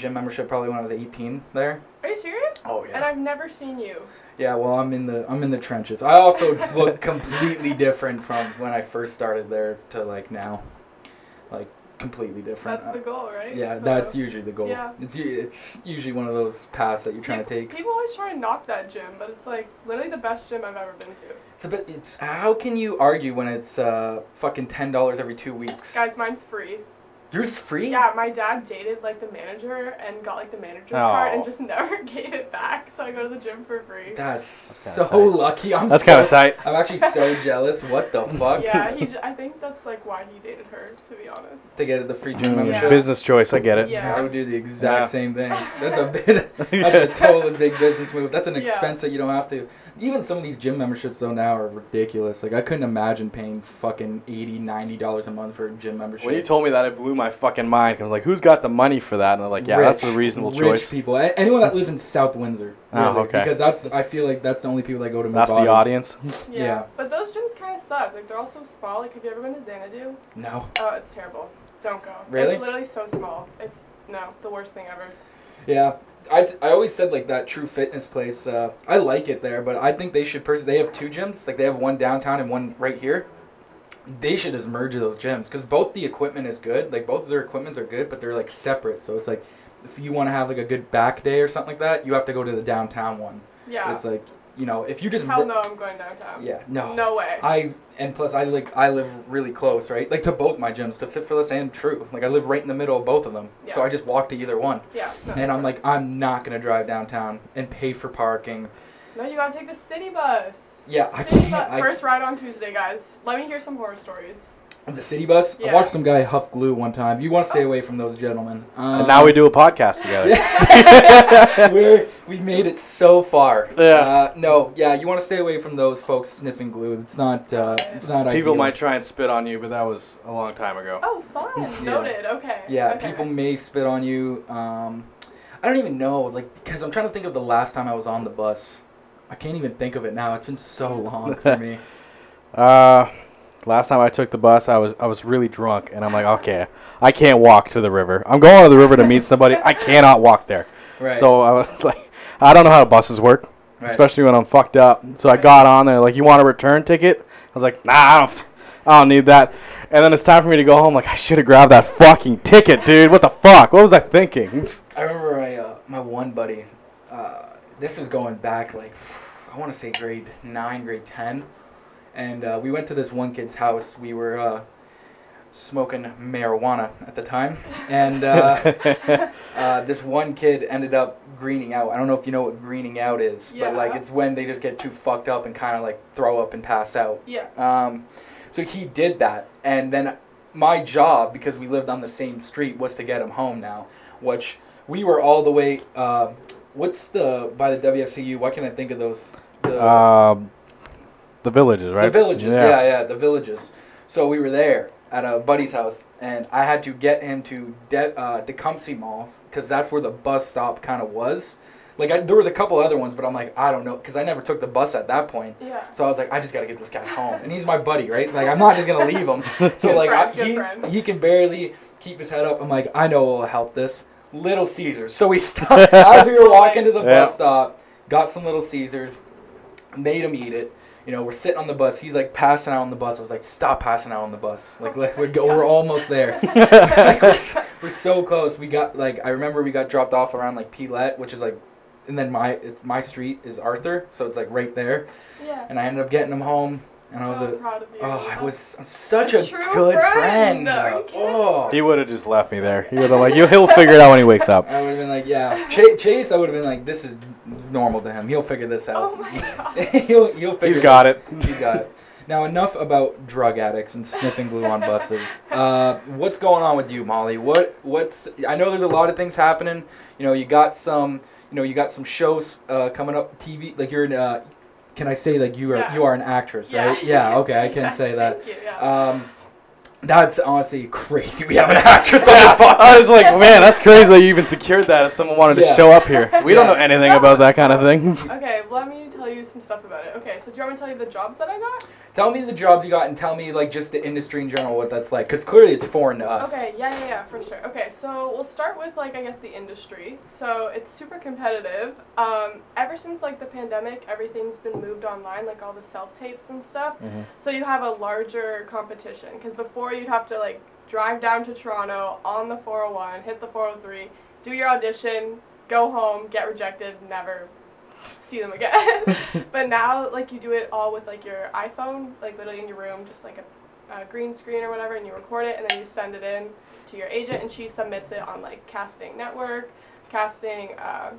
gym membership probably when I was 18 there. Are you serious? Oh, yeah. And I've never seen you. Yeah, well, I'm in the I'm in the trenches. I also look completely different from when I first started there to like now, like completely different. That's the goal, right? yeah, So- that's usually the goal. Yeah. It's it's usually one of those paths that you're trying to take. People always try to knock that gym, but it's like literally the best gym I've ever been to. It's a bit. It's how can you argue when it's uh fucking ten dollars every two weeks? Guys, mine's free. Yours free? Yeah, my dad dated like the manager and got like the manager's card and Oh. just never gave it back. So I go to the gym for free. That's, kinda so tight. lucky. I'm That's so, kind of tight. I'm actually so jealous. What the fuck? Yeah, he. J- I think that's like why he dated her, to be honest. to get the free gym Mm, membership. Business choice. I get it. Yeah. I would do the exact Yeah. same thing. That's a bit. That's a totally big business move. That's an Yeah. expense that you don't have to. Even some of these gym memberships though now are ridiculous. Like I couldn't imagine paying fucking 80 90 dollars a month for a gym membership. When you told me that, it blew my fucking mind. I was like, "Who's got the money for that?" And they're like, "Yeah, that's a Rich- reasonable rich choice." people. A- Anyone that lives in South Windsor. Oh, okay. Because that's I feel like that's the only people that go to That's the audience. Yeah. Yeah. But those gyms kind of suck. Like they're all so small. Like have you ever been to Xanadu? No. Oh, it's terrible. Don't go. Really? It's literally so small. It's no, the worst thing ever. Yeah. I, I always said like that True Fitness place. Uh, I like it there, but I think they should. Pers- they have two gyms. Like they have one downtown and one right here. They should just merge those gyms because both the equipment is good. Like both of their equipments are good, but they're like separate. So it's like if you want to have like a good back day or something like that, you have to go to the downtown one. Yeah. It's like you know if you just Hell no, I'm going downtown. yeah no No way. I and plus I like I live really close, right? Like to both my gyms, to Fit4Less and True. Like I live right in the middle of both of them, yeah. so I just walk to either one. yeah. No, And I'm like, I'm not gonna drive downtown and pay for parking. No, you gotta take the city bus. Yeah, I City can't. bu- I, First ride on Tuesday, guys. Let me hear some horror stories. the city bus. I Yeah. watched some guy huff glue one time. You want to stay away from those gentlemen. Um, And now we do a podcast together. We're, we made it so far. Yeah. Uh, no, yeah, you want to stay away from those folks sniffing glue. It's not. Uh, it's not People ideal. might try and spit on you, but that was a long time ago. Oh, fun. Yeah. Noted. Okay. Yeah, okay. people may spit on you. Um, I don't even know, like, because I'm trying to think of the last time I was on the bus. I can't even think of it now. It's been so long for me. Uh, last time I took the bus, I was I was really drunk, and I'm like, okay, I can't walk to the river. I'm going to the river to meet somebody. I cannot walk there. Right. So I was like, I don't know how buses work, right. especially when I'm fucked up. So I got on there, like, you want a return ticket? I was like, nah, I don't, I don't need that. And then it's time for me to go home. Like, I should have grabbed that fucking ticket, dude. What the fuck? What was I thinking? I remember my uh, my one buddy. Uh, this is going back like I want to say grade nine, grade ten, and uh, we went to this one kid's house. We were uh, smoking marijuana at the time, and uh, uh, this one kid ended up greening out. I don't know if you know what greening out is, but like it's when they just get too fucked up and kind of like throw up and pass out. Yeah. Um, so he did that, and then my job, because we lived on the same street, was to get him home now. Which we were all the way. Uh, what's the by the WFCU? Why can't I think of those? The, um, the villages, right? the villages. Yeah. yeah, the villages. So we were there at a buddy's house, and I had to get him to De- uh, Tecumseh Malls because that's where the bus stop kind of was. Like I, there was a couple other ones, but I'm like I don't know because I never took the bus at that point. Yeah. So I was like, I just gotta get this guy home, and he's my buddy, right? Like I'm not just gonna leave him. So Good like friend, good he friend. he can barely keep his head up. I'm like, I know what will help this. Little Caesars. So we stopped as we were walking to the Yeah. bus stop, got some Little Caesars, made him eat it. You know, we're sitting on the bus. He's like passing out on the bus. I was like, stop passing out on the bus. Like, let, we're go. We're almost there. like, we're, we're so close. We got like I remember we got dropped off around like Pillette, which is like, and then my it's my street is Arthur, so it's like right there. Yeah. And I ended up getting him home, and I was so a proud of you. oh I was I'm such A a, true good friend. friend. Are? Oh. He would have just left me there. He would have like, he'll, he'll figure it out when he wakes up. I would have been like, yeah, Chase. Chase I would have been like, this is normal to him. He'll figure this out. Oh my god. he'll he'll figure. He's got it. He's got it. Now enough about drug addicts and sniffing glue on buses. Uh, what's going on with you, Molly? What what's I know there's a lot of things happening. You know, you got some. You know, you got some shows uh, coming up. TV like you're in. Uh, can I say like you are Yeah. you are an actress, right? you Yeah. okay, I can that. say that. You, yeah. Um, That's honestly crazy. We have an actress on this podcast. I was like, man, that's crazy that you even secured that if someone wanted to show up here. We don't know anything about that kind of thing. Okay, let me tell you some stuff about it. Okay, so do you want me to tell you the jobs that I got? Tell me the jobs you got and tell me like just the industry in general, what that's like, because clearly it's foreign to us. Okay, yeah, yeah, yeah, for sure. Okay, so we'll start with like I guess the industry. So it's super competitive. Um, ever since like the pandemic, everything's been moved online, like all the self tapes and stuff. Mhm. So you have a larger competition because before you'd have to like drive down to Toronto on the 401, hit the 403, do your audition, go home, get rejected, never see them again. but now like you do it all with like your iPhone, like literally in your room, just like a, a green screen or whatever, and you record it and then you send it in to your agent, and she submits it on like Casting Network, Casting uh,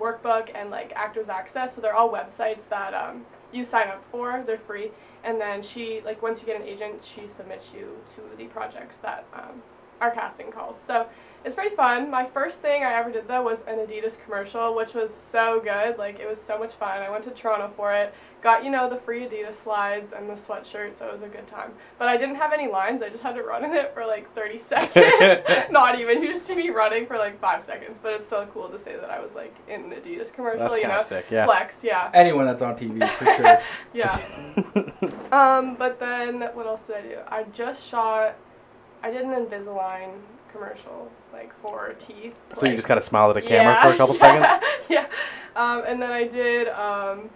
Workbook, and like Actors Access. So they're all websites that um, you sign up for. They're free, and then she like once you get an agent, she submits you to the projects that um, are casting calls. So it's pretty fun. My first thing I ever did though was an Adidas commercial, which was so good. Like it was so much fun. I went to Toronto for it. Got you know the free Adidas slides and the sweatshirt, so it was a good time. But I didn't have any lines. I just had to run in it for like 30 seconds. Not even. You just see me running for like five seconds. But it's still cool to say that I was like in the Adidas commercial. That's you kind know, of sick, yeah. flex. Yeah. Anyone that's on TV for sure. Yeah. Um, but then what else did I do? I just shot. I did an Invisalign commercial, like for teeth. so you just kind of smiled at a camera Yeah, for a couple yeah, seconds? Yeah. Um, and then I did. Um,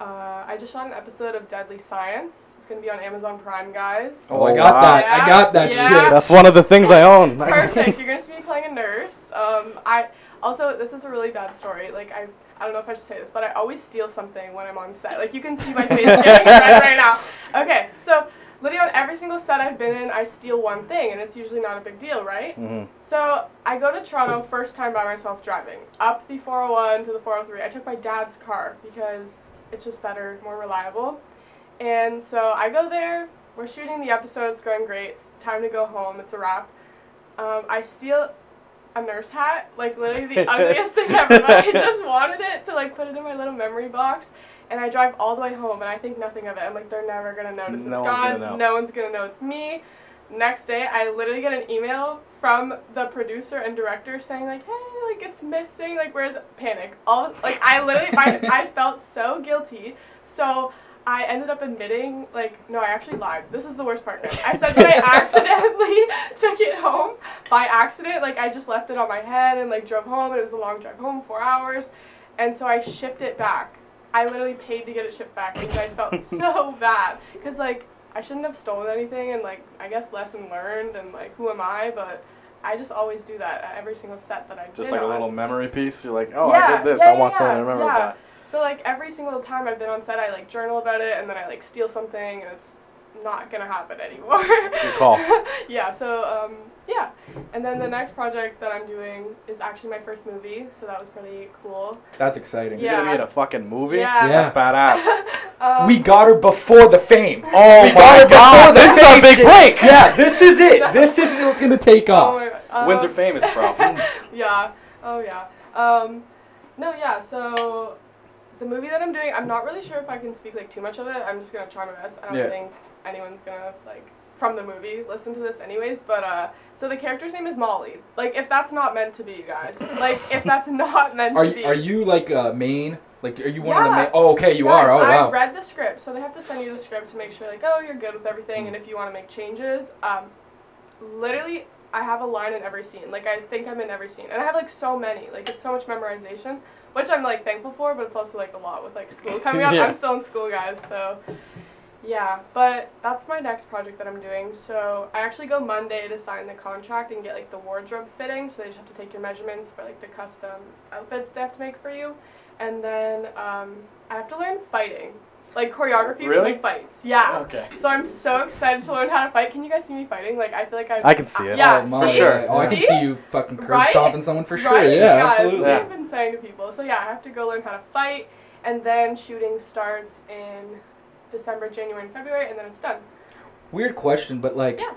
uh, I just shot an episode of Deadly Science. It's gonna be on Amazon Prime, guys. Oh, I Oh, got wow. that. I got that Yeah. shit. That's one of the things I own. Perfect. You're gonna see me playing a nurse. Um, I also this is a really bad story. Like I, I don't know if I should say this, but I always steal something when I'm on set. Like you can see my face getting red right now. Okay, so literally on every single set I've been in, I steal one thing, and it's usually not a big deal, right? hmm So I go to Toronto first time by myself driving up the 401 to the 403. I took my dad's car because it's just better, more reliable. And so I go there. We're shooting the episode. It's going great. It's time to go home. It's a wrap. Um, I steal a nurse hat, like literally the ugliest thing ever. But I just wanted it to like put it in my little memory box. And I drive all the way home, and I think nothing of it. I'm like, they're never gonna notice No it's gone. No one's gonna know it's me. Next day, I literally get an email from the producer and director saying like, "Hey, like it's missing. Like, where's Panic?" All like I literally, I, I felt so guilty. So I ended up admitting, like, no, I actually lied. This is the worst part. guys. I said that I accidentally took it home by accident. Like, I just left it on my head and like drove home. And it was a long drive home, four hours, and so I shipped it back. I literally paid to get it shipped back because I felt so bad. Because like I shouldn't have stolen anything, and like I guess lesson learned, and like who am I? But I just always do that at every single set that I do. Just like a little memory piece. You're like, oh, I did this. yeah, I want yeah, someone to remember yeah. that. So like every single time I've been on set, I like journal about it, and then I like steal something, and it's not gonna happen anymore. good call. yeah. So um, yeah, and then the next project that I'm doing is actually my first movie, so that was pretty cool. That's exciting. You're gonna be in a fucking movie? Yeah. Yeah. That's badass. um, We got her before the fame. Oh we my got her God, before the this is our fame big break. Yeah, this is it. This is what's gonna take off. Oh off. my God. Um, Windsor famous, bro. yeah. Oh yeah. Um, no, yeah. So the movie that I'm doing, I'm not really sure if I can speak like too much of it. I'm just gonna try my best. I don't Yeah. think anyone's gonna like from the movie listen to this anyways. But uh, so the character's name is Molly. Like if that's not meant to be, you guys. Like if that's not meant Are to you, be. are you like uh, main? Like, are you one of the main? Oh, okay, you Guys, are. Oh, I wow. read the script, so they have to send you the script to make sure, like, oh, you're good with everything, Mm. and if you want to make changes, um, literally, I have a line in every scene. Like, I think I'm in every scene, and I have like so many. Like, it's so much memorization, which I'm like thankful for, but it's also like a lot with like school coming up. Yeah. I'm still in school, guys, so. Yeah, but that's my next project that I'm doing. So I actually go Monday to sign the contract and get like the wardrobe fitting. So they just have to take your measurements for like the custom outfits they have to make for you, and then um, I have to learn fighting, like choreography for Really? the fights. Yeah. Okay. So I'm so excited to learn how to fight. Can you guys see me fighting? Like I feel like I. I can see it. Yeah, oh, my, see? sure. Oh, I can See? see you fucking curb Right? stomping someone for sure. Right? Yeah, that's absolutely. Yeah. I've been saying to people. So yeah, I have to go learn how to fight, and then shooting starts in December, January, and February, and then it's done. Weird question, but like, Yeah.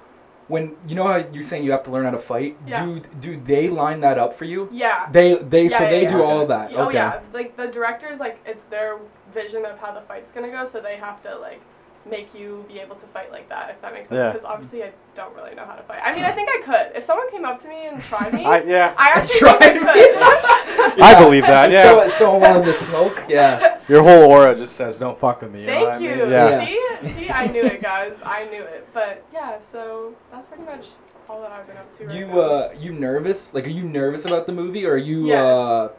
when you know how you're saying you have to learn how to fight, Yeah. do do they line that up for you? Yeah. They they Yeah, so they do all that. Oh okay. yeah, like the directors, like it's their vision of how the fight's gonna go, so they have to like make you be able to fight like that, if that makes sense. Yeah. Because obviously I don't really know how to fight. I mean, I think I could. If someone came up to me and tried me, I, I, actually Tried think I could. I believe that. Yeah, So, someone wanted to smoke. Yeah. your whole aura just says, "Don't fuck with me." You know Thank what I you. mean? Yeah. See, see, I knew it, guys. I knew it. But yeah, so that's pretty much all that I've been up to. Right You now. uh, you nervous? Like, are you nervous about the movie, or are you Yes. uh,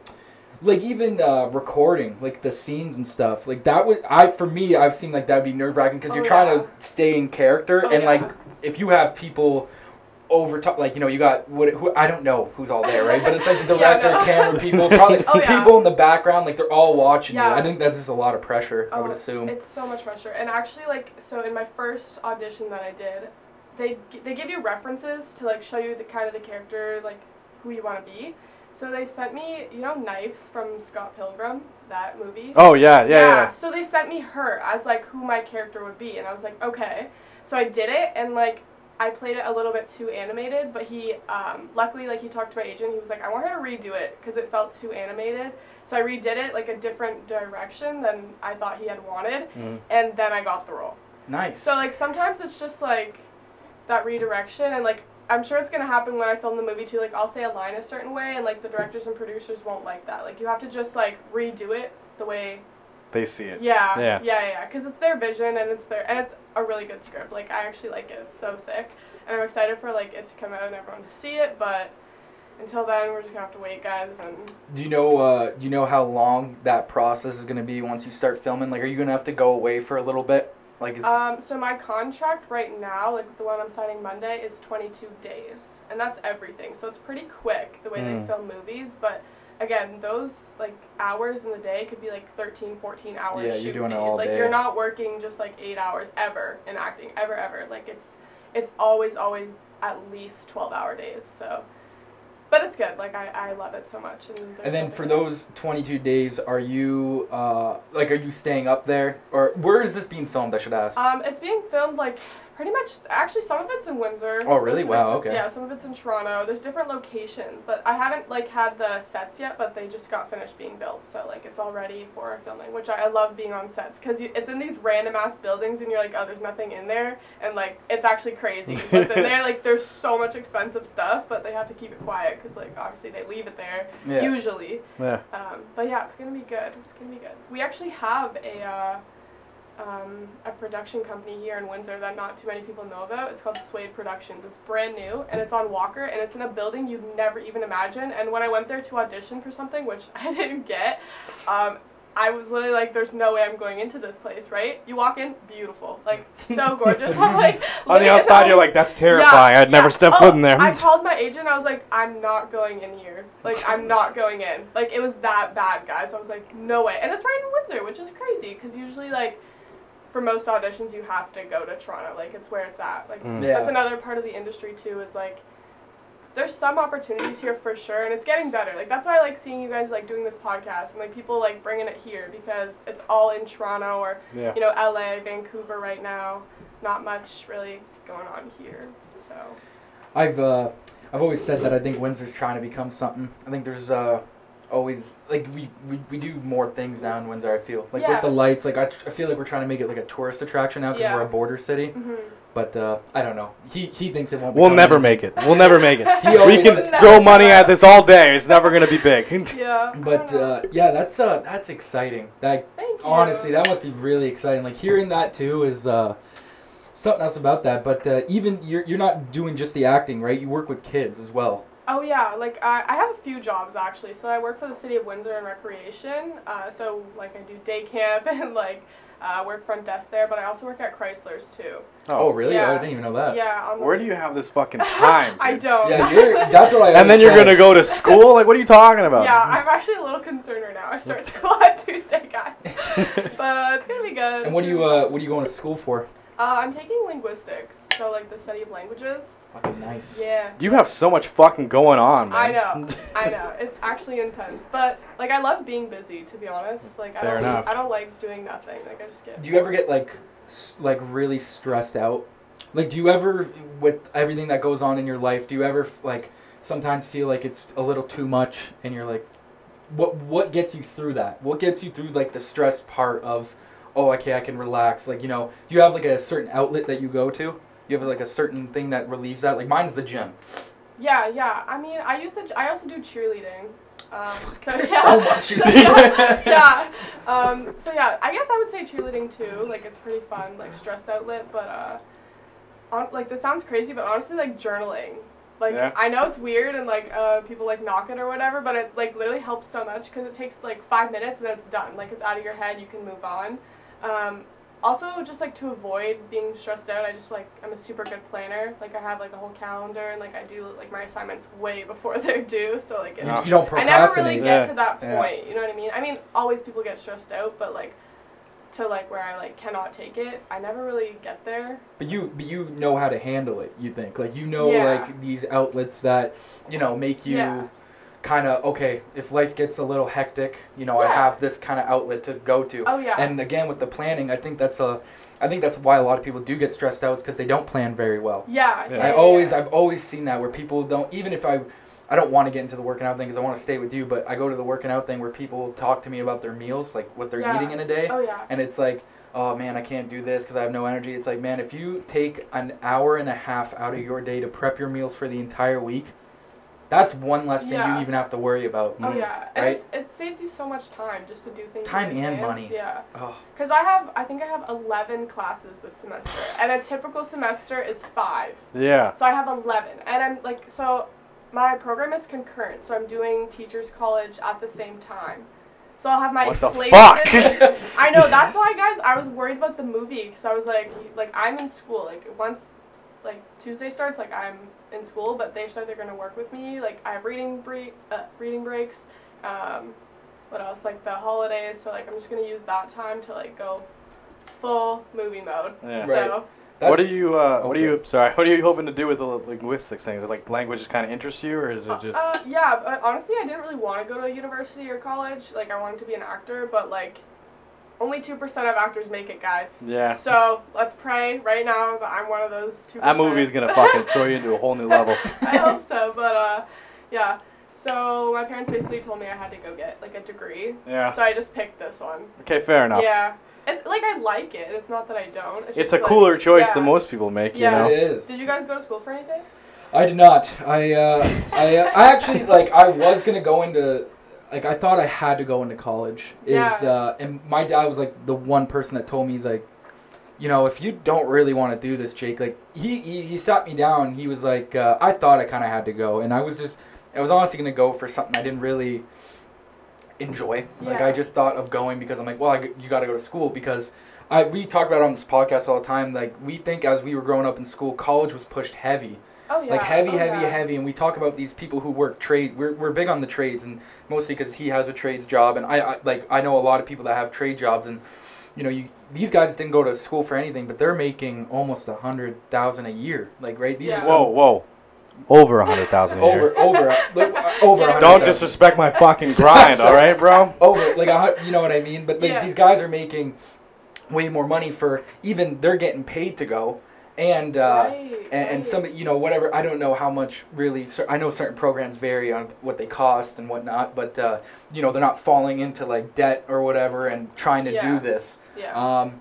like even uh, recording, like the scenes and stuff? Like that would I for me, I've seen like that would be nerve wracking because Oh, you're trying to stay in character, Oh, and like if you have people over top, like you know, you got what who I don't know who's all there, right? But it's like the Yeah, director, no. camera people, probably Oh, yeah. people in the background, like they're all watching Yeah. you. I think that's just a lot of pressure. I would Oh, assume. It's so much pressure. And actually, like, so in my first audition that I did, they they give you references to like show you the kind of the character, like who you want to be. So they sent me, you know, Knives from Scott Pilgrim, that movie. Oh yeah, yeah, yeah. So they sent me her as like who my character would be, and I was like, okay. So I did it, and like I played it a little bit too animated, but he, um, luckily, like he talked to my agent. He was like, I want her to redo it because it felt too animated. So I redid it like a different direction than I thought he had wanted, Mhm. and then I got the role. nice. So like sometimes it's just like that redirection, and like I'm sure it's gonna happen when I film the movie too. Like I'll say a line a certain way, and like the directors and producers won't like that. Like you have to just like redo it the way They see it. yeah, Yeah. yeah, yeah, because it's their vision and it's their and it's a really good script. Like I actually like it. It's so sick, and I'm excited for like it to come out and everyone to see it. But until then, we're just gonna have to wait, guys. And Do you know? Uh, do you know how long that process is gonna be once you start filming? Like, are you gonna have to go away for a little bit? Like, is, um, so my contract right now, like the one I'm signing Monday, is 22 days, and that's everything. So it's pretty quick the way Mm. they film movies, but. Again, those like hours in the day could be like 13, 14 hours Yeah, you're shoot doing it days. all like day. you're not working just like eight hours ever in acting, ever, ever. Like it's it's always, always at least 12 hour days. So, but it's good. Like I, I love it so much. And, and then for those 22 days, are you uh, like, are you staying up there, or where is this being filmed? I should ask. Um, it's being filmed like pretty much. Actually, some of it's in Windsor. Oh, really? Wow, okay. Yeah, some of it's in Toronto. There's different locations, but I haven't like had the sets yet. But they just got finished being built, so like it's all ready for filming. Which I, I love being on sets because it's in these random ass buildings, and you're like, oh, there's nothing in there, and like it's actually crazy what's in there. Like there's so much expensive stuff, but they have to keep it quiet because like obviously they leave it there yeah. usually. Yeah. Um, but yeah, it's gonna be good. It's gonna be good. We actually have a uh, um, a production company here in Windsor that not too many people know about. It's called Suede Productions. It's brand new and it's on Walker and it's in a building you'd never even imagine. And when I went there to audition for something, which I didn't get, um, I was literally like, "There's no way I'm going into this place." Right? You walk in, beautiful, like so gorgeous. I'm like, On the outside, you're like, "That's terrifying. I'd never yeah. step Oh, foot in there." I called my agent. I was like, I'm not going in here. Like, I'm not going in. Like, it was that bad, guys. I was like, no way. And it's right in Windsor, which is crazy because usually, like, for most auditions, you have to go to Toronto. Like, it's where it's at. Like, Mm. Yeah. that's another part of the industry too. Is like, there's some opportunities here for sure, and it's getting better. Like, that's why I like seeing you guys like doing this podcast and like people like bringing it here because it's all in Toronto or yeah. you know LA, Vancouver right now. Not much really going on here. So. I've uh, I've always said that I think Windsor's trying to become something. I think there's uh, always like we, we, we do more things now in Windsor. I feel like Yeah. with the lights, like I, I feel like we're trying to make it like a tourist attraction now because Yeah. we're a border city. hmm But uh, I don't know. He he thinks it won't. We'll never anything. make it. We'll never make it. He we can throw money at this all day. It's never gonna be big. Yeah. But uh, yeah, that's uh, that's exciting. That Thank you. honestly, that must be really exciting. Like hearing that too is uh, something else about that. But uh, even you're you're not doing just the acting, right? You work with kids as well. Oh yeah, like I, I have a few jobs actually. So I work for the city of Windsor in recreation. Uh, so like I do day camp and like uh, work front desk there. But I also work at Chrysler's too. Oh, really? Yeah. Oh, I didn't even know that. Yeah. On the, Where do you have this fucking time? I don't. Yeah, you're, that's what I. And then you're said. gonna go to school? Like, what are you talking about? Yeah, I'm actually a little concerned right now. I start school on Tuesday, guys. but uh, it's gonna be good. And what do you uh, what are you going to school for? Uh, I'm taking linguistics, so like the study of languages. Fucking nice. Yeah. You have so much fucking going on, man. I know, I know. It's actually intense, but like I love being busy. To be honest, like Fair I don't, enough. I don't like doing nothing. Like I just get. Do you ever get like s- like really stressed out? Like, do you ever, with everything that goes on in your life, do you ever like sometimes feel like it's a little too much, and you're like, what what gets you through that? What gets you through like the stress part of oh, okay, I can relax. Like you know, you have like a certain outlet that you go to. You have like a certain thing that relieves that. Like mine's the gym. Yeah, yeah. I mean, I use the. I also do cheerleading. Um, so There's yeah. so much you So, do. yeah, yeah. Um, so yeah, I guess I would say cheerleading too. Like it's pretty fun, like stress outlet. But uh, on, like this sounds crazy, but honestly, like journaling. Like Yeah. I know it's weird and like uh, people like knock it or whatever, but it like literally helps so much because it takes like five minutes and then it's done. Like it's out of your head, you can move on. Um, also, just like to avoid being stressed out, I just like I'm a super good planner. Like I have like a whole calendar and like I do like my assignments way before they're due. So like it, You, don't I never really get Yeah. to that Yeah. point. You know what I mean? I mean, always people get stressed out, but like to like where I like cannot take it, I never really get there. But you, but you know how to handle it. You think like you know Yeah. like these outlets that you know make you Yeah. Kind of okay. If life gets a little hectic, you know I have this kind of outlet to go to. Oh yeah. And again with the planning, I think that's a, I think that's why a lot of people do get stressed out is because they don't plan very well. yeah, Yeah. yeah. I yeah, always, yeah. I've always seen that where people don't even if I. I don't want to get into the working out thing because I want to stay with you, but I go to the working out thing where people talk to me about their meals, like what they're Yeah. eating in a day Oh yeah. and it's like oh man i can't do this because i have no energy it's like man if you take an hour and a half out of your day to prep your meals for the entire week that's one less thing Yeah. you even have to worry about Oh yeah. And Right? it, it saves you so much time just to do things. in Time and advance. money. Yeah. oh Because I have, I think I have 11 classes this semester, and a typical semester is five. Yeah. So I have 11. And I'm like, so my program is concurrent. So I'm doing teachers college at the same time. So I'll have my What the placement- fuck? I know, that's why, guys, I was worried about the movie. Because I was like, like, I'm in school. Like, once, like, Tuesday starts, like, I'm in school, but they said they're going to work with me. Like, I have reading, bre- uh, reading breaks. Um, what else? Like, the holidays. So, like, I'm just going to use that time to, like, go full movie mode. Yeah. So, Right. What are you? Uh, What are you? Sorry. What are you hoping to do with the linguistics thing? Is it like language just kind of interests you, or is it just? Uh, yeah, but honestly, I didn't really want to go to a university or college. Like, I wanted to be an actor, but like, only two percent of actors make it, guys. Yeah. So let's pray right now that I'm one of those two. that movie's gonna fucking throw you into a whole new level. I hope so, but uh, yeah. So my parents basically told me I had to go get like a degree. Yeah. So I just picked this one. Okay, fair enough. Yeah. It's like I like it. It's not that I don't. It's, It's a like- cooler choice yeah. than most people make. Yeah. You it know. is Did you guys go to school for anything? i did not i uh i uh, i actually like i was gonna go into like i thought i had to go into college is Yeah. uh and my dad was like the one person that told me he's like you know, if you don't really want to do this, Jake, like he, he, he sat me down. He was like, uh, I thought I kind of had to go, and I was just, I was honestly gonna go for something I didn't really enjoy. Like Yeah. I just thought of going because I'm like, well, I you got to go to school because I we talk about it on this podcast all the time. Like we think as we were growing up in school, college was pushed heavy, Oh yeah. like heavy, oh, heavy, yeah. heavy, and we talk about these people who work trade. We're we're big on the trades, and mostly because he has a trades job, and I, I like I know a lot of people that have trade jobs, and you know, you these guys didn't go to school for anything, but they're making almost a hundred thousand a year. Like right, these Yeah. are some Whoa, whoa. Over a hundred thousand a year. over over a- uh, over. Yeah. Don't disrespect my fucking grind, all right, bro? over like a, you know what I mean. But like Yeah. these guys are making way more money for even they're getting paid to go, and uh, Right, and, and right. some you know whatever I don't know how much really I know certain programs vary on what they cost and whatnot, but uh, you know they're not falling into like debt or whatever and trying to Yeah. do this. Yeah. Um,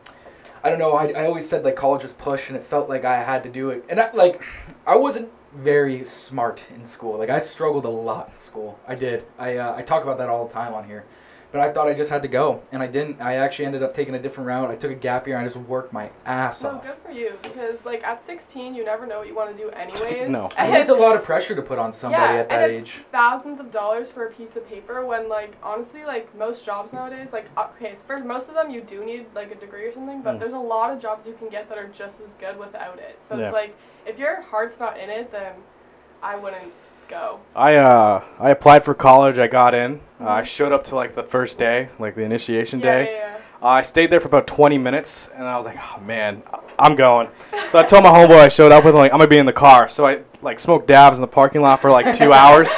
I don't know. I, I always said like college was push, and it felt like I had to do it. And I, like, I wasn't very smart in school. Like I struggled a lot in school. I did. I uh, I talk about that all the time on here. But I thought I just had to go, and I didn't. I actually ended up taking a different route. I took a gap year, and I just worked my ass No, off. good for you because like at 16, you never know what you want to do anyways. No. And it's a lot of pressure to put on somebody yeah, at that and it's age. thousands of dollars for a piece of paper when like honestly like most jobs nowadays like uh, okay for most of them you do need like a degree or something but Mm. there's a lot of jobs you can get that are just as good without it. So Yeah. it's like if your heart's not in it then I wouldn't go. I uh I applied for college. I got in. Uh, I Mhm. showed up to like the first day, like the initiation Yeah, day. yeah, yeah. Uh, I stayed there for about 20 minutes, and I was like, oh man, I'm going. So I told my homeboy I showed up with, like, I'm gonna be in the car. So I like smoked dabs in the parking lot for like two hours,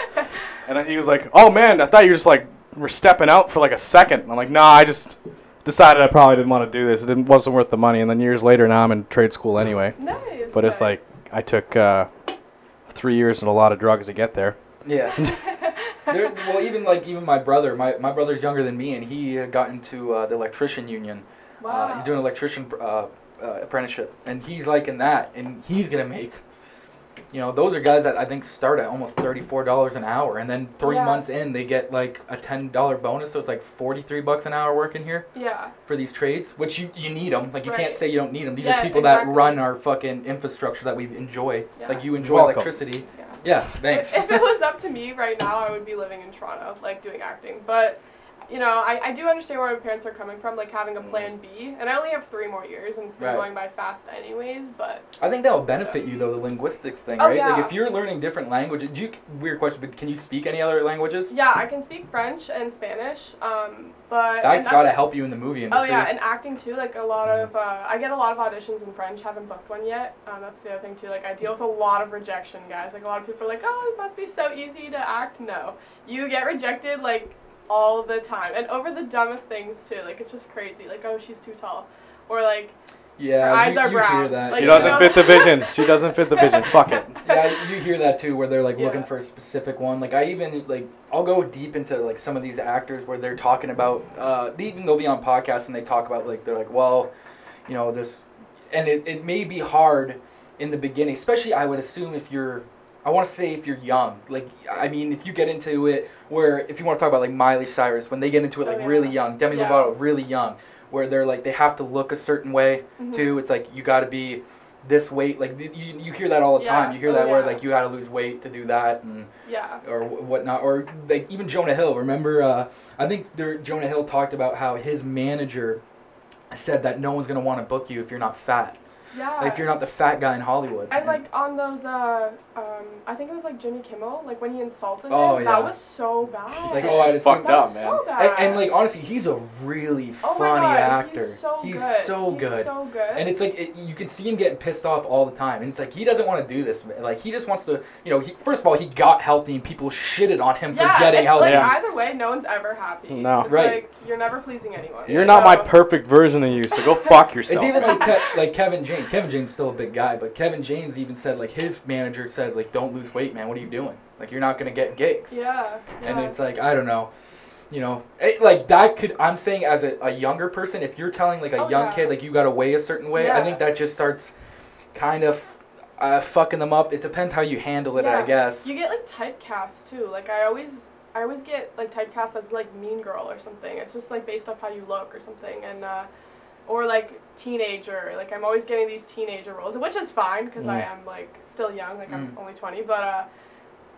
and he was like, oh man, I thought you were just like were stepping out for like a second. And I'm like, nah, I just decided I probably didn't want to do this. It didn't, wasn't worth the money. And then years later, now I'm in trade school anyway. Nice. But it's like. I took uh, three years and a lot of drugs to get there. Yeah. there, well, even like even my brother, my, my brother's younger than me, and he uh, got into uh, the electrician union. Wow. he's doing electrician uh, uh, apprenticeship, and he's like in that, and he's gonna make. You know, those are guys that I think start at almost thirty-four dollars an hour, and then three Yeah. months in, they get like a ten dollar bonus, so it's like forty-three bucks an hour working here Yeah. for these trades, which you, you need them. Like you can't say you don't need them. These Yeah, are people exactly. that run our fucking infrastructure that we enjoy. Yeah. Like you enjoy Welcome. electricity. Yeah. Yeah, thanks. If, if it was up to me right now, I would be living in Toronto, like doing acting. But, you know, I, I do understand where my parents are coming from, like having a plan B. And I only have three more years, and it's been Right. going by fast anyways. But I think that will benefit you though, the linguistics thing, Oh, right? Like if you're learning different languages, do you weird question, but can you speak any other languages? yeah, I can speak French and Spanish. Um, but and That's gotta help you in the movie industry. Oh yeah, and acting too. Like a lot of, uh, I get a lot of auditions in French. Haven't booked one yet. Um, that's the other thing too. Like I deal with a lot of rejection, guys. Like a lot of people are like, oh, it must be so easy to act. No, you get rejected like all the time, and over the dumbest things too. Like it's just crazy. Like oh, she's too tall, or like yeah, Her eyes you, are you hear brown. that. Like, She doesn't know- fit the vision. She doesn't fit the vision. Fuck it. yeah, you hear that too, where they're like looking for a specific one. Like I even like I'll go deep into like some of these actors where they're talking about. Uh, they even they'll be on podcasts and they talk about like they're like, well, you know this, and it it may be hard in the beginning, especially I would assume if you're. I want to say if you're young, like I mean, if you get into it, where if you want to talk about like Miley Cyrus, when they get into it Oh, like yeah. really young, Demi Yeah. Lovato really young, where they're like they have to look a certain way mhm. too. It's like you got to be this weight. Like you, you hear that all the Yeah. time. You hear Oh, that where like you got to lose weight to do that and yeah, or wh- whatnot. Or like even Jonah Hill. Remember, uh, I think there, Jonah Hill talked about how his manager said that no one's gonna want to book you if you're not fat. Yeah. Like if you're not the fat guy in Hollywood. And like on those, uh, um, I think it was like Jimmy Kimmel, like when he insulted Oh, him, yeah. that was so bad. Like, oh, I'd fucked assume- up, man. so bad. and, and like honestly, he's a really oh funny my God, actor. He's so He's good. so He's good. so good. And it's like it, you can see him getting pissed off all the time, and it's like he doesn't want to do this. man. Like he just wants to, you know. He, first of all, he got healthy, and people shitted on him yeah, for getting it's healthy. like Yeah. either way, no one's ever happy. No. It's Right. Like you're never pleasing anyone. You're not my perfect version of you, so go fuck yourself. It's even like Ke- like Kevin James. Kevin James is still a big guy, but Kevin James even said like his manager said like don't lose weight, man. What are you doing? Like you're not gonna get gigs. Yeah. And it's like I don't know, you know, it, like that could. I'm saying as a, a younger person, if you're telling like a Oh, young yeah. kid like you gotta weigh a certain way, I think that just starts kind of uh, fucking them up. It depends how you handle it, I guess. You get like typecast too. Like I always, I always get like typecast as like Mean Girl or something. It's just like based off how you look or something, and uh, or like teenager. Like I'm always getting these teenager roles, which is fine because I Mm. am like still young. Like I'm Mm. only 20, but uh.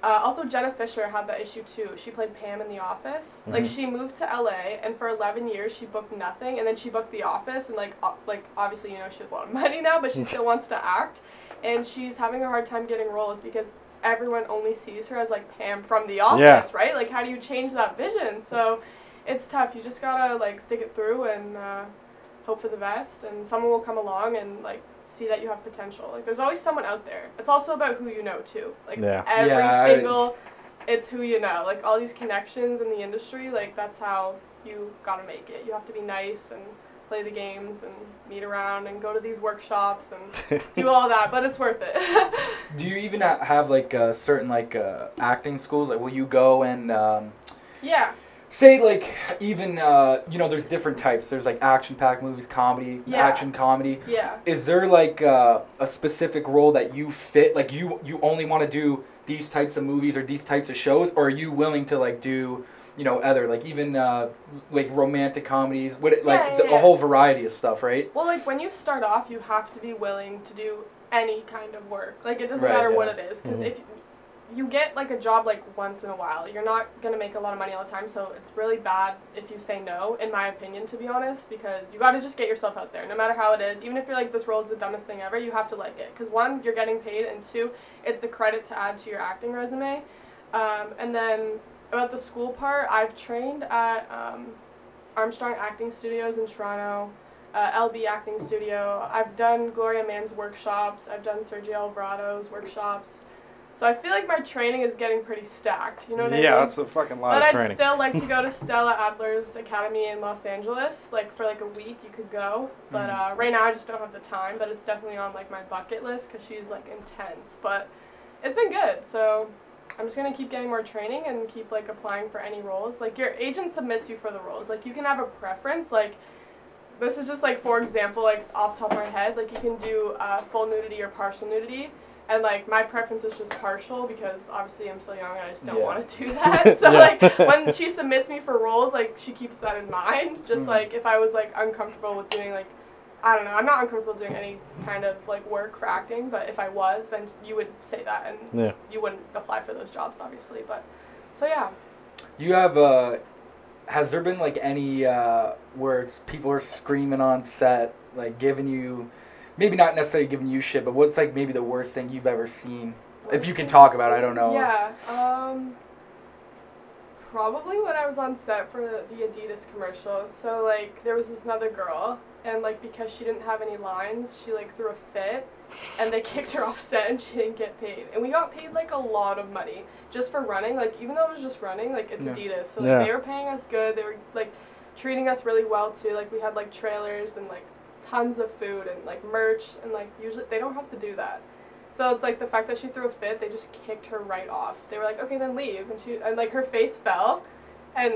Uh, also, Jenna Fischer had that issue too. She played Pam in The Office. Like Mhm. she moved to LA, and for 11 years she booked nothing, and then she booked The Office, and like o- like obviously you know she has a lot of money now, but she still wants to act, and she's having a hard time getting roles because everyone only sees her as like Pam from The Office, Yeah. right? Like how do you change that vision? So it's tough. You just gotta like stick it through and uh, hope for the best, and someone will come along and like see that you have potential. Like there's always someone out there. It's also about who you know too. Like Yeah. every Yeah, I- single, it's who you know. Like all these connections in the industry. Like that's how you gotta make it. You have to be nice and play the games and meet around and go to these workshops and do all that. But it's worth it. Do you even have like uh, certain like uh, acting schools? Like, will you go and um, yeah. Say like even uh, you know there's different types. There's like action packed movies, comedy, Yeah. action comedy. Yeah. Is there like uh, a specific role that you fit? Like you you only want to do these types of movies or these types of shows, or are you willing to like do you know other like even uh, like romantic comedies? What it- like Yeah, yeah, the, a whole variety of stuff, right? Well, like when you start off, you have to be willing to do any kind of work. Like it doesn't Right, matter what it is, because Mhm. if you get like a job like once in a while, you're not gonna make a lot of money all the time. So it's really bad if you say no, in my opinion, to be honest, because you got to just get yourself out there, no matter how it is. Even if you're like this role is the dumbest thing ever, you have to like it, because one, you're getting paid, and two, it's a credit to add to your acting resume. Um, and then about the school part, I've trained at um, Armstrong Acting Studios in Toronto uh, LB Acting Studio. I've done Gloria Mann's workshops. I've done Sergio Alvarado's workshops. So I feel like my training is getting pretty stacked. You know what I mean? yeah, that's a fucking lot But of I'd still like to go to Stella Adler's Academy in Los Angeles. Like for like a week, you could go. But Mhm. uh, right now, I just don't have the time. But it's definitely on like my bucket list because she's like intense. But it's been good. So I'm just gonna keep getting more training and keep like applying for any roles. Like your agent submits you for the roles. Like you can have a preference. Like this is just like for example, like off the top of my head, like you can do uh, full nudity or partial nudity. And like my preference is just partial because obviously I'm still young and I just don't Yeah. want to do that. So Yeah. like when she submits me for roles, like she keeps that in mind. Just Mhm. like if I was like uncomfortable with doing like I don't know, I'm not uncomfortable doing any kind of like work for acting, but if I was, then you would say that and Yeah. you wouldn't apply for those jobs obviously. But so yeah. You have uh has there been like any uh where people are screaming on set, like giving you maybe not necessarily giving you shit, but what's like maybe the worst thing you've ever seen? If you can talk about it, I don't know. Yeah. Um. Probably when I was on set for the Adidas commercial. So like there was this another girl, and like because she didn't have any lines, she like threw a fit, and they kicked her off set, and she didn't get paid. And we got paid like a lot of money just for running. Like even though it was just running, like it's Yeah. Adidas, so like Yeah. they were paying us good. They were like treating us really well too. Like we had like trailers and like tons of food and like merch, and like usually they don't have to do that. So it's like the fact that she threw a fit, they just kicked her right off. They were like, okay, then leave, and she and like her face fell, and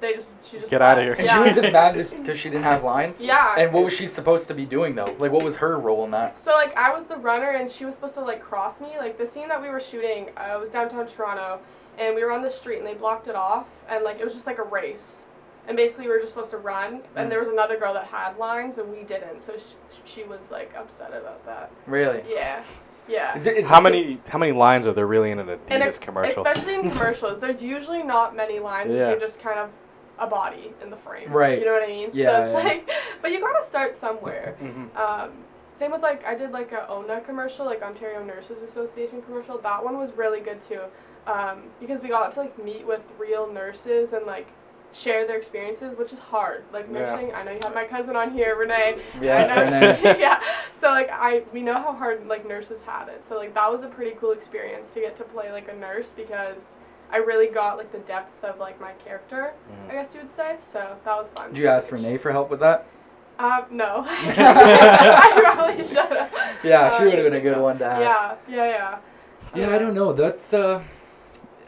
they just she just Get out of here. And Yeah. she was just mad because she didn't have lines. Yeah. And what was she supposed to be doing though? Like, what was her role in that? So like I was the runner and she was supposed to like cross me. Like the scene that we were shooting uh, was downtown Toronto, and we were on the street and they blocked it off, and like it was just like a race, and basically we were just supposed to run, Mm. and there was another girl that had lines and we didn't, so she, she was like upset about that. Really? Yeah, yeah. Is it- is How this the- many how many lines are there really in an And Adidas ex- commercial? Especially in commercials, there's usually not many lines. Yeah. You're just kind of a body in the frame. Right. You know what I mean? Yeah, So it's yeah. like, but you gotta start somewhere. Mhm. Um, same with like I did like a ONA commercial, like Ontario Nurses Association commercial. That one was really good too, um, because we got to like meet with real nurses and like share their experiences, which is hard. Like Yeah. nursing, I know you have my cousin on here, Renee. Yes, I Renee. yeah. So like I we know how hard like nurses had it. So like that was a pretty cool experience to get to play like a nurse because I really got like the depth of like my character, Mhm. I guess you would say. So that was fun. Did you ask Renee for help with that? Um, no. I probably should have. Yeah, she Uh, would have been a good one to ask. Yeah, yeah, yeah. Yeah, I don't know. That's uh,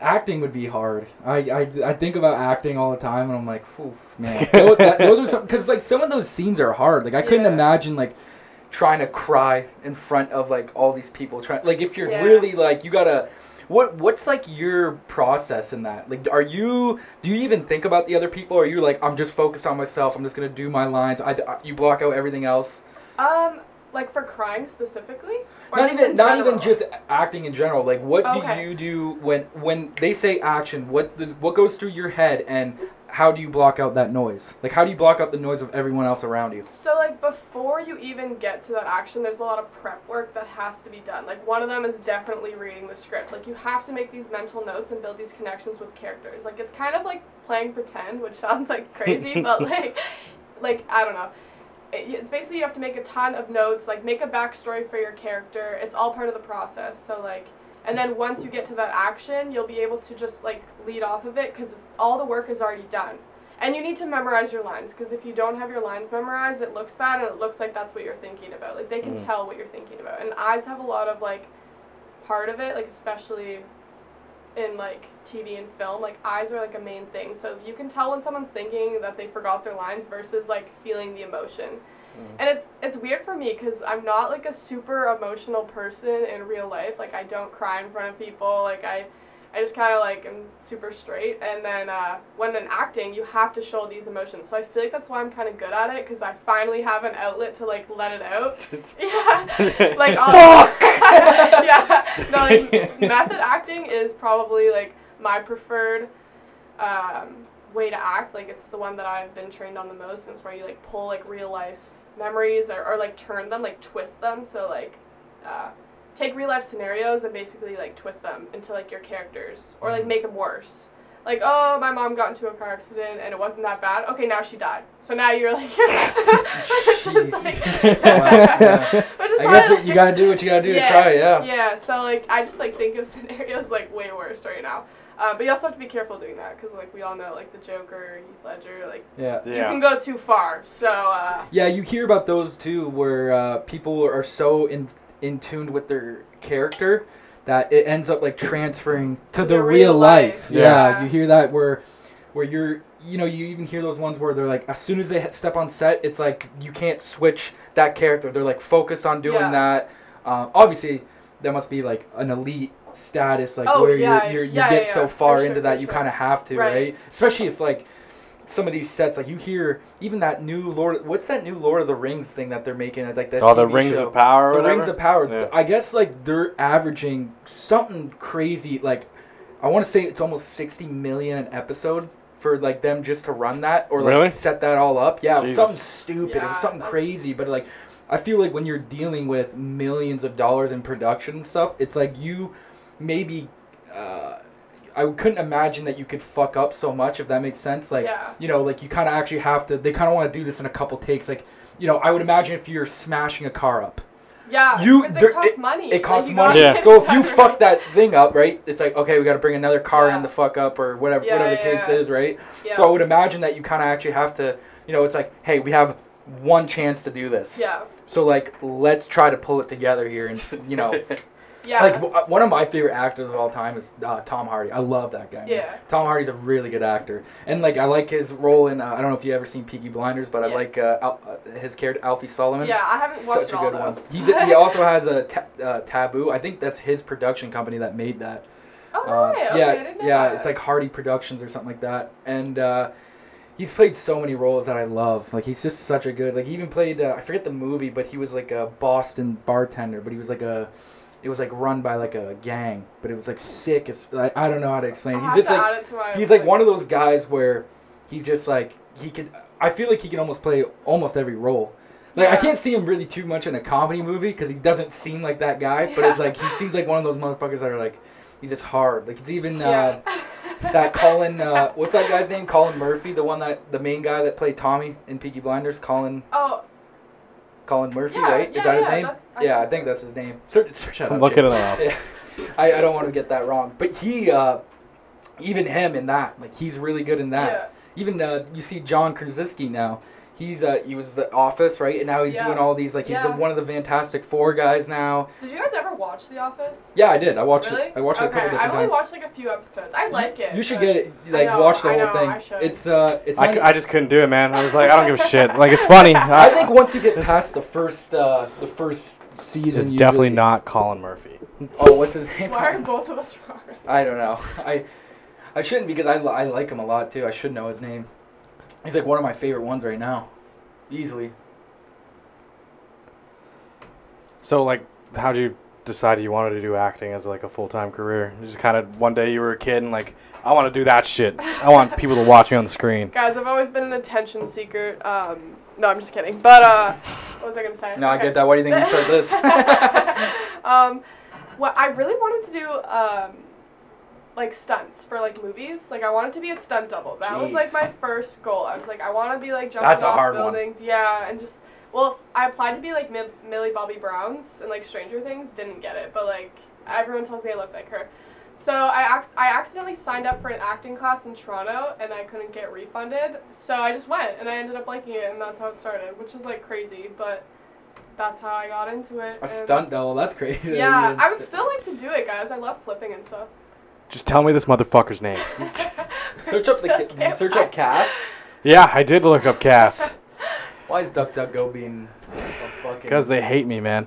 acting would be hard. I, I, I think about acting all the time, and I'm like, Phew, man, those, that, those are some because like some of those scenes are hard. Like I couldn't Yeah. imagine like trying to cry in front of like all these people. Trying like if you're Yeah. really like you gotta. What what's like your process in that? Like, are you do you even think about the other people? Or are you like I'm just focused on myself? I'm just gonna do my lines. I, I- you block out everything else. Um, like for crying specifically, or not even not even just acting in general like what do you do when when they say action what does what goes through your head and how do you block out that noise like how do you block out the noise of everyone else around you So like before you even get to that action, there's a lot of prep work that has to be done. Like one of them is definitely reading the script. Like you have to make these mental notes and build these connections with characters. Like it's kind of like playing pretend, which sounds like crazy, but like like I don't know. It, it's basically you have to make a ton of notes, like make a backstory for your character. It's all part of the process. So like and then once you get to that action, you'll be able to just like lead off of it because all the work is already done. And you need to memorize your lines because if you don't have your lines memorized, it looks bad and it looks like that's what you're thinking about. Like they can Mm. tell what you're thinking about. And eyes have a lot of like part of it, like especially in like TV and film, like eyes are like a main thing. So you can tell when someone's thinking that they forgot their lines versus like feeling the emotion. Mm. And it's it's weird for me because I'm not like a super emotional person in real life. Like I don't cry in front of people. Like I, I just kind of like am super straight. And then uh, when in acting, you have to show these emotions. So I feel like that's why I'm kind of good at it because I finally have an outlet to like let it out. Yeah, like all, yeah. No, like method acting is probably like my preferred um, way to act. Like it's the one that I've been trained on the most, and it's where you like pull like real life memories or, or like turn them, like twist them. So like uh, take real life scenarios and basically like twist them into like your characters or like make them worse. Like, oh, my mom got into a car accident and it wasn't that bad. Okay, now she died. So now you're like, it's just like- yeah. I guess like- you gotta do what you gotta do yeah, to cry yeah Yeah, so like I just like think of scenarios like way worse right now. Uh, but you also have to be careful doing that because like we all know like the Joker, Heath Ledger, like yeah you Yeah. can go too far. So uh, yeah you hear about those too where uh, people are so in in tuned with their character that it ends up like transferring to the, The real real life, life, Yeah. yeah. you hear that where where you're you know you even hear those ones where they're like as soon as they step on set it's like you can't switch that character they're like focused on doing Yeah. that um, obviously that must be like an elite status like Oh, where yeah, you're, you're you yeah, get yeah, so far for into sure, that for you sure. kind of have to Right. right. especially if like some of these sets like you hear even that new lord what's that new lord of the rings thing that they're making like that Oh, the Rings show? of Power. Or the whatever? rings of power Yeah. i guess like they're averaging something crazy like i want to say it's almost 60 million an episode for like them just to run that or like Really? set that all up yeah it was something stupid it was something crazy but like i feel like when you're dealing with millions of dollars in production and stuff it's like you maybe uh, I couldn't imagine that you could fuck up so much if that makes sense. Like, Yeah. you know, like you kind of actually have to. They kind of want to do this in a couple takes. Like, you know, I would imagine if you're smashing a car up, Yeah, You- because there- it costs it- money. it costs Like, money. Yeah. So if you done fuck that thing up, right? It's like okay, we got to bring another car Yeah. in the fuck up or whatever, Yeah, whatever the case yeah. is, right? yeah. So I would imagine that you kind of actually have to. You know, it's like, hey, we have one chance to do this. yeah, So like, let's try to pull it together here, and you know, yeah, like w- one of my favorite actors of all time is uh, Tom Hardy. I love that guy. man. yeah. Tom Hardy's a really good actor, and like I like his role in. Uh, I don't know if you ever seen Peaky Blinders, but I like uh, Al- uh, his character Alfie Solomon. Yeah, I haven't watched Such it a good one. He did, he also has a ta- uh, Taboo. I think that's his production company that made that. Oh no Uh, way! Okay, yeah, I didn't know yeah, that. it's like Hardy Productions or something like that, and uh, he's played so many roles that I love. Like he's just such a good. Like he even played. Uh, I forget the movie, but he was like a Boston bartender, but he was like a. It was like run by like a gang, but it was like sick. As, I, I don't know how to explain. I'll he's just like add it to my, he's like one of those guys where he just like he could. I feel like he can almost play almost every role. Like I can't see him really too much in a comedy movie because he doesn't seem like that guy. But it's like he seems like one of those motherfuckers that are like he's just hard. Like it's even Yeah. uh, that Colin. Uh, what's that guy's name? Colin Murphy, the one that the main guy that played Tommy in Peaky Blinders. Colin oh, Colin Murphy, Yeah, right? Is yeah, that his name? I yeah, I think think so. that's his name. Search, search that I'm up, looking Jason. it up. Yeah. I, I don't want to get that wrong. But he, uh, even him in that, like he's really good in that. yeah. Even uh, you see John Krasinski now. He's uh, he was the Office, right? And now he's Yeah. doing all these like he's the, one of the Fantastic Four guys now. Did you guys ever watch The Office? Yeah, I did. I watched Really? it. I watched it a okay, couple different I've only times. watched like a few episodes. I like it. You should get it. Like know, watch the I whole know, thing. I should. It's uh, it's I, not c- I just couldn't do it, man. I was like, I don't give a shit. Like it's funny. I think once you get past the first uh, the first season, it's you definitely really- not Colin Murphy. Oh, what's his name? Why are both of us wrong? I don't know. I I shouldn't because I, I like him a lot too. I should know his name. He's like one of my favorite ones right now, easily. So like, how'd you decide you wanted to do acting as like a full time career? You Just kind of one day you were a kid and like, I want to do that shit. I want people to watch me on the screen. Guys, I've always been an attention seeker. Um, no, I'm just kidding. But uh, what was I gonna say? No, I get that. Why do you think you started this? um, what I really wanted to do, um, like stunts for like movies. Like I wanted to be a stunt double. That was like my first goal. I was like, I want to be like jumping That's off hard one. buildings. Yeah, and just well, I applied to be like Mi- Millie Bobby Brown's and like Stranger Things. Didn't get it, but like everyone tells me I look like her. So I ac- I accidentally signed up for an acting class in Toronto and I couldn't get refunded. So I just went and I ended up liking it and that's how it started, which is like crazy, but that's how I got into it. a stunt double. That's crazy. Yeah, I would still like to do it, guys. I love flipping and stuff. Just tell me this motherfucker's name. Search up the. ca- Did you search up cast? Yeah, I did look up cast Why is DuckDuckGo being a fucking? because they hate me, man.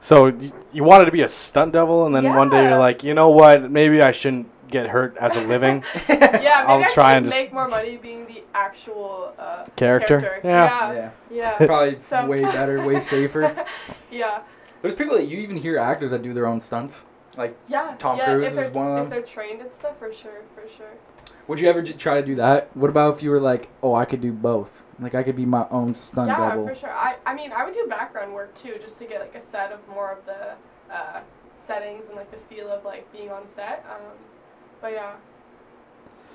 So you, you wanted to be a stunt devil, and then one day Yeah. you're like, you know what? Maybe I shouldn't get hurt as a living Yeah, maybe I'll I should try just and just- make more money being the actual uh, character. Yeah. Yeah. Yeah. Yeah. Probably So- way better, way safer. yeah. There's people that you even hear actors that do their own stunts. Like, Yeah. Tom yeah, Cruise if is they're, one of them. If they're trained and stuff, for sure, for sure. would you ever try to do that? What about if you were like, oh, I could do both? Like, I could be my own stunt yeah, double. for sure. I, I mean, I would do background work too, just to get like a set of more of the uh, settings and like the feel of like being on set. Um, but yeah.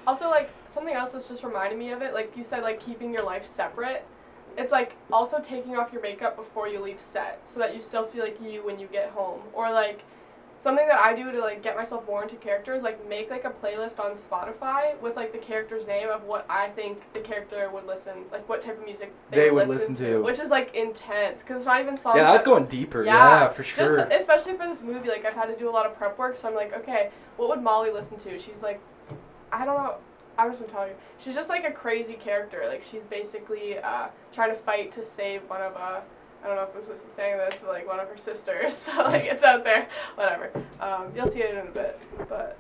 Also, like something else that's just reminding me of it. Like you said, like keeping your life separate. It's like also taking off your makeup before you leave set, so that you still feel like you when you get home. Or like something that I do to like get myself more into characters, like make like a playlist on Spotify with like the character's name of what I think the character would listen, like what type of music they, They would, would listen, listen to, to. which is like intense because it's not even songs. yeah, that's that- going deeper. Yeah, Yeah, for sure. Just especially for this movie, like I've had to do a lot of prep work, so I'm like, okay, what would Molly listen to? She's like, I don't know. I'm just gonna tell you. She's just like a crazy character. Like she's basically uh, trying to fight to save one of uh, I don't know if I'm supposed to be saying this, but like one of her sisters. So like it's out there. Whatever. Um, you'll see it in a bit. But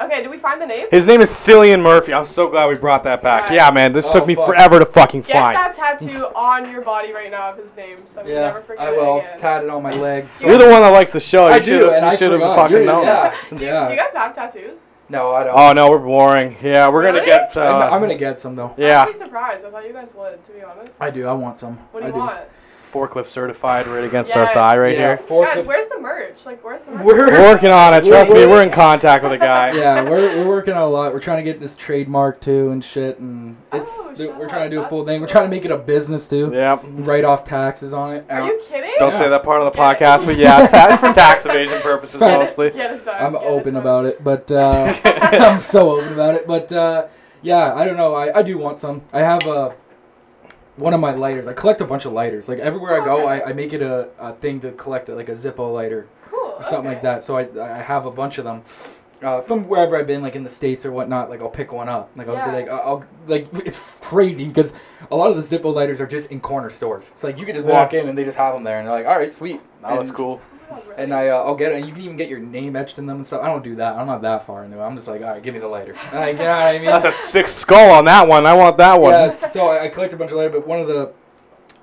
okay, did we find the name? His name is Cillian Murphy. I'm so glad we brought that back. Right. Yeah, man, this Oh, took me fuck. forever to fucking Get find. that tattoo on your body right now of his name, so you never forget I will. it again. Tat it on my leg. So. You're the one that likes the show. I you do, should've- and you I should have forgot. fucking You're- known. yeah. do, you, yeah. do you guys have tattoos? No, I don't. Oh no, we're boring. Yeah, we're gonna Really? get. Uh, I'm, I'm gonna get some though. yeah, I'm actually surprised. I thought you guys would, to be honest. I do. I want some. What do I you want? Forklift certified right against our thigh right yeah, here. fork- Guys, where's the merch? Like, where's the merch? We're- We're working on it. Trust me, We're- we're in contact with a guy. yeah, we're, we're working on a lot. We're trying to get this trademark too and shit, and it's Oh, th- we're trying to do a full thing. We're trying to make it a business too. Yep. Write off taxes on it. Are you kidding? Don't Yeah. say that part on the Get it. podcast, but yeah, it's, it's for tax evasion purposes Get it. mostly. Get it done. I'm open about it, but uh, I'm so open about it. But uh, yeah, I don't know. I, I do want some. I have uh, one of my lighters. I collect a bunch of lighters. Like everywhere I go, Okay. I, I make it a, a thing to collect it, like a Zippo lighter. Cool. something like that. So I, I have a bunch of them uh, from wherever I've been, like in the states or whatnot. Like I'll pick one up. Like I'll Yeah. be like, I'll I'll- like it's crazy because a lot of the Zippo lighters are just in corner stores. It's like you can just walk in and they just have them there, and they're like, all right, sweet. That was cool. Oh, really? And I, uh, I'll get it, and you can even get your name etched in them and stuff. I don't do that. I'm not that far into it. I'm just like, all right, give me the lighter. Like, you know what I mean? That's a sick skull on that one. I want that one. Yeah, so I, I collect a bunch of lighters, but one of the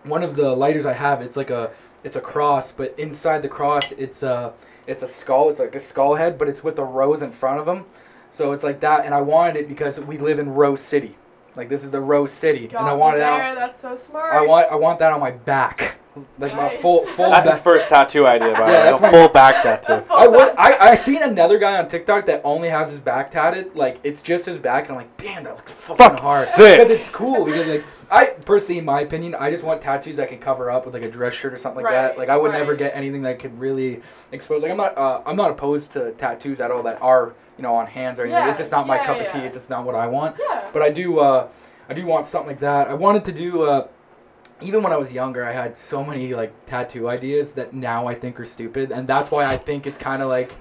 one of the lighters I have, it's like a it's a cross, but inside the cross, it's a it's a skull. It's like a skull head, but it's with a rose in front of them. So it's like that, and I wanted it because we live in Rose City. Like this is the Rose City, Got and I me want it there. out. That's so smart. I want I want that on my back, like my Nice. full full. That's his back. first tattoo idea, by the Yeah, way. that's A full back tattoo. I would. I I seen another guy on TikTok that only has his back tatted. Like it's just his back, and I'm like, damn, that looks fucking Fucking hard. sick. Because it's cool. Because like I personally, in my opinion, I just want tattoos I can cover up with like a dress shirt or something like that. Right, Like I would never right. get anything that could really expose. Like I'm not. Uh, I'm not opposed to tattoos at all that are you know on hands or anything. Yeah, It's just not my yeah, cup of yeah. tea. It's just not what I want. Yeah. But I do. Uh, I do want something like that. I wanted to do. Uh, even when I was younger, I had so many like tattoo ideas that now I think are stupid, and that's why I think it's kind of like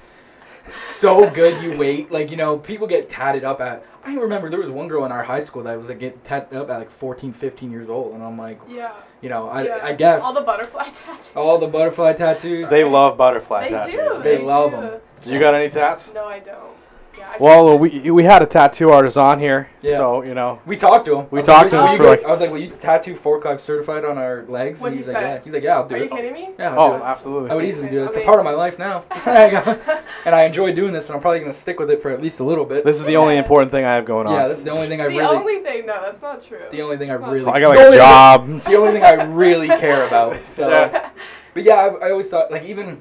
so good you wait. Like you know, people get tatted up at. I remember there was one girl in our high school that was like getting tatted up at like 14, 15 years old, and I'm like, Yeah. you know, I, yeah. I guess All the butterfly tattoos. all the butterfly tattoos. They love butterfly They tattoos. do. They They, love them. You got any tats? No, I don't. Yeah. I Well, we we had a tattoo artist on here, Yeah. so you know. We talked to him. We talked like, to him for, like- I was like, "Will you tattoo forklift certified on our legs?" What'd and he's he like, say? "Yeah." He's like, "Yeah, I'll do it. Are you kidding me? Yeah, I'll oh, do Oh, it. absolutely. I would easily do it. It's a part of my life now. There you go. and I enjoy doing this, and I'm probably gonna stick with it for at least a little bit. This is the only important thing I have going on. yeah, this is the only thing I the really. only thing, no, that's not true. the only thing I really. I got like a job. Thing, the only thing I really care about. So, Yeah. but yeah, I, I always thought like even,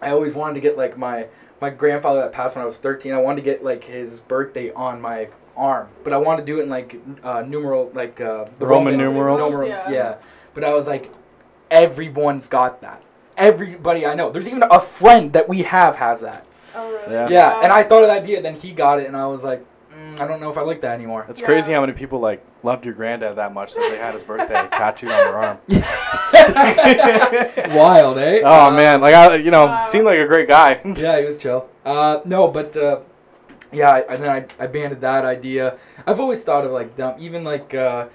I always wanted to get like my my grandfather that passed when I was 13. I wanted to get like his birthday on my arm, but I wanted to do it in like uh, numeral like uh, the Roman numerals? numeral- Yeah. yeah. But I was like, everyone's got that. Everybody I know. There's even a friend that we have has that. Oh, really? Yeah. Yeah, and I thought of the idea, then he got it, and I was like, I don't know if I like that anymore. It's Yeah. crazy how many people like loved your granddad that much that they had his birthday tattooed on their arm. Wild, eh? Oh Uh, man, like I, you know, Wow. seemed like a great guy. Yeah, he was chill. Uh, no, but uh, yeah, I, and then I, I banded that idea. I've always thought of like dumb, even like uh,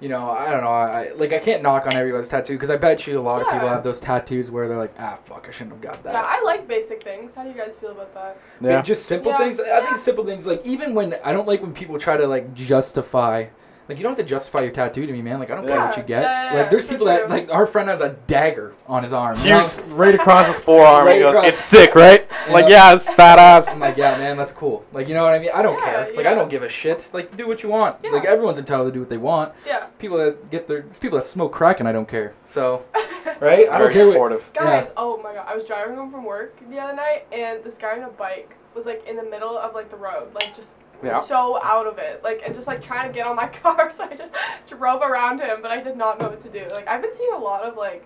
you know, I don't know, I like I can't knock on everybody's tattoo because I bet you a lot of people have those tattoos where they're like, ah, fuck, I shouldn't have got that. Yeah, I like basic things. How do you guys feel about that? But Yeah. just simple Yeah. things. I Yeah. think simple things like even when I don't like when people try to like justify. Like you don't have to justify your tattoo to me, man. Like I don't care what you get. Yeah, yeah, like there's so people that true. like our friend has a dagger on his arm. you know? Right across his forearm. Right he goes, across. "It's sick, right?" You Like, know? yeah, it's badass. I'm like, yeah, man, that's cool. Like, you know what I mean? I don't Yeah, care. Like, I don't give a shit. Like, do what you want. Yeah. Like, everyone's entitled to do what they want. Yeah. People that get their, there's people that smoke crack, and I don't care. So, right? It's I don't very care what. supportive. Guys, Yeah. oh my god, I was driving home from work the other night, and this guy on a bike was like in the middle of like the road, like just Yeah. so out of it, like and just like trying to get on my car. So I just drove around him, but I did not know what to do. Like I've been seeing a lot of like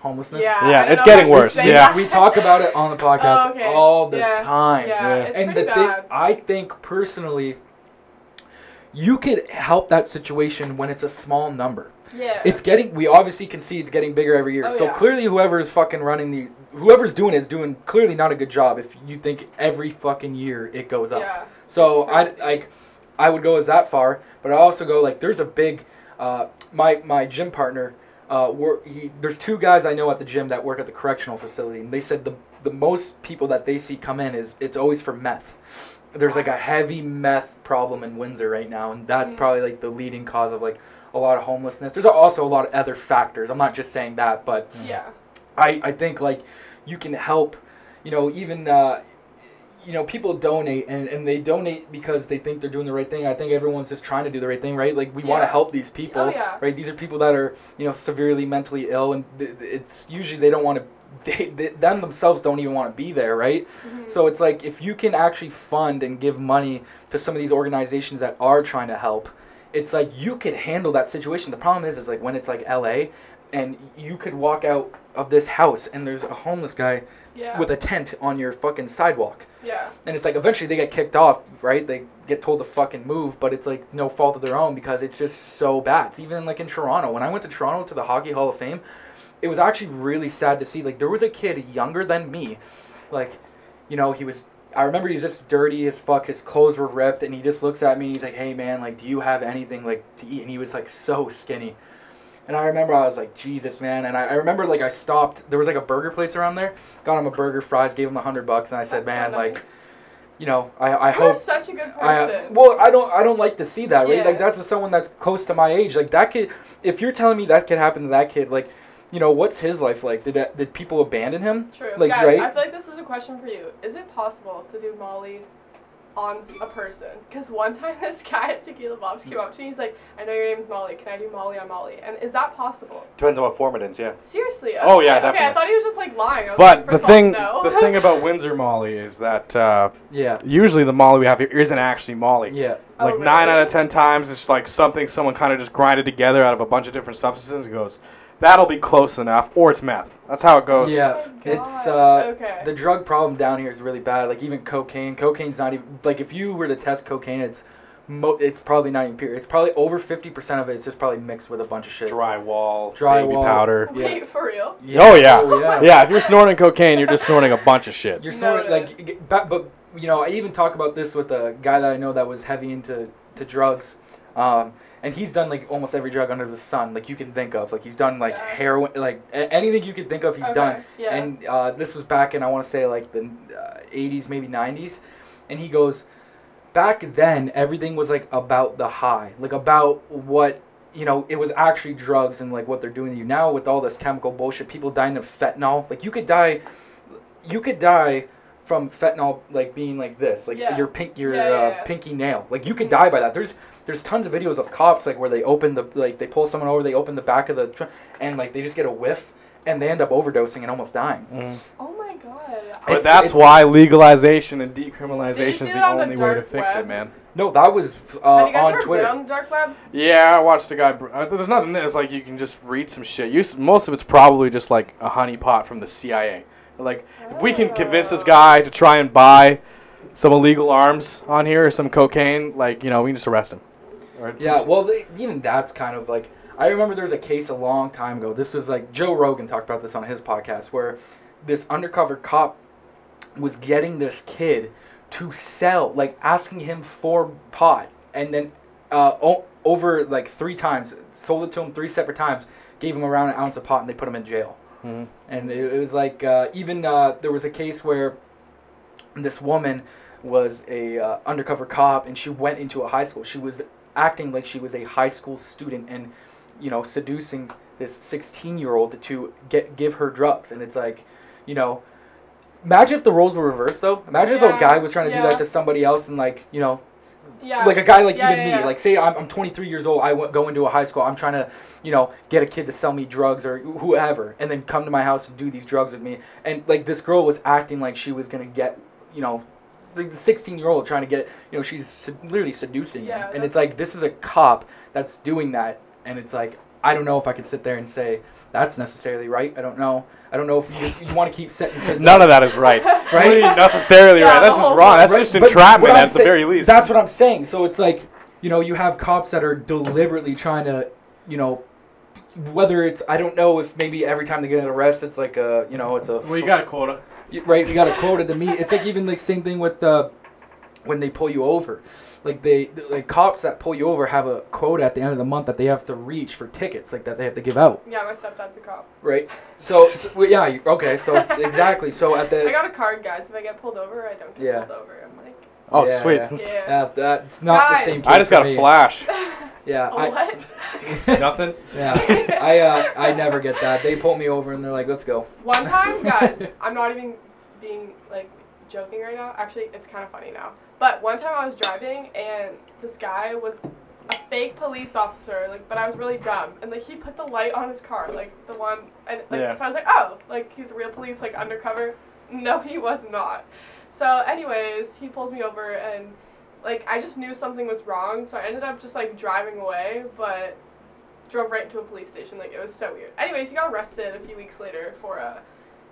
Homelessness. yeah, Yeah, it's getting if I should worse, yeah. We talk about it on the podcast Oh, okay. all the Yeah. time. Yeah, Yeah. it's and the pretty thing. I think personally, you could help that situation when it's a small number. yeah, It's getting. We obviously can see it's getting bigger every year. Oh, so yeah. clearly, is fucking running the, whoever's doing it is doing clearly not a good job. If you think every fucking year it goes up. yeah. So I like, I would go as that far, but I also go like there's a big uh, my my gym partner. Uh, work, he, there's two guys I know at the gym that work at the correctional facility, and they said the the most people that they see come in is it's always for meth. There's like a heavy meth problem in Windsor right now, and that's Mm. probably like the leading cause of like a lot of homelessness. There's also a lot of other factors. I'm not just saying that, but Yeah. I, I think like you can help you know even uh, you know people donate and, and they donate because they think they're doing the right thing i think everyone's just trying to do the right thing right like we want to help these people Oh, yeah. right these are people that are you know severely mentally ill and th- it's usually they don't want to they, they them themselves don't even want to be there right Mhm. so it's like if you can actually fund and give money to some of these organizations that are trying to help, it's like you could handle that situation. The problem is, is like when it's like LA, and you could walk out of this house and there's a homeless guy yeah. with a tent on your fucking sidewalk, yeah. and it's like eventually they get kicked off, right? They get told to fucking move, but it's like no fault of their own because it's just so bad. It's even like in Toronto. When I went to Toronto to the Hockey Hall of Fame, it was actually really sad to see. Like there was a kid younger than me, like, you know, he was. I remember he's just dirty as fuck. His clothes were ripped, and he just looks at me. and He's like, "Hey man, like, do you have anything like to eat?" And he was like so skinny. And I remember I was like, Jesus, man. And I, I remember like I stopped. There was like a burger place around there. Got him a burger, fries, gave him a hundred bucks, and I said, That's man, so like, you know, I, I You're hope. such a good I, person. well, I don't. I don't like to see that, right? Yeah. Like that's someone that's close to my age. Like that kid. If you're telling me that could happen to that kid, like, you know, what's his life like? Did that, did people abandon him? True. Like, Guys, right? I feel like this is a question for you. Is it possible to do Molly on a person? Because one time this guy at Tequila Bob's came up to me. He's like, "I know your name's Molly. Can I do Molly on Molly?" And is that possible? Depends on what form it is, yeah. Seriously? Oh, yeah, okay, Okay, I thought he was just like lying. I was But like, the thing, all, no. the thing about Windsor Molly is that uh, Yeah. usually the Molly we have here isn't actually Molly. Yeah. Oh, Like nine out of ten times, it's like something someone kind of just grinded together out of a bunch of different substances. and goes, that'll be close enough, or it's meth. That's how it goes. Yeah. Oh It's uh okay. the drug problem down here is really bad. Like even cocaine. Cocaine's not even like if you were to test cocaine, it's mo- it's probably not even pure. It's probably over fifty percent of it is just probably mixed with a bunch of shit. Drywall, baby Drywall. powder. yeah. Wait, for real? Oh yeah. Oh, yeah. yeah. If you're snorting cocaine, you're just snorting a bunch of shit. You're sort of Noted. like, but, but you know, I even talk about this with a guy that I know that was heavy into to drugs, um, and he's done like almost every drug under the sun, like you can think of. Like he's done like Yeah. heroin, like a- anything you could think of, he's Okay, done. yeah. And uh, this was back in I want to say like the uh, 80s, maybe 90s, and he goes, back then everything was like about the high, like about what. You know, it was actually drugs and like what they're doing to you now with all this chemical bullshit. People dying of fentanyl. Like you could die, you could die from fentanyl like being like this, like Yeah. your pink, your uh, pinky nail. Like you could die by that. There's there's tons of videos of cops like where they open the like they pull someone over, they open the back of the tr- and like they just get a whiff and they end up overdosing and almost dying. oh my god. But It's- that's it's- why legalization and decriminalization is the on the only way to fix web? it, man. No, that was Have uh, you guys on ever Twitter. been on the dark web? Yeah, I watched a guy. br- Uh, there's nothing there. It's like you can just read some shit. You, s- most of it's probably just like a honeypot from the CIA. Like, if we can convince this Oh. guy to try and buy some illegal arms on here or some cocaine, like, you know, we can just arrest him. Or Yeah, well, they, even that's kind of like I remember there was a case a long time ago. This was like Joe Rogan talked about this on his podcast, where this undercover cop was getting this kid to sell, like asking him for pot, and then uh, o- over like three times, sold it to him three separate times, gave him around an ounce of pot, and they put him in jail. Mhm. And it, it was like uh, even uh, there was a case where this woman was a uh, undercover cop, and she went into a high school. She was acting like she was a high school student, and you know, seducing this 16 year old to get give her drugs. And it's like, you know, imagine if the roles were reversed though. Imagine if a guy was trying to do that to somebody else, and like, you know, Yeah. like a guy like Yeah, even yeah, me, yeah. like say I'm, I'm 23 years old, I w- go into a high school, I'm trying to, you know, get a kid to sell me drugs or wh- whoever, and then come to my house and do these drugs with me, and like this girl was acting like she was gonna get, you know, like the 16 year old trying to get, you know, she's sed- literally seducing him, Yeah, and it's that's- like this is a cop that's doing that, and it's like I don't know if I could sit there and say that's necessarily right. I don't know. I don't know if you just you want to keep setting kids. None up. of that is right. Right? What do you mean necessarily Yeah, right. That's the just whole wrong. That's Right, just but what entrapment I'm at the saying- very least. That's what I'm saying. So it's like, you know, you have cops that are deliberately trying to, you know, whether it's I don't know if maybe every time they get an arrest, it's like a, you know, it's a well, you got a quota. Y- right. You got a quota to meet. It's like even like same thing with uh, when they pull you over. Like they like cops that pull you over have a quota at the end of the month that they have to reach for tickets like that they have to give out. Yeah, my stepdad's a cop. Right. So, so well, yeah, you- okay. So exactly. So at the I got a card, guys. If I get pulled over, I don't get Yeah. pulled over. I'm like, Oh, Yeah, sweet. yeah. yeah. that, that's not Guys. the same. Thing. I just got for a me. flash. Yeah. I, what? Nothing. Yeah, I uh, I never get that. They pull me over and they're like, "Let's go." One time, guys, I'm not even being like joking right now. Actually, it's kind of funny now. But one time I was driving and this guy was a fake police officer, like, but I was really dumb, and like he put the light on his car, like the one, and like Yeah. so I was like, oh, like he's real police, like undercover. No, he was not. So, anyways, he pulls me over and like I just knew something was wrong, so I ended up just like driving away, but drove right into a police station. Like it was so weird. Anyways, he got arrested a few weeks later for a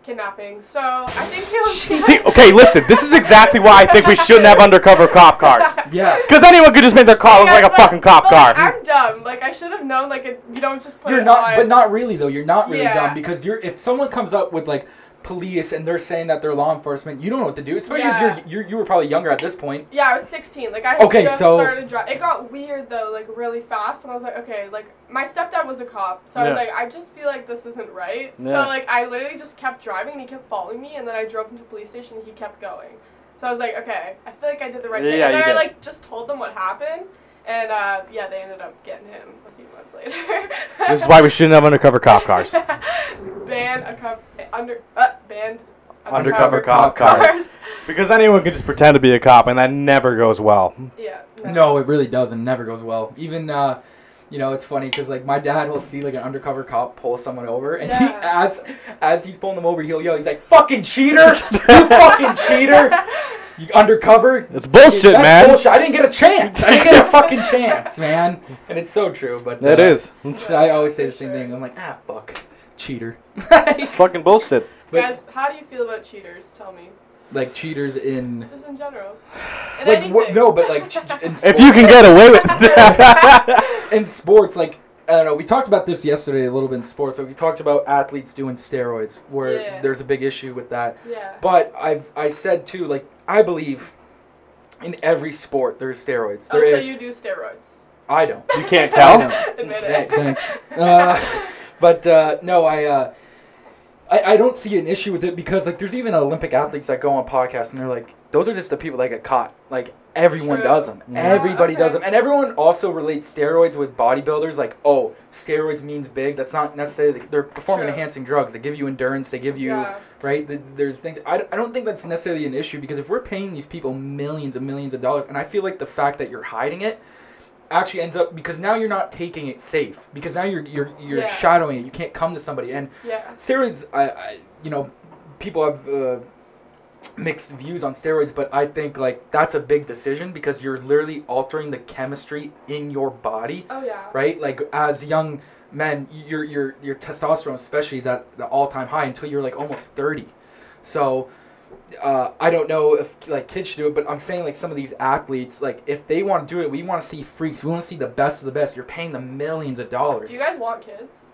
kidnapping. So I think he was. See, okay, listen. This is exactly why I think we shouldn't have undercover cop cars. Yeah. Because anyone could just make their car look like a fucking cop but, car. Like, I'm dumb. Like I should have known. Like it, you don't just put You're it not, on. but not really though. You're not really Yeah. dumb because you're. If someone comes up with like police and they're saying that they're law enforcement, you don't know what to do. Especially Yeah. if you're, you're you were probably younger at this point. Yeah, I was 16. Like I Okay, just so- started driving. It got weird though, like really fast, and I was like, okay, like my stepdad was a cop, so I was like, I just feel like this isn't right. Yeah. So like I literally just kept driving, and he kept following me, and then I drove into the police station, and he kept going. So I was like, okay, I feel like I did the right thing. And then I did. like just told them what happened, and uh, yeah, they ended up getting him a few months later. This is why we shouldn't have undercover cop cars. ban a cop under uh, banned Undercover cop cars. Because anyone can just pretend to be a cop, and that never goes well. Yeah. No, it really doesn't. Never goes well. Even uh, you know, it's funny because like my dad will see like an undercover cop pull someone over, and he as as he's pulling them over, he'll yell, he's like, "Fucking cheater! you fucking cheater! You undercover." It's bullshit, That's man. Bullshit. I didn't get a chance. I didn't get a fucking chance, man. And it's so true. But That uh, is. I always say the same thing. I'm like, ah, fuck, cheater. Fucking bullshit. But- Guys, how do you feel about cheaters? Tell me. like cheaters in Just in general. In like anything. what, no, but like ch- in If you can get away with in sports, like I don't know, we talked about this yesterday a little bit in sports. Like we talked about athletes doing steroids, where Yeah. there's a big issue with that. Yeah. But I've I said too, like I believe in every sport there's steroids. Oh, There so is. you do steroids. I don't. You can't tell? Admit it. thanks. Uh, but uh, no, I, uh, I I don't see an issue with it because like there's even Olympic athletes that go on podcasts and they're like, those are just the people that get caught. Like everyone True. does them. Yeah, Everybody does them, and everyone also relates steroids with bodybuilders. Like, oh, steroids means big. That's not necessarily. They're performance True. enhancing drugs. They give you endurance. They give you Yeah. Right? There's things. I, I don't think that's necessarily an issue because if we're paying these people millions and millions of dollars, and I feel like the fact that you're hiding it actually ends up because now you're not taking it safe because now you're you're you're Yeah. shadowing it. You can't come to somebody and Yeah. steroids. I, I you know people have. Uh, mixed views on steroids but i think like that's a big decision because you're literally altering the chemistry in your body Oh yeah. right? Like as young men, your your your testosterone especially is at the all time high until you're like almost thirty. So uh, I don't know if like kids should do it, but I'm saying like some of these athletes, like if they want to do it, we want to see freaks. We want to see the best of the best. You're paying them millions of dollars. Do you guys want kids?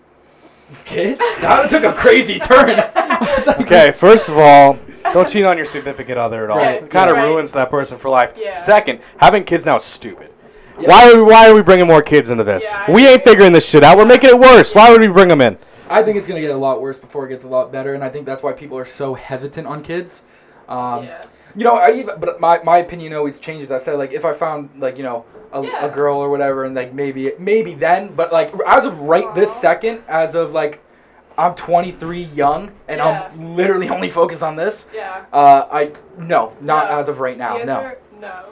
kids? That took a crazy turn. Like, Okay, first of all, don't cheat on your significant other at all. Right, It kind of right. ruins that person for life. Yeah. Second, having kids now is stupid. Yeah. Why are we, why are we bringing more kids into this? Yeah, we ain't figuring this shit out. We're making it worse. Why would we bring them in? I think it's gonna get a lot worse before it gets a lot better, and I think that's why people are so hesitant on kids. Um, yeah. You know, I even but my, my opinion always changes. I said like if I found like you know a, Yeah. a girl or whatever, and like maybe maybe then, but like as of right this second, as of like I'm 23, young, and Yeah. I'm literally only focused on this. Yeah. Uh, I no, not No. as of right now, the no. answer, no. Yeah.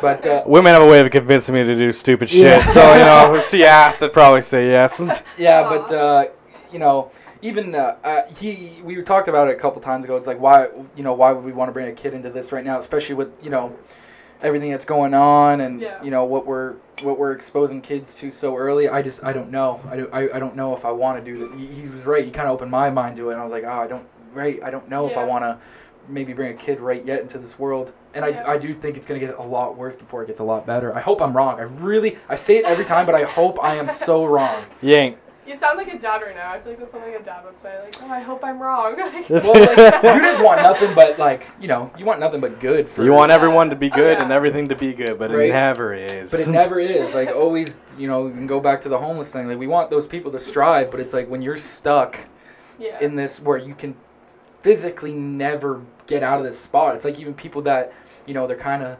But uh, Women have a way of convincing me to do stupid shit. Yeah. So, you know, if she asked, I'd probably say yes. yeah, but uh, you know, even uh, uh, he we talked about it a couple times ago. It's like why you know why would we want to bring a kid into this right now, especially with you know everything that's going on and Yeah. you know what we're what we're exposing kids to so early. I just I don't know. I don't I, I don't know if I want to do that. He, he was right. He kind of opened my mind to it, and I was like, oh, I don't right. I don't know if I want to maybe bring a kid right yet into this world. And Yeah. I, I do think it's gonna get a lot worse before it gets a lot better. I hope I'm wrong. I really I say it every time, but I hope I am so wrong. You ain't. You sound like a dad right now. I feel like that's something a dad would say. Like, oh, I hope I'm wrong. Like, well, like, you just want nothing but like you know you want nothing but good for You want everyone to be Oh, good yeah. and everything to be good, but Right. it never is. But it never is. Like always, you know, you can go back to the homeless thing. Like we want those people to strive, but it's like when you're stuck yeah. in this where you can physically never get out of this spot. It's like even people that, you know, they're kind of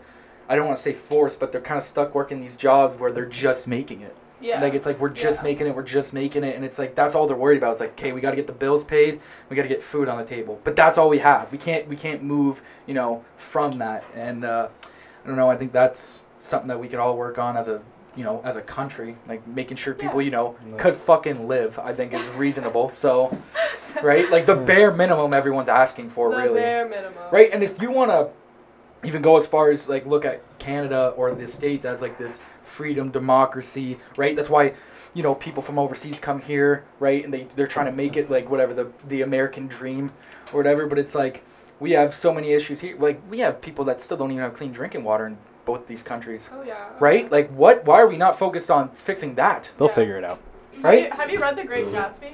I don't want to say forced, but they're kind of stuck working these jobs where they're just making it. yeah. Like it's like we're just Yeah. making it, we're just making it, and it's like that's all they're worried about. It's like, okay, we got to get the bills paid, we got to get food on the table, but that's all we have. We can't we can't move, you know, from that. And uh, I don't know. I think that's something that we could all work on as a you know as a country, like making sure people Yeah. you know Yeah. could fucking live. I think is reasonable. So, right, like the bare minimum everyone's asking for, the really. bare minimum. Right, and if you want to even go as far as like look at Canada or the states as like this freedom democracy, right? That's why you know people from overseas come here, right? And they they're trying to make it like whatever the the American dream or whatever, but it's like we have so many issues here. Like we have people that still don't even have clean drinking water in both these countries. Oh yeah. Right? Like what why are we not focused on fixing that? They'll Yeah. figure it out. Have right? You, have you read The Great Gatsby?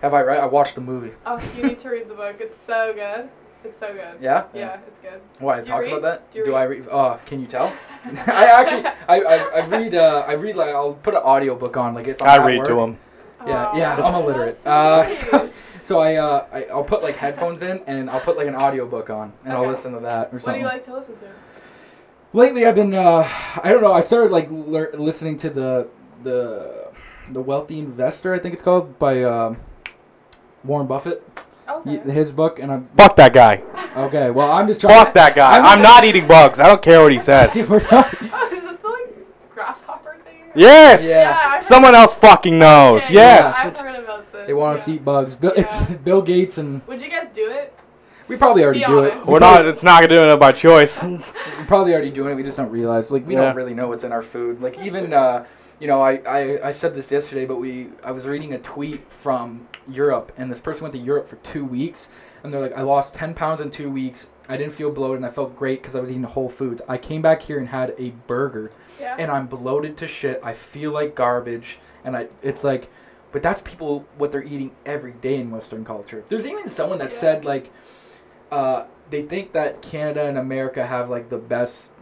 Have I read I watched the movie. Oh, you need to read the book. It's so good. It's so good. Yeah? Yeah, it's good. Why it Do you talks read? about that? Do you Do read? I read? Oh, can you tell? I actually, I, I, I read, uh, I read like I'll put an audiobook on like if I'm I at read work. to them. Yeah, Oh, yeah, I'm illiterate. that's Uh, so, so I, uh, I, I'll put like headphones in and I'll put like an audiobook on and I'll listen to that or something. what do something. you like to listen to? Lately, I've been, uh, I don't know, I started like lear- listening to the, the, the Wealthy Investor, I think it's called by um, Warren Buffett, Okay. y- his book, and I'm Fuck that guy. okay. Well, I'm just trying. Fuck that guy. I'm I'm, not eating bugs. I don't care what he says. We're not- Oh, is this the like grasshopper thing? Yes. Yeah. I've Someone else fucking knows. Okay, yes. I've heard about this. They want us yeah. to eat bugs. Bill, Yeah. it's Bill Gates and Would you guys do it? We probably already Be do it. honest. We We're probably- not. It's not gonna do it by choice. We're probably already doing it. We just don't realize. Like we Yeah. don't really know what's in our food. Like even uh, you know, I, I I said this yesterday, but we I was reading a tweet from Europe, and this person went to Europe for two weeks, and they're like, I lost ten pounds in two weeks. I didn't feel bloated, and I felt great because I was eating Whole Foods. I came back here and had a burger, Yeah. and I'm bloated to shit. I feel like garbage, and I it's like, but that's people what they're eating every day in Western culture. There's even someone that Yeah. said like, uh, they think that Canada and America have like the best,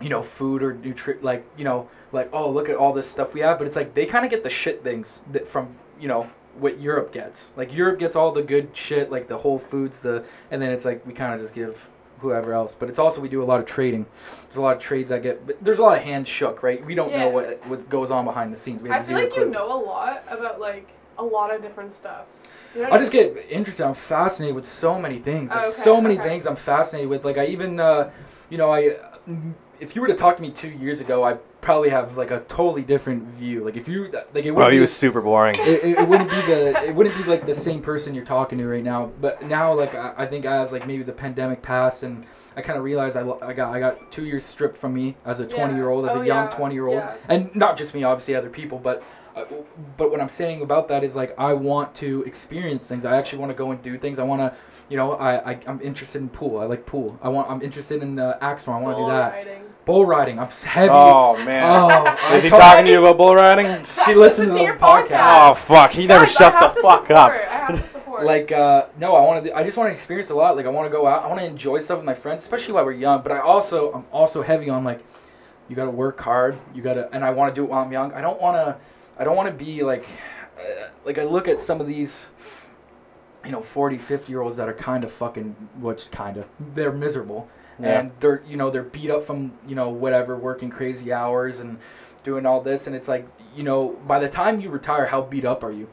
you know, food or nutri like you know like oh look at all this stuff we have, but it's like they kind of get the shit things that from you know what Europe gets. Like Europe gets all the good shit like the Whole Foods the and then it's like we kind of just give whoever else. But it's also we do a lot of trading. There's a lot of trades that get. But there's a lot of hands shook, right? We don't know what what goes on behind the scenes. We I feel like you know a lot about like a lot of different stuff. You I just get interested. I'm fascinated with so many things. Like Okay, so many okay. things I'm fascinated with. Like I even, uh, you know, I, if you were to talk to me two years ago, I probably have like a totally different view. Like if you, like it Bro, wouldn't he be, was super boring. it, it, it wouldn't be the, it wouldn't be like the same person you're talking to right now. But now, like I, I think as like maybe the pandemic passed and I kind of realized I, I got I got two years stripped from me as a Yeah. 20 year old, as Oh, a young yeah. 20 year old, Yeah. and not just me, obviously other people, but. Uh, but what I'm saying about that is like I want to experience things. I actually want to go and do things. I want to, you know, I, I I'm interested in pool. I like pool. I want. I'm interested in uh, axe throwing. I want to do that. riding. Bull riding. I'm heavy. Oh man. Oh, Is he talking to you about bull riding? She listened to the your Oh fuck, he never Guys, shuts the fuck up. support. I have to support. Like uh, no, I want to. I just want to experience a lot. Like I want to go out. I want to enjoy stuff with my friends, especially while we're young. But I also I'm also heavy on like, you got to work hard. You got to, and I want to do it while I'm young. I don't want to. I don't want to be like, uh, like I look at some of these, you know, 40, 50 year olds that are kind of fucking, which kind of, they're miserable. Yeah. And they're, you know, they're beat up from, you know, whatever, working crazy hours and doing all this. And it's like, you know, by the time you retire, how beat up are you?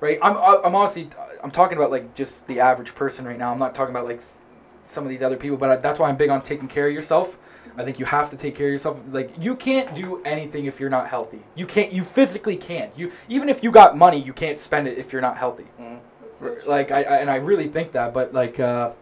Right? I'm, I'm honestly, I'm talking about like just the average person right now. I'm not talking about like some of these other people, but I, that's why I'm big on taking care of yourself. I think you have to take care of yourself. Like you can't do anything if you're not healthy. You can't. You physically can't. You even if you got money, you can't spend it if you're not healthy. That's so true. Like I, I and I really think that. But like uh,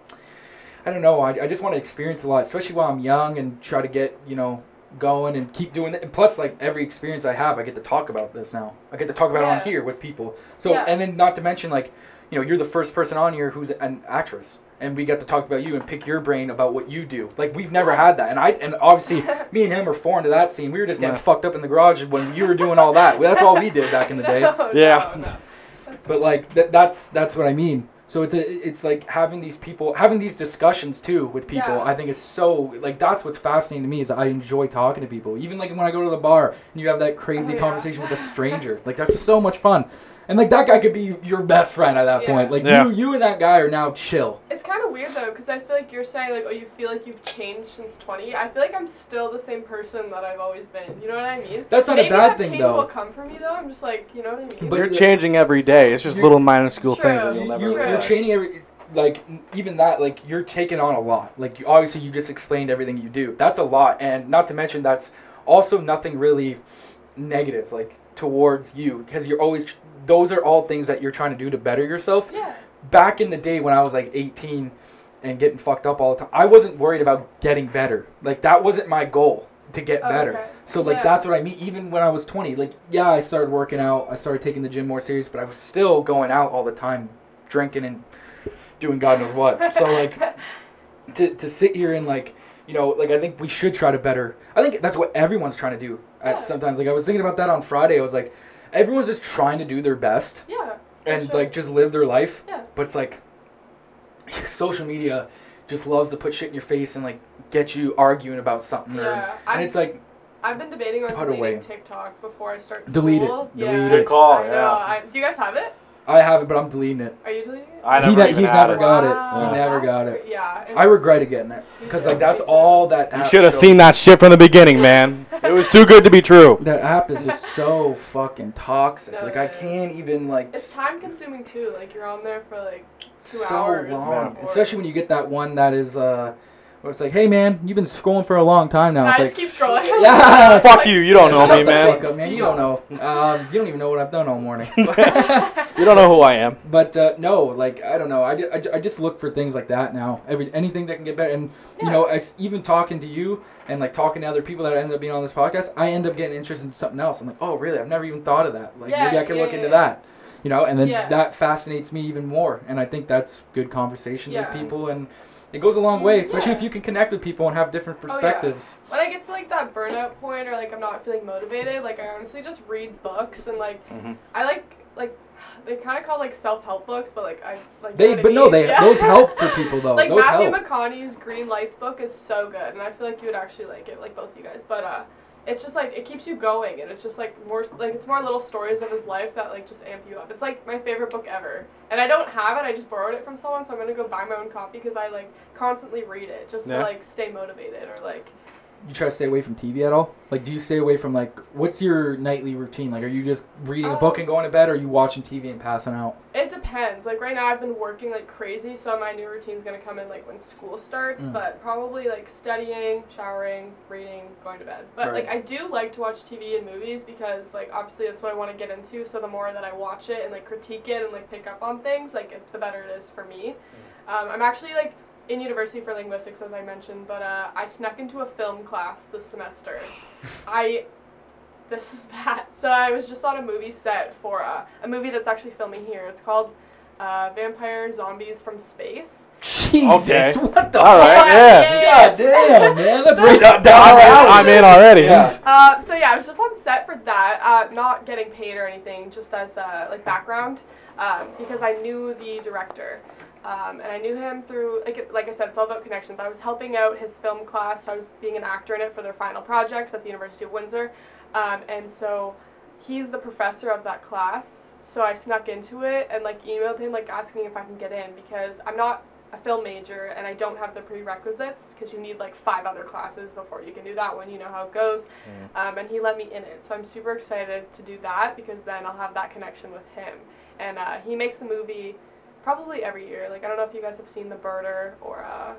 I don't know. I, I just want to experience a lot, especially while I'm young, and try to get you know going and keep doing it. And plus, like every experience I have, I get to talk about this now. I get to talk about it on here with people. So Yeah. and then not to mention like you know you're the first person on here who's an actress. And we got to talk about you and pick your brain about what you do. Like we've never had that, and I and obviously me and him are foreign to that scene. We were just getting Yeah. fucked up in the garage when you were doing all that. That's all we did back in the day. No, Yeah. no, no. But like that, that's that's what I mean. So it's a, it's like having these people having these discussions too with people. Yeah. I think is so like that's what's fascinating to me is I enjoy talking to people. Even like when I go to the bar and you have that crazy Oh, yeah. conversation with a stranger. Like that's so much fun. And like that guy could be your best friend at that Yeah. point. Like Yeah. you you and that guy are now chill. It's kind of weird though, because I feel like you're saying like, oh, you feel like you've changed since 20. I feel like I'm still the same person that I've always been. You know what I mean? That's not a Maybe bad that thing, change though. will come for me though. I'm just like, you know what I mean? But You're the- changing every day. It's just You're- little minuscule things that you'll never. you, True. you're changing every like even that like you're taking on a lot. Like you, obviously you just explained everything you do. That's a lot, and not to mention that's also nothing really negative like towards you because you're always those are all things that you're trying to do to better yourself. yeah. Back in the day when I was like 18 and getting fucked up all the time, I wasn't worried about getting better. Like that wasn't my goal to get Oh, better. okay. So like Yeah. that's what I mean. Even when I was 20, like yeah, I started working out. I started taking the gym more serious, but I was still going out all the time, drinking and doing God knows what. So like to to sit here and like you know like I think we should try to better. I think that's what everyone's trying to do. At Yeah. sometimes like I was thinking about that on Friday. I was like, everyone's just trying to do their best yeah. and sure. like just live their life. Yeah. But it's like social media just loves to put shit in your face and like get you arguing about something. Or, Yeah, and I'm- it's like I've been debating on deleting away. TikTok before I start Delete it. school. Delete yeah. it. Good call, I know. yeah. I, do you guys have it? I have it, but I'm deleting it. Are you deleting it? I He never ne- even he's had never it. got it. Wow, He never that's got great. it. Yeah. I it's- regretted getting it because like that's all that. You app should have shows. seen that shit from the beginning, man. It was too good to be true. That app is just so fucking toxic. No, like I it is. can't even like It's time consuming too. Like you're on there for like two so hours long. before- Especially when you get that one that is uh, where it's like, hey man, you've been scrolling for a long time now. I It's just like, keep scrolling. Yeah, Fuck like- you. You don't know Shut me, the man. fuck up, man. You don't know. Um, you don't even know what I've done all morning. You don't know who I am. But uh, no, like I don't know. I, I, I just look for things like that now. Every anything that can get better, and you know, I s even talking to you and like talking to other people that end up being on this podcast, I end up getting interested in something else. I'm like, oh, really? I've never even thought of that. Like Yeah, maybe I can yeah, look yeah, into yeah. that. You know, and then Yeah. that fascinates me even more. And I think that's good conversations Yeah. with people, and it goes a long way, especially Yeah. if you can connect with people and have different Oh, yeah. perspectives. when I get to like that burnout point or like I'm not feeling motivated, like I honestly just read books and like Mhm. I like like they kind of call like self help books, but like I like. They, know I but no, they Yeah. those help for people though. like those Matthew help. McConaughey's Green Lights book is so good, and I feel like you would actually like it, like both you guys. But uh, it's just like it keeps you going, and it's just like more like it's more little stories of his life that like just amp you up. It's like my favorite book ever, and I don't have it. I just borrowed it from someone, so I'm gonna go buy my own copy because I like constantly read it just Yeah. to like stay motivated or like. You try to stay away from TV at all? Like, do you stay away from like what's your nightly routine? Like, are you just reading a book Um, and going to bed, or are you watching TV and passing out? It depends. Like right now, I've been working like crazy, so my new routine's gonna come in like when school starts. Mm. But probably like studying, showering, reading, going to bed. But Right. like I do like to watch TV and movies because like obviously that's what I want to get into. So the more that I watch it and like critique it and like pick up on things, like it, the better it is for me. Um, I'm actually like in university for linguistics, as I mentioned, but uh, I snuck into a film class this semester. I this is bad. So I was just on a movie set for uh, a movie that's actually filming here. It's called uh, Vampire Zombies from Space. Jesus, Okay. what the All fuck? right, yeah. God damn, man, that's So- right down, down I'm in. I'm in already. Yeah. Uh, so yeah, I was just on set for that, uh, not getting paid or anything, just as uh, like background, um, because I knew the director, um, and I knew him through like like I said, it's all about connections. I was helping out his film class, so I was being an actor in it for their final projects at the University of Windsor, um, and so he's the professor of that class. So I snuck into it and like emailed him like asking if I can get in because I'm not a film major and I don't have the prerequisites because you need like five other classes before you can do that one. You know how it goes. Um, and he let me in it. So I'm super excited to do that because then I'll have that connection with him. And uh, he makes a movie probably every year. Like I don't know if you guys have seen The Birder or. Uh,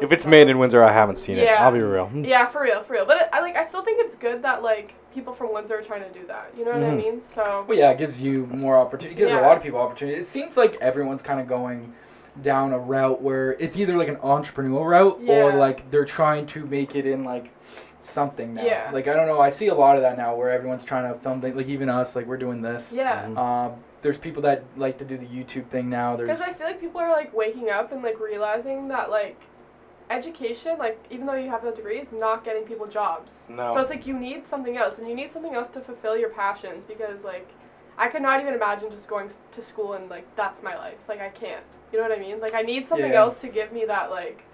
If it's made in Windsor, I haven't seen it. Yeah. I'll be real. Yeah, for real, for real. But it, I like I still think it's good that like people from Windsor are trying to do that. You know what I Mhm. mean? So Well, yeah, it gives you more opportunity. It gives a lot of people opportunity. It seems like everyone's kind of going down a route where it's either like an entrepreneurial route or like they're trying to make it in like something now. Yeah. Like I don't know. I see a lot of that now where everyone's trying to film things. Like even us, like we're doing this. yeah. Mhm. Um, there's people that like to do the YouTube thing now. There's Because I feel like people are like waking up and like realizing that like education, like even though you have the degree, is not getting people jobs. No. So it's like you need something else, and you need something else to fulfill your passions. Because like, I could not even imagine just going to school and like that's my life. Like I can't. You know what I mean? Like I need something Yeah. else to give me that like.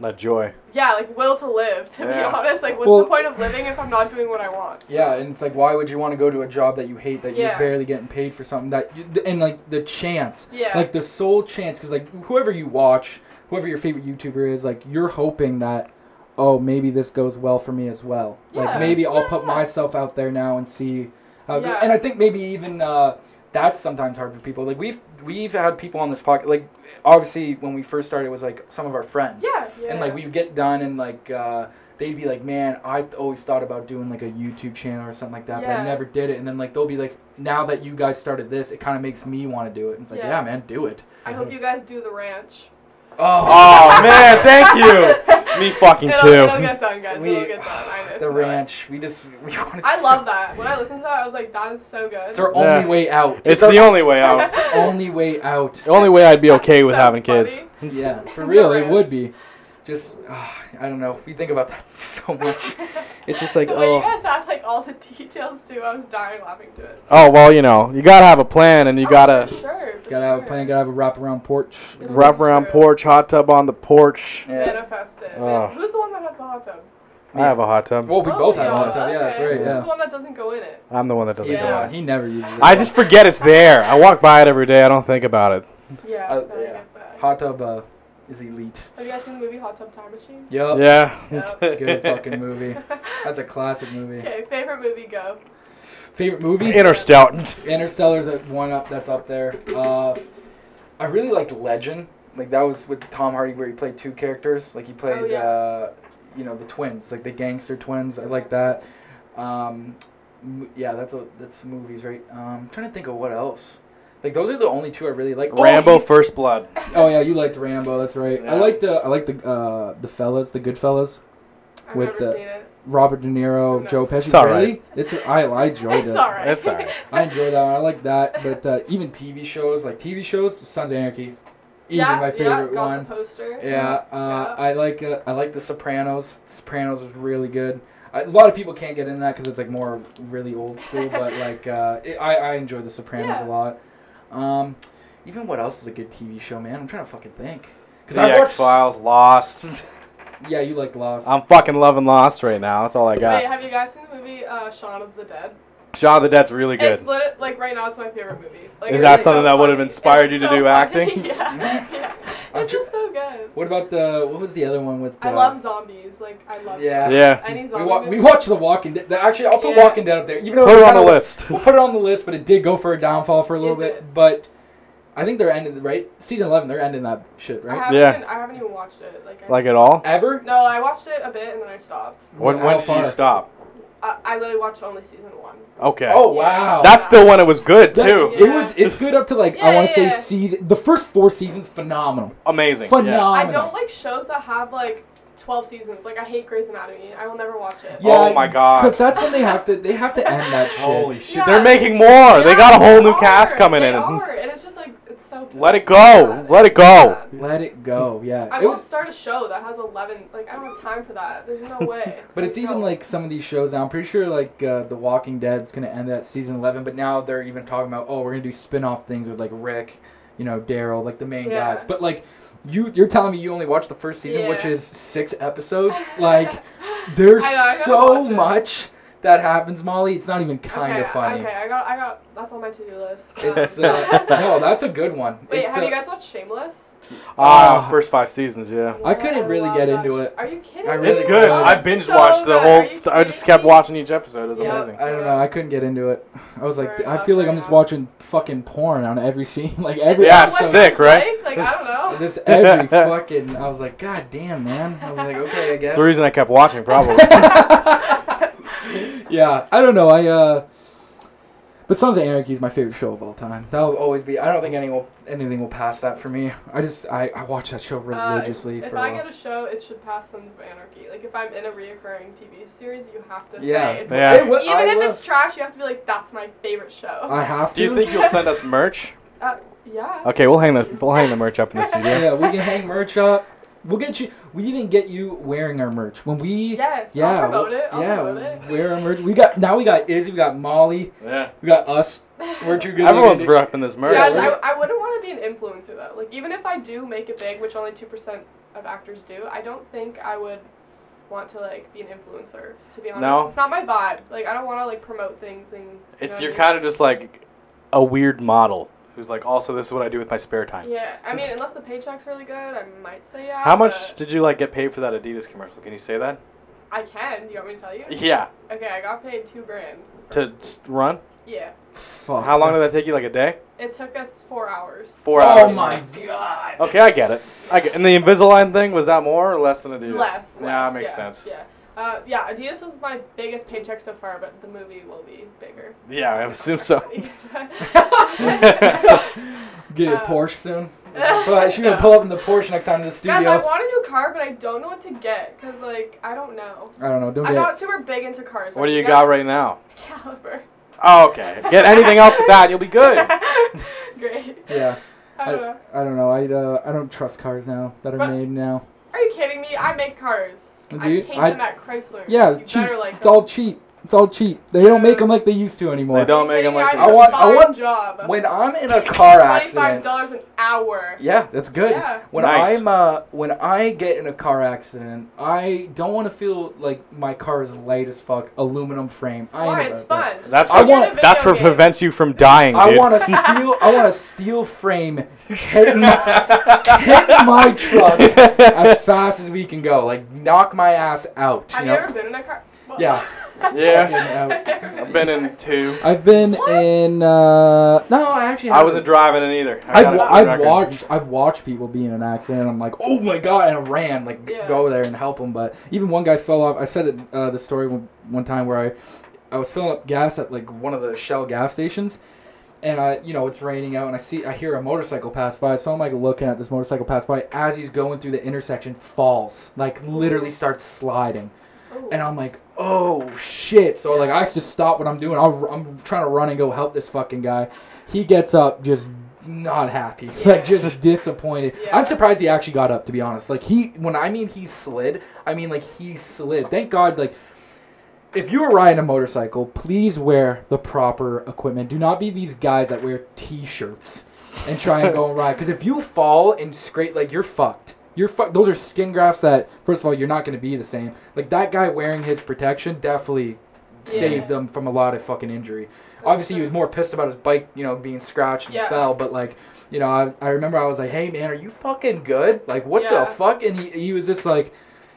That joy. Yeah, like will to live. To be honest, like what's Well- the point of living if I'm not doing what I want? So- Yeah, and it's like, why would you want to go to a job that you hate, that Yeah. you're barely getting paid for something that, you, and like the chance, Yeah. like the sole chance, because like whoever you watch, whoever your favorite YouTuber is, like you're hoping that, oh, maybe this goes well for me as well. Like maybe I'll put Yeah. myself out there now and see how. Yeah. And I think maybe even uh, that's sometimes hard for people. Like we've we've had people on this podcast, like obviously when we first started, it was like some of our friends yeah. Yeah. and like we would get done and like uh, they'd be like man i th- always thought about doing like a youtube channel or something like that but i never did it and then like they'll be like now that you guys started this it kind of makes me want to do it and it's like yeah. Yeah. man do it I hope you guys do the ranch. Oh, Oh man, thank you. Me fucking it'll, too. It'll get done, guys. We- it'll get done. I know. the ranch we just we wanted I so- love that. When I listened to that, I was like, that is so good. it's our Yeah. only way out It's our the only way out. it's the only way out The only way I'd be okay with so having funny. kids. yeah for real it would be just uh, i don't know we think about that so much it's just like the way oh you guys have like all the details too, I was dying laughing to it. Oh well, you know, you gotta have a plan, and you Oh, gotta for sure, for gotta have a plan gotta have a wraparound porch It wrap around porch, hot tub on the porch. yeah Manifest it. Oh. Who's the one that has the hot tub? I have a hot tub. well we Oh, both have a hot tub yeah that's okay. right Who's the one that doesn't go in it? I'm the one that doesn't He's do the Yeah. one. it. He never uses it. I just forget it's there. I walk by it every day. I don't think about it. Yeah. Uh, yeah. Hot tub uh, is elite. Have you guys seen the movie Hot Tub Time Machine? Yup. Yeah. Yep. Good fucking movie. That's a classic movie. Okay, favorite movie, go. Favorite movie? Interstellar. Interstellar's at one up. That's up there. Uh, I really liked Legend. Like that was with Tom Hardy, where he played two characters. Like he played, Oh, yeah. uh, you know, the twins, like the gangster twins. I like that. Um, m- yeah, that's a that's movies, right? Um, I'm trying to think of what else. Like those are the only two I really like. Oh, Rambo he- First Blood. Oh yeah, you liked Rambo. That's right. I Yeah. like the I like the uh, the fellas, the good fellas. I've With never the- seen it. Robert De Niro, No. Joe Pesci. It's all right. really? It's I I enjoyed It's it. alright. It's alright. I enjoy that one. I like that. But uh, even TV shows, like TV shows, Sons of Anarchy, easily yeah, my favorite yeah, got one. the poster. Yeah, uh, Yeah. I like uh, I like The Sopranos. Sopranos is really good. I, a lot of people can't get in that because it's like more really old school, but like uh, it, I I enjoy The Sopranos Yeah. a lot. Um, even what else is a good TV show, man? I'm trying to fucking think. The I X Files, Lost. Yeah, you like Lost. I'm fucking loving Lost right now. That's all I got. Wait, got. have you guys seen the movie uh, Shaun of the Dead? Shaun of the Dead's really good. It's lit- like right now, it's my favorite movie. Like, Is it's that so something that would have inspired It's you to so do funny. acting? yeah, yeah. I'm It's tr- just so good. What about the what was the other one with? I uh, love zombies. Like I love. Yeah. Zombies. Yeah. Any We, zombie wa- we watched The Walking Dead. Actually, I'll put Yeah. Walking Dead up there. Even though Put it on kinda- the list. We'll put it on the list, but it did go for a downfall for a little It bit. did. But I think they're ending right. Season eleven, they're ending that shit, right? haven't, Yeah. even, I haven't even watched it. Like I Like just- it all? Ever? No, I watched it a bit and then I stopped. When, How when did you stop? I, I literally watched only season one. Okay. Oh wow. That's still when it was good That- too. It was. It's good up to like I Yeah, want to yeah, say yeah. season. The first four seasons, phenomenal. Amazing. Yeah. Phenomenal. I don't like shows that have like twelve seasons. Like I hate Grey's Anatomy. I will never watch it. Yeah, Oh my God. Because that's when they have to. They have to end that shit. Holy shit. Yeah. They're making more. they got a whole new are. cast coming They in. Are, and it's just like it's so. Let it it's so go. Let it go. bad. Let it go. Yeah. I it won't was. start a show that has eleven. Like I don't have time for that. There's no way. But it's Like, even like some of these shows now. I'm pretty sure like uh, The Walking Dead's gonna end at season 11, but now they're even talking about oh we're gonna do spin-off things with like Rick, you know Daryl, like the main Yeah. guys. But like you you're telling me you only watched the first season, which is six episodes. Like there's know, so watch it. much that happens, Molly. It's not even kind okay, of funny. Okay, I got, I got. That's on my to-do list. It's uh, no, that's a good one. Wait, It, have uh, you guys watched Shameless? Ah, Uh, first five seasons, yeah. I couldn't really get into sh- it. Are you kidding? I really It's good. Oh, I it's binge so watched the good. whole. Are you I just kidding kept me? watching each episode. It was Yeah. amazing. I don't know. I couldn't get into it. I was like, Fair I enough, feel like fair I'm just enough. watching fucking porn on every scene, like Is every Yeah, that it's what episode. sick, right? Like, like I don't know. This every fucking. I was like, God damn, man. I was like, okay, I guess. That's the reason I kept watching, probably. Yeah, I don't know. I uh, But Sons of Anarchy is my favorite show of all time. That'll always be. I don't think anything will, anything will pass that for me. I just I, I watch that show Uh, religiously if for a I get a show, it should pass Sons of Anarchy. Like if I'm in a reoccurring TV series, you have to Yeah. say it's Yeah. It will- even I if will- it's trash, you have to be like, that's my favorite show. I have to. Do you think you'll send us merch? uh, yeah. Okay, we'll hang the we'll hang the merch up in the studio. Yeah, we can hang merch up. We'll get you. We even get you wearing our merch when we. Yes. Yeah, I'll promote it. I'll yeah, promote it. wear our merch. We got now. We got Izzy. We got Molly. Yeah. We got us. We're too good. Everyone's looking. repping this merch. Guys, we're- I, I wouldn't want to be an influencer though. Like even if I do make it big, which only two percent of actors do, I don't think I would want to like be an influencer. To be honest, No? it's not my vibe. Like I don't want to like promote things and. you It's know you're I mean? kind of just like a weird model who's like, also this is what I do with my spare time. Yeah, I mean, unless the paycheck's really good, I might say yeah. How much did you like get paid for that Adidas commercial? Can you say that? I can. Do you want me to tell you? Yeah. Okay, I got paid two grand. To s- run? Yeah, Fuck. How long did that take you? Like a day? it took us four hours. Four Oh hours. Oh my god. Okay, I get it. I get. And the Invisalign thing was that more or less than Adidas? Less. Yeah, less, makes yeah, sense. Yeah. Uh, yeah, Adidas was my biggest paycheck so far, but the movie will be bigger. Yeah, I assume so. Get a Uh, Porsche soon. But she's gonna pull up in the Porsche next time to the studio. Guys, I want a new car, but I don't know what to get because, like, I don't know. I don't know. Don't I'm get. not super big into cars. What do you guys- got right now? Caliber. Oh, okay. Get anything else but that, you'll be good. Great. Yeah. I don't know. I don't know. I uh, I don't trust cars now that are But- made now. Are you kidding me? I make cars. I Dude, paint I- them at Chrysler. Yeah, you cheap. like It's all cheap. It's all cheap. They don't make them like they used to anymore. They don't make them like I I want- want. I want- job. When I'm in a car Twenty-five accident. dollars an hour. Yeah, that's good. Yeah. When Nice. I'm uh, when I get in a car accident, I don't want to feel like my car is light as fuck, aluminum frame. I Why? ain't It's about that. fun. That's I what want- that's what prevents you from dying, I want a steel. I want a steel frame hit my, hitting my truck as fast as we can go. Like knock my ass out. Have you you know? ever been in a car? Well, Yeah. Yeah. I've been in two. I've been What? in. Uh, no, I actually. I haven't. wasn't driving in either. I I've, wa- I've record. watched I've watched people be in an accident. and I'm like, oh my god, and I ran like Yeah. go there and help them. But even one guy fell off. I said it uh, the story one, one time where I I was filling up gas at like one of the Shell gas stations, and I you know it's raining out and I see I hear a motorcycle pass by. So I'm like looking at this motorcycle pass by as he's going through the intersection, falls like literally starts sliding. Ooh. And I'm like, oh shit! So like, I just stop what I'm doing. I'll, I'm trying to run and go help this fucking guy. He gets up, just not happy, Yeah. like just disappointed. Yeah. I'm surprised he actually got up. To be honest, like he, when I mean he slid, I mean like he slid. Thank God, like. If you are riding a motorcycle, please wear the proper equipment. Do not be these guys that wear T-shirts and try and go and ride. Because if you fall and scrape, like you're fucked. You're fucked. Those are skin grafts that, first of all, you're not going to be the same. Like that guy wearing his protection definitely Yeah. saved them from a lot of fucking injury. Obviously, he was more pissed about his bike, you know, being scratched and Yeah. fell. But like, you know, I, I remember I was like, "Hey man, are you fucking good? Like, what Yeah. the fuck?" And he he was just like.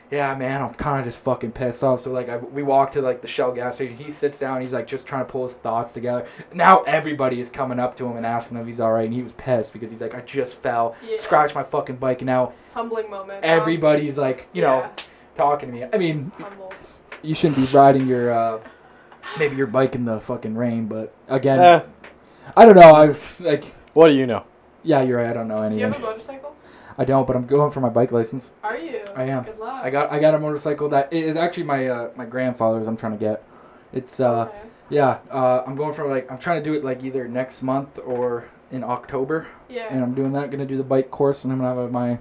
Yeah, man, I'm kind of just fucking pissed off. So like, I, we walk to like the Shell gas station. He sits down. He's like just trying to pull his thoughts together. Now everybody is coming up to him and asking him if he's all right, and he was pissed because he's like, I just fell, Yeah. scratched my fucking bike, and now Humbling moment. huh? everybody's like, you know, Yeah, talking to me. I mean, humble. you shouldn't be riding your uh, maybe your bike in the fucking rain, but again, Eh, I don't know. I was like, what do you know? yeah, you're right. I don't know Do you have a motorcycle? I don't, but I'm going for my bike license. Are you? I am. Good luck. I got I got a motorcycle that is actually my uh, my grandfather's. I'm trying to get. It's uh Okay. yeah. Uh, I'm going for like I'm trying to do it like either next month or in October, Yeah. and I'm doing that. Gonna do the bike course, and I'm gonna have my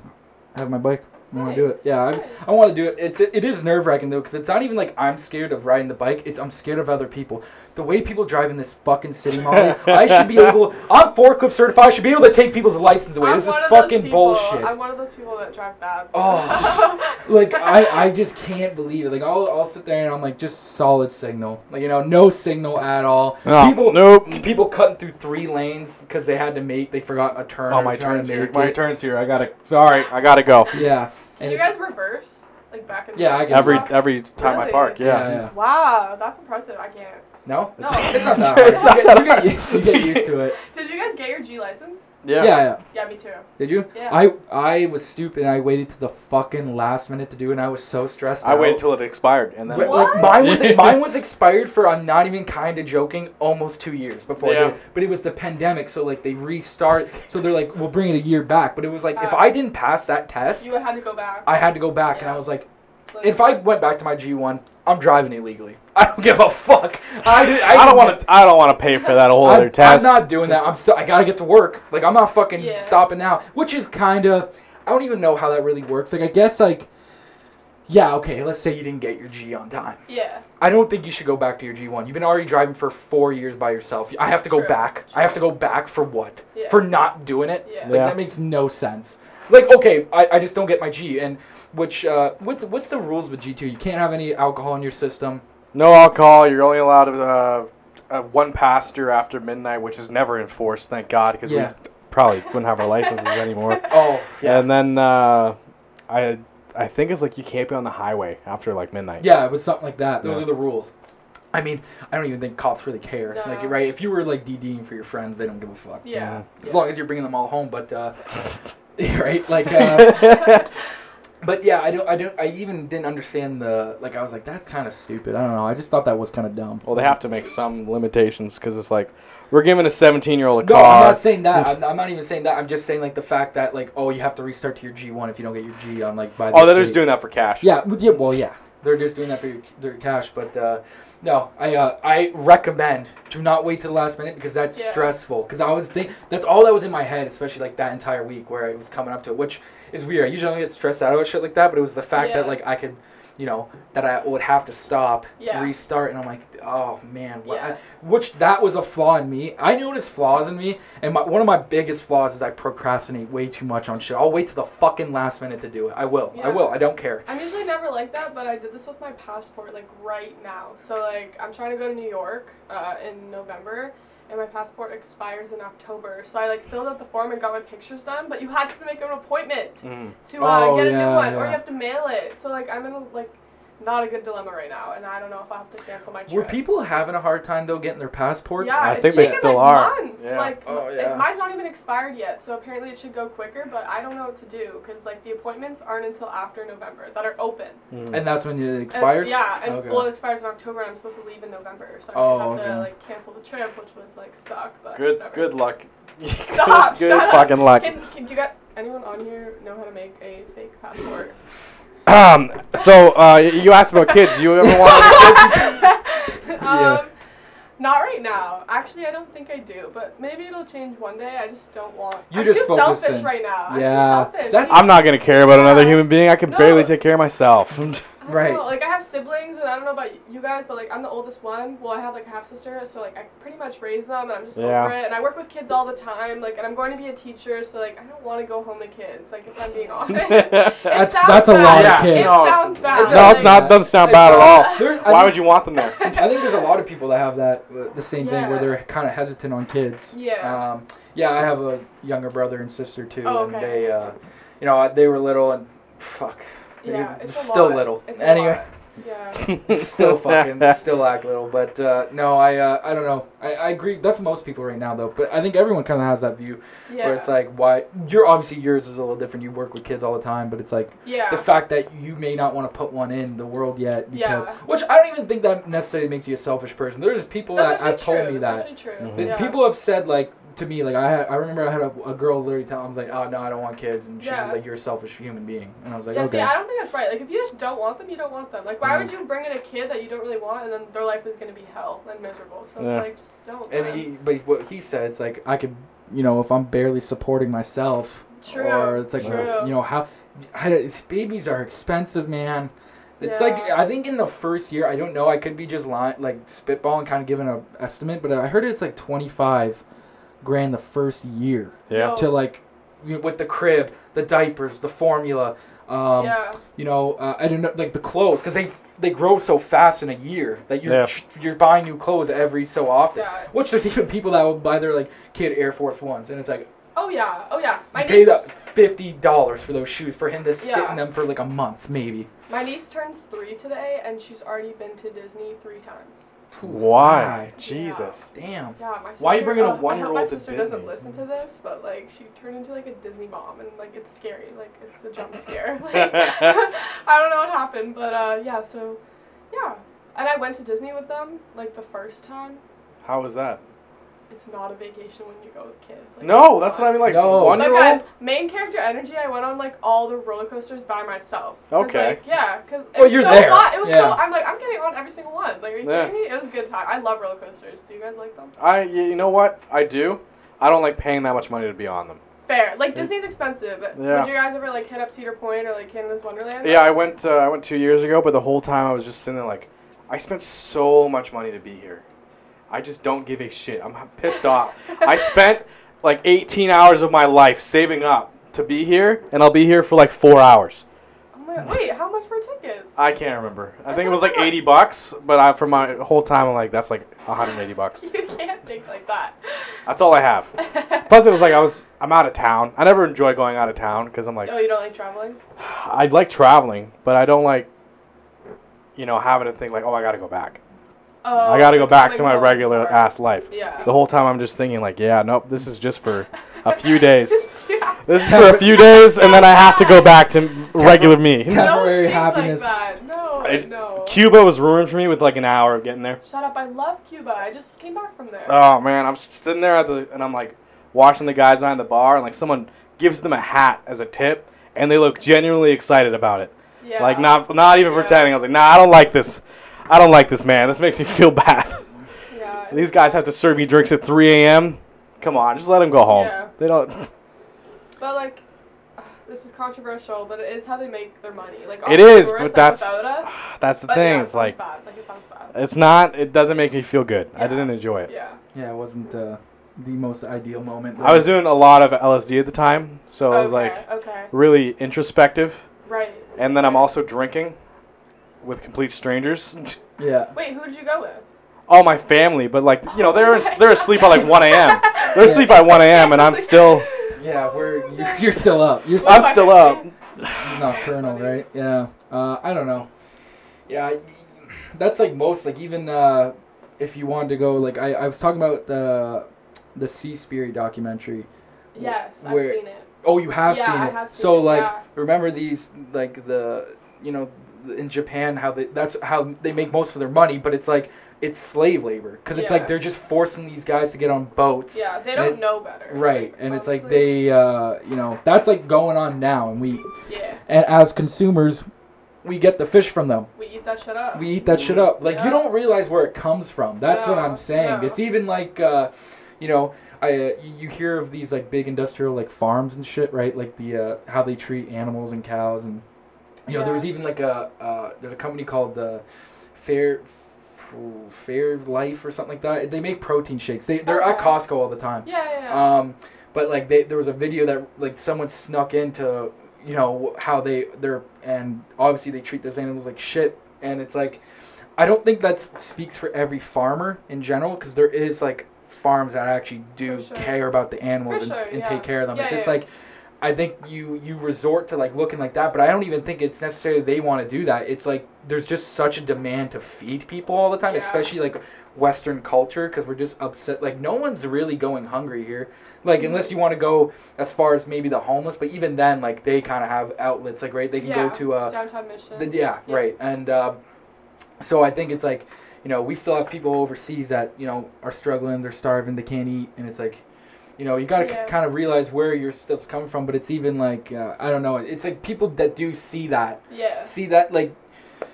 have my bike. I want to do it. Yeah, nice. I want to do it. It's it is nerve wracking though, because it's not even like I'm scared of riding the bike. It's I'm scared of other people. The way people drive in this fucking city, Molly, I should be able. I'm forklift certified. I should be able to take people's license away. I'm this is one of those fucking people- bullshit. I'm one of those people that drive bad. Oh. like I, I just can't believe it. Like I'll, I'll sit there and I'm like just solid signal. Like you know, no signal at all. No, people, nope. People cutting through three lanes because they had to make. They forgot a turn. Oh, my turn's here. My it. turn's here. I gotta. Sorry, I gotta go. Yeah. Can And you guys reverse? Like back and Yeah, I forth? get Every every time I park, yeah. Yeah, yeah. Wow, that's impressive. I can't. No, No. it's not that hard. It's not you, that get, you, get used, you get used to it. Did you guys get your G license? Yeah. yeah, Yeah, yeah. me too. Did you? Yeah. I I was stupid. and I waited to the fucking last minute to do it. and I was so stressed. I out. waited until it expired and then. What? like, mine was mine was expired for I'm not even kind of joking almost two years before. Yeah. They, but it was the pandemic, so like they restart. So they're like, we'll bring it a year back. But it was like if Uh, I didn't pass that test, You would have to go back. I had to go back, and I was like, Like, if I went back to my G1, I'm driving illegally. I don't give a fuck. I, did, I don't want to. I don't want to pay for that whole other I'm, test. I'm not doing that. I'm still. I gotta get to work. Like I'm not fucking Yeah. stopping now. Which is kind of. I don't even know how that really works. Like I guess like. Yeah. Okay. Let's say you didn't get your G on time. Yeah. I don't think you should go back to your G1. You've been already driving for four years by yourself. I have to go True, back. I have to go back for what? Yeah. For not doing it? Yeah. Like Yeah. that makes no sense. Like okay, I, I just don't get my G. And which uh, what's what's the rules with G2? You can't have any alcohol in your system. No alcohol. You're only allowed uh, uh, one passenger after midnight, which is never enforced. Thank God, because Yeah. we probably wouldn't have our licenses anymore. Oh yeah. And then uh, I I think it's like you can't be on the highway after like midnight. Yeah, it was something like that. Those Yeah. are the rules. I mean, I don't even think cops really care. No. Like, right? If you were like DDing for your friends, they don't give a fuck. Yeah. As yeah. long as you're bringing them all home, but uh, right? Like, uh, but yeah, I don't, I don't, I even didn't understand the like. I was like, that's kind of stupid. I don't know. I just thought that was kind of dumb. Well, they have to make some limitations because it's like we're giving a 17 year old a No, car. I'm not saying that. I'm, I'm not even saying that. I'm just saying like the fact that like, oh, you have to restart to your G1 if you don't get your G on like by. The Oh, they're just doing that for cash. Yeah, yeah, well, yeah, they're just doing that for your, their cash. But uh, no, I uh, I recommend do not wait to the last minute because that's Yeah. stressful. Because I was think that's all that was in my head, especially like that entire week where it was coming up to it, which is weird. I usually don't get stressed out about shit like that, but it was the fact that like I could. You know that I would have to stop, Yeah. restart, and I'm like, oh man, what- Yeah. which that was a flaw in me. I noticed flaws in me, and my, one of my biggest flaws is I procrastinate way too much on shit. I'll wait to the fucking last minute to do it. I will. I will. I don't care. I'm usually never like that, but I did this with my passport like right now. So like I'm trying to go to New York uh, in November, and my passport expires in October. So I like filled out the form and got my pictures done, but you have to make an appointment Mm. to uh, Oh, get a new yeah, one, or you have to mail it. So like I'm in a, like not a good dilemma right now, and I don't know if I have to cancel my trip. Were people having a hard time though getting their passports? Yeah, I it's think they taken, still like, are. Months. Yeah. Like, Oh, yeah. mine's not even expired yet, so apparently it should go quicker. But I don't know what to do because like the appointments aren't until after November that are open. Mm. And that's when it And- expires. yeah, and Okay. well, it expires in October, and I'm supposed to leave in November, so I Oh, have okay. to like cancel the trip, which would like suck. But Good, whatever. good luck. Stop, good, shut good up. fucking luck. Can, can do you got anyone on here know how to make a fake passport? Um, so uh, you asked about kids. You ever want kids? um, Not right now. Actually, I don't think I do, but maybe it'll change one day. I just don't want. You're I'm just too selfish focusing. right now. I'm Yeah, too selfish. that's- I'm not gonna care about another human being. I can No. barely take care of myself. I don't Right. know, Like I have siblings, and I don't know about you guys, but like I'm the oldest one. Well, I have like a half sister, so like I pretty much raise them, and I'm just Yeah. over it. And I work with kids all the time, like, and I'm going to be a teacher, so like I don't want to go home to kids. Like if I'm being honest, It That's- sounds that's a bad. lot of It kids. No. sounds bad. no, it's like- not. Doesn't sound bad at all. There- Why think- would you want them there? I think there's a lot of people that have that uh, the same thing where they're kind of hesitant on kids. Yeah. Um, yeah, I have a younger brother and sister too, Oh, and they, uh, you know, they were little and fuck, they Yeah, it's a still lot. little. It's a anyway, lot. Yeah. still fucking still act little, but uh, no, I uh, I don't know. I, I agree. That's most people right now though, but I think everyone kind of has that view Yeah. where it's like, why? You're obviously yours is a little different. You work with kids all the time, but it's like yeah. the fact that you may not want to put one in the world yet because Yeah. which I don't even think that necessarily makes you a selfish person. There's people That's that have actually told me That's that. actually true. Mhm. Yeah. People have said like to me like I had, I remember I had a, a girl literally tell I was like oh no I don't want kids and she Yeah. was like you're a selfish human being and I was like yeah, okay see, I don't think that's right. Like, if you just don't want them, you don't want them. Like, why would you bring in a kid that you don't really want, and then their life is gonna be hell and miserable? So it's like, just don't. and man. he but what he said it's like I could you know if I'm barely supporting myself True. or it's like True. you know how I, babies are expensive man. It's like I think in the first year I don't know I could be just lying like spitballing kind of giving a estimate but I heard it's like 25 grand the first year Yeah. To like you know, with the crib, the diapers, the formula, um, yeah. you know, uh, I don't know, like the clothes, because they they grow so fast in a year that you're Yeah. you're buying new clothes every so often. Yeah. Which there's even people that will buy their like kid Air Force Ones, and it's like Oh yeah. Oh yeah. My you pay niece, the fifty dollars for those shoes for him to sit in them for like a month maybe. my niece turns three today, and she's already been to Disney three times. Phew, Why? God. Jesus. Damn. Yeah, my sister, Why are you bringing a uh, one-year-old My to sister doesn't listen to this, but like she turned into like a Disney mom, and like it's scary. Like it's a jump scare. Like, I don't know what happened, but uh, yeah. So, yeah, and I went to Disney with them like the first time. How was that? It's not a vacation when you go with kids. Like, No, that's not. what I mean. Like No. one But year guys, old. main character energy, I went on like all the roller coasters by myself. 'Cause, Okay. Like, yeah, because it Well, was you're so there. fun. It was so. I'm like, I'm getting on every single one. Like, are you Yeah. kidding me? It was a good time. I love roller coasters. Do you guys like them? I. You know what? I do. I don't like paying that much money to be on them. Fair. Like Disney's expensive. Yeah. Would you guys ever like hit up Cedar Point or like Canada's Wonderland? Yeah, I went. Uh, I went two years ago, but the whole time I was just sitting there like, I spent so much money to be here. I just don't give a shit. I'm pissed off. I spent like 18 hours of my life saving up to be here, and I'll be here for like four hours. My, wait, how much were tickets? I can't remember. I think it was like 80 bucks, but I, for my whole time, I'm like, that's like 180 bucks. you can't think like that. That's all I have. Plus, it was like I was. I'm out of town. I never enjoy going out of town because I'm like, oh, you don't like traveling? I like traveling, but I don't like, you know, having to think like, oh, I gotta go back. Oh, I gotta go back to my regular or- ass life. Yeah. The whole time I'm just thinking like, yeah, nope, this is just for a few days. yeah. This is for a few days, and then I have to go back to regular me. Temporary happiness. Like. No, It- no. Cuba was ruined for me with like an hour of getting there. Shut up! I love Cuba. I just came back from there. Oh man, I'm sitting there at the and I'm like watching the guys behind the bar, and like someone gives them a hat as a tip, and they look genuinely excited about it. yeah. Like not not even Yeah. pretending. I was like, nah, I don't like this. I don't like this, man. This makes me feel bad. Yeah. These guys have to serve you drinks at 3 a.m. Come on, just let them go home. Yeah. They don't. But like, this is controversial, but it is how they make their money. Like It all the tourists, but that's without us. that's the But thing. yeah, it's like bad. Like it sounds bad. it's not. It doesn't make me feel good. I didn't enjoy it. Yeah. Yeah, it wasn't uh, the most ideal moment. I was doing a lot of LSD at the time, so I was like okay. really introspective. Right. And then I'm also drinking with complete strangers. Yeah. Wait, who did you go with? All my family, but like you know, they're Okay. they're asleep at like 1 a.m. They're asleep at 1 a.m. and I'm still Yeah, we're you're, you're still up. You're still I'm still up. He's not colonel, right? Yeah. Uh, I don't know. Yeah, I, that's like most like even uh, if you wanted to go like I, I was talking about the the Seaspiracy documentary. Yes, I've seen it. Oh, you have Yeah, seen I it. have seen so it, like yeah. remember these like the you know in Japan how they that's how they make most of their money, but it's like it's slave labor because it's Yeah. like they're just forcing these guys to get on boats. Yeah, they don't it- know better. Right, and it's like they, uh, you know, that's like going on now, and we, Yeah, and as consumers, we get the fish from them. we eat that shit up. We eat that shit up. Like Yeah. you don't realize where it comes from. That's what I'm saying. no. It's even like, uh, you know, I uh, you you hear of these like big industrial like farms and shit, right? Like the uh, how they treat animals and cows, and you know, there was even like a uh, there's a company called the Fair. Fairlife or something like that. They make protein shakes. They they're at Costco all the time. yeah, yeah, yeah. Um, but like they, there was a video that like someone snuck into, you know, how they they're and obviously they treat those animals like shit, and it's like, I don't think that speaks for every farmer in general because there is like farms that actually do sure. care about the animals For and, sure, and yeah. take care of them. Yeah, it's just like. I think you you resort to like looking like that, but I don't even think it's necessarily they want to do that. It's like there's just such a demand to feed people all the time, Yeah. especially like Western culture, because we're just upset. Like no one's really going hungry here. Like Mm-hmm. unless you want to go as far as maybe the homeless, but even then, like they kind of have outlets. Like right, they can yeah. go to uh, downtown mission. the, yeah, Yeah. right. And uh, so I think it's like, you know, we still have people overseas that you know are struggling, they're starving, they can't eat, and it's like, you know, you got to Yeah. kind of realize where your stuff's coming from. But it's even like, uh, I don't know, it's like people that do see that, yeah. see that like.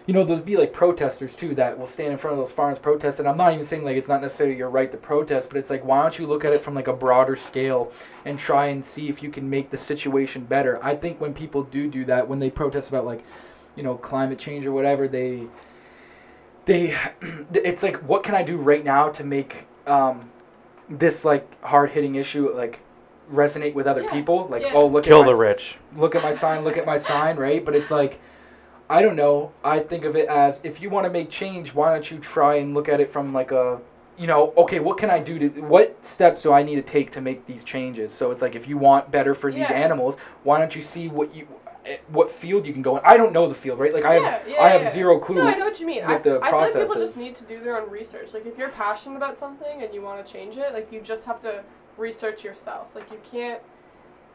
You know, there'll be like protesters too that will stand in front of those farms protest. And I'm not even saying like it's not necessarily your right to protest, but it's like why don't you look at it from like a broader scale and try and see if you can make the situation better. I think when people do do that, when they protest about like, you know, climate change or whatever, they they it's like what can I do right now to make um, this like hard hitting issue like resonate with other Yeah. people? Like Yeah. oh look Kill at my the s- rich. look at my sign, look at my sign, right? But it's like, I don't know. I think of it as if you want to make change, why don't you try and look at it from like a, you know, okay, what can I do to, what steps do I need to take to make these changes? So it's like if you want better for these animals, why don't you see what you, Eh, what field you can go in. I don't know the field, right? Like I have Yeah, yeah, I have yeah. zero clue. No, I know what you mean. I, the I feel like people just need to do their own research. Like if you're passionate about something and you want to change it, like you just have to research yourself. Like you can't.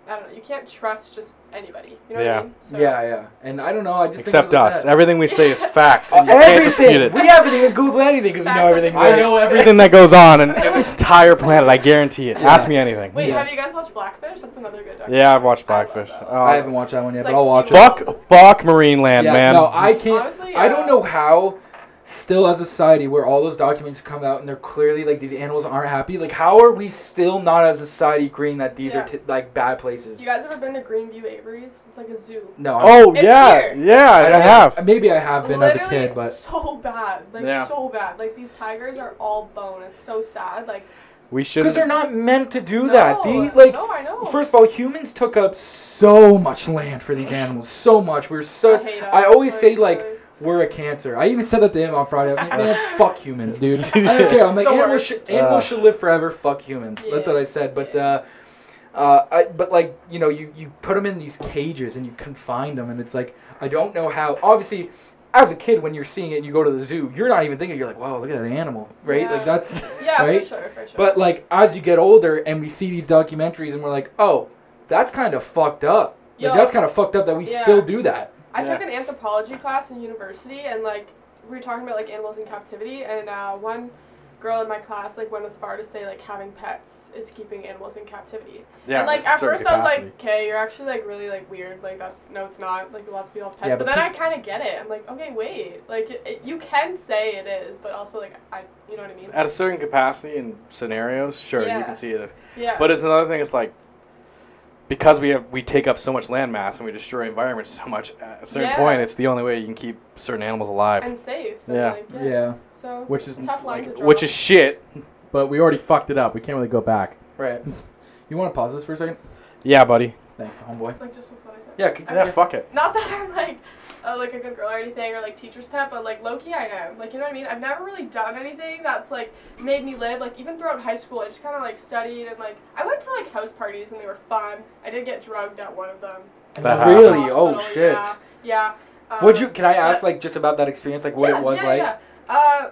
I don't know. You can't trust just anybody. You know Yeah. what I mean? So, Yeah, yeah. And I don't know. I just think Except of us. that. Everything we say is facts, and you can't dispute everything. it. We haven't even googled anything because we know Facts everything's like I right. know everything that goes on in, in this entire planet. I guarantee it. Yeah. Ask me anything. Wait, Yeah. have you guys watched Blackfish? That's another good documentary. Yeah, I've watched Blackfish. that Uh. I haven't watched that one yet, It's but I'll watch it. Fuck, fuck Marineland, yeah, man. No, I can't. Honestly, I don't know how. Still, as a society, where all those documents come out and they're clearly like these animals aren't happy. Like, how are we still not as a society agreeing that these Yeah. are t- like bad places? You guys ever been to Greenview Aviaries? It's like a zoo. no. oh It's yeah, here. yeah, I, don't- have. Maybe I have been as a kid, but so bad, like Yeah. so bad. Like these tigers are all bone. It's so sad. Like We should. because they're not meant to do that. no, The, like, no, I know. first of all, humans took up so much land for these animals. So much. We're so. I, hate I us, always say, like, really. We're a cancer. I even said that to him on Friday. I'm like, man, fuck humans, dude. I don't care. I'm like, animals, worst. should, animals Uh. should live forever. Fuck humans. That's what I said. But, uh, uh, I, but like, you know, you, you put them in these cages and you confine them, and it's like, I don't know how. Obviously, as a kid, when you're seeing it and you go to the zoo, you're not even thinking, you're like, wow, look at that animal, right? Yeah. Like, that's. yeah, right? for sure, for sure. But, like, as you get older and we see these documentaries and we're like, oh, that's kind of fucked up. Like, Yo. that's kind of fucked up that we Yeah. still do that. I Yeah. took an anthropology class in university, and like we were talking about like animals in captivity, and uh, one girl in my class like went as far to say like having pets is keeping animals in captivity. Yeah, and like at first I was like, okay, you're actually like really like weird. Like that's no, it's not. Like lots of people have pets, Yeah, but, but then I kind of get it. I'm like, okay, wait, like it, it, you can say it is, but also like I, you know what I mean? At a certain capacity and scenarios, sure, you can see it. Yeah. But it's another thing. It's like because we have we take up so much land mass and we destroy environments so much. At a certain Yeah. point, it's the only way you can keep certain animals alive. and safe. Yeah. Like, yeah. Yeah. So Which is tough line Like, to draw. which is shit. But we already fucked it up. We can't really go back. Right. You want to pause this for a second? Yeah, buddy. Thanks, homeboy. like just with what I said. Yeah, c- Yeah, fuck it. Not that I'm like, uh, like a good girl or anything, or like teacher's pet, but like low key I am. Like you know what I mean? I've never really done anything that's like made me live. Like even throughout high school, I just kind of like studied and like I went to like house parties and they were fun. I did get drugged at one of them. That really? happens. Oh shit. Yeah. yeah. Um, Would you? Can I ask like just about that experience, like what yeah, it was yeah, like? Yeah. Uh,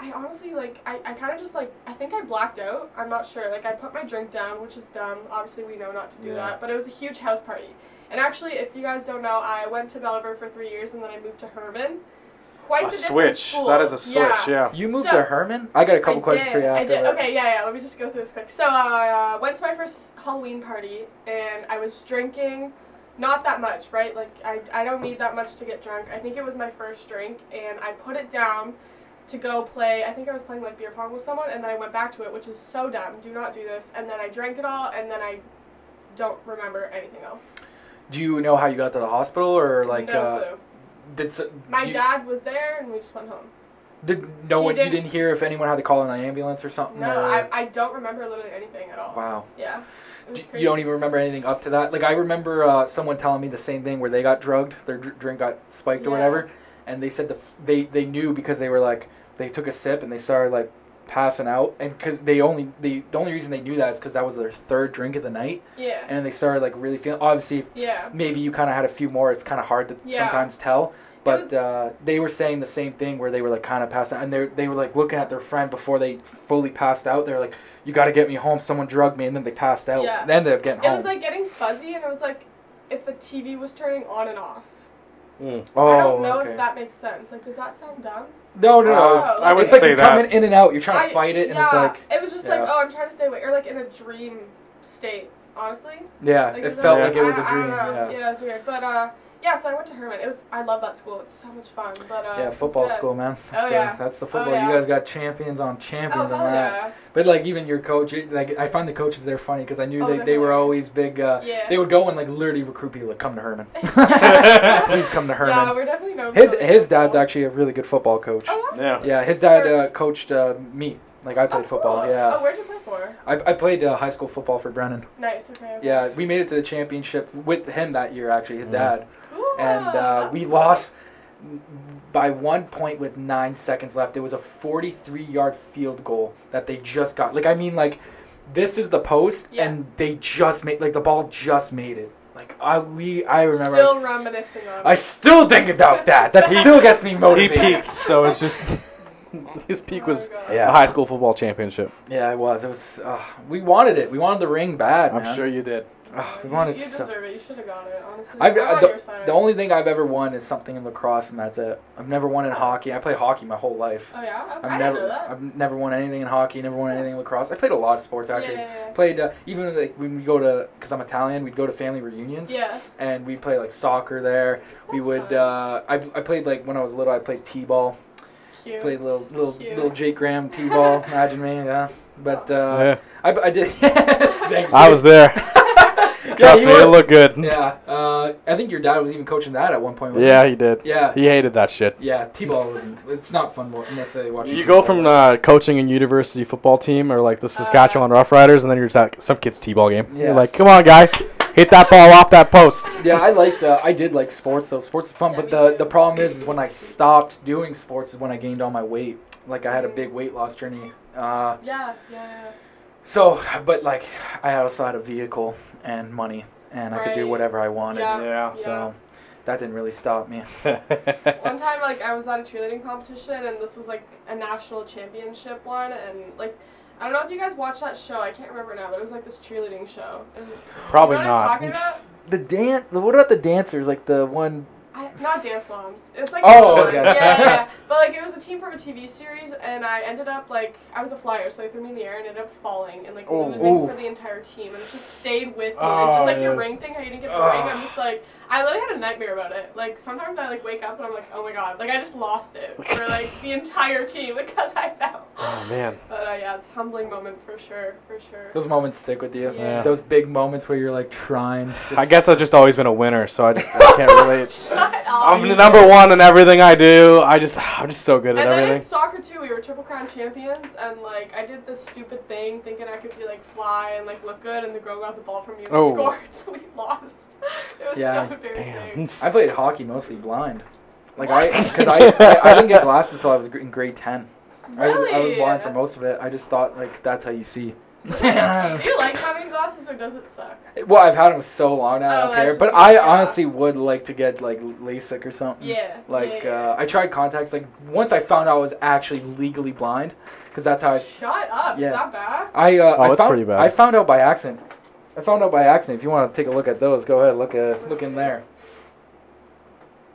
I honestly like I, I kind of just like I think I blacked out. I'm not sure. Like I put my drink down, which is dumb. Obviously we know not to do Yeah. that. But it was a huge house party. And actually, if you guys don't know, I went to Belleville for three years and then I moved to Herman. Quite A the switch. school. That is a switch. Yeah. You moved So- to Herman? I got a couple I questions did, for you I after did. that. Okay, yeah, yeah. Let me just go through this quick. So I uh, went to my first Halloween party and I was drinking, not that much, right? Like I, I don't need that much to get drunk. I think it was my first drink and I put it down to go play. I think I was playing like beer pong with someone and then I went back to it, which is so dumb. Do not do this. And then I drank it all and then I don't remember anything else. Do you know how you got to the hospital or like no uh clue. did s- My you- dad was there and we just went home. did no he one you didn't- didn't hear if anyone had to call an ambulance or something? No, or- I, I don't remember literally anything at all. Wow. Yeah. It was D- crazy. You don't even remember anything up to that? Like I remember uh, someone telling me the same thing where they got drugged, their dr- drink got spiked or whatever, and they said the f- they they knew because they were like they took a sip and they started like passing out and because they only the the only reason they knew that is because that was their third drink of the night Yeah. and they started like really feeling obviously if Yeah. maybe you kind of had a few more it's kind of hard to Yeah. sometimes tell but was- uh, they were saying the same thing where they were like kind of passing out and they they were like looking at their friend before they fully passed out they're like you got to get me home someone drugged me and then they passed out Yeah. they ended up getting It home was like getting fuzzy, and it was like if the TV was turning on and off. Mm. oh I don't know okay. if that makes sense. Like, does that sound dumb? No no no Oh, I would it's like say you're that. coming in and out you're trying I- to fight it and yeah, it's like it was just like, oh, I'm trying to stay awake, or like in a dream state. Honestly, yeah like, it is that- felt like it was I- a I don't dream know. yeah yeah, it's weird. But uh, yeah, so I went to Herman. It was I love that school. It's so much fun. But uh, yeah, football school, man. Oh, That's, uh, yeah. that's the Oh, football. yeah. You guys got champions on Oh champions hell on that. yeah! But like even your coach, it- like I find the coaches there funny because I knew Oh, they, they're were always big. Uh, Yeah. They would go and like literally recruit people like come to Herman. Please come to Herman. Yeah, Herman. we're definitely known. His for his dad's football. actually a really good football coach. Oh yeah. Yeah. Yeah, his dad uh, coached uh, me. Like I played oh, football. cool. Yeah, Oh, where'd you play for? I, I played uh, high school football for Brennan. Nice. Okay. okay. Yeah, we made it to the championship with him that year. Actually, his Mhm. dad. Cool. and uh, we lost by one point with nine seconds left. It was a 43 yard field goal that they just got. Like, I mean, like, this is the post, Yeah. and they just made, like, the ball just made it. Like I we I remember. Still I, s- reminiscing on. I still think about that. That still gets me motivated. He peaked, so it's just his peak Oh was my God. a high school football championship. Yeah, it was. It was. Uh, we wanted it. We wanted the ring bad. I'm man. sure you did. Ugh, we wanted you so- deserve it. You should have got it, honestly. I've, I'm uh, on the, your side. the only thing I've ever won is something in lacrosse, and that's it. I've never won in hockey. I play hockey my whole life. Oh yeah, I, I've I didn't never, know that. I've never won anything in hockey. Never won anything in lacrosse. I played a lot of sports actually. Yeah, yeah, Played uh, even like when we go to, cause I'm Italian, we'd go to family reunions, yeah. and we play like soccer there. we would. Uh, I, I played like when I was little. I played t-ball. Cute. Played little little Cute. little Jake Graham t-ball. imagine me, yeah. But uh, yeah. I, I did. Thanks, I was there. yeah, Trust he me, it looked good. Yeah, uh, I think your dad was even coaching that at one point. Yeah, he did. Yeah. He hated that shit. Yeah, T-ball wasn't. It's not fun wa- necessarily watching. You go T-ball. from uh, coaching a university football team or like the Saskatchewan Roughriders, and then you're just at some kid's t-ball game. Yeah. You're like, come on, guy, hit that ball off that post. Yeah, I liked. Uh, I did like sports though. Sports is fun, Yeah, but the too. the problem is, is when I stopped doing sports is when I gained all my weight. Like I had a big weight loss journey. Uh, Yeah, yeah, so, but like I also had a vehicle and money, and I could do Right. whatever I wanted. Yeah. Yeah. So that didn't really stop me. One time, like, I was at a cheerleading competition, and this was like a national championship one, and like. I don't know if you guys watched that show. I can't remember now, but it was like this cheerleading show. It was, Probably you know what I'm not. talking about? The dance. What about the dancers? Like the one. I, not Dance Moms. It's like Oh, okay. yeah, yeah, yeah. But like it was a team from a TV series, and I ended up like I was a flyer, so they threw me in the air and ended up falling and like Oh, losing ooh. for the entire team, and it just stayed with me. Oh, and just like your ring thing, how you didn't get the Ugh. ring. I'm just like I literally had a nightmare about it. Like sometimes I like wake up and I'm like, oh my god, like I just lost it for like the entire team because I fell. Oh man. But uh, yeah, it's a humbling moment for sure, for sure. Those moments stick with you. Yeah. Those big moments where you're like trying. Just, I guess I've just always been a winner, so I just I can't relate. Shut up. I'm the number one in everything I do. I just I'm just so good at everything. And then in soccer too, we were triple crown champions, and like I did this stupid thing, thinking I could be like fly and like look good, and the girl got the ball from me and Oh. scored, so we lost. It was Yeah. so embarrassing. Damn. I played hockey mostly blind. Like I, because I, I, I didn't get glasses till I was in grade ten. I was, I was blind for most of it. I just thought like that's how you see. Do you like having glasses, or does it suck? well, I've had them so long now. I Oh, don't care. But I yeah. honestly would like to get like LASIK or something. Yeah. Like yeah, yeah. Uh, I tried contacts. Like once I found out I was actually legally blind, because that's how I. Shut up. yeah. Is that bad? I uh, Oh, I it's found, pretty bad. I found out by accident. I found out by accident. If you want to take a look at those, go ahead. Look at look in there.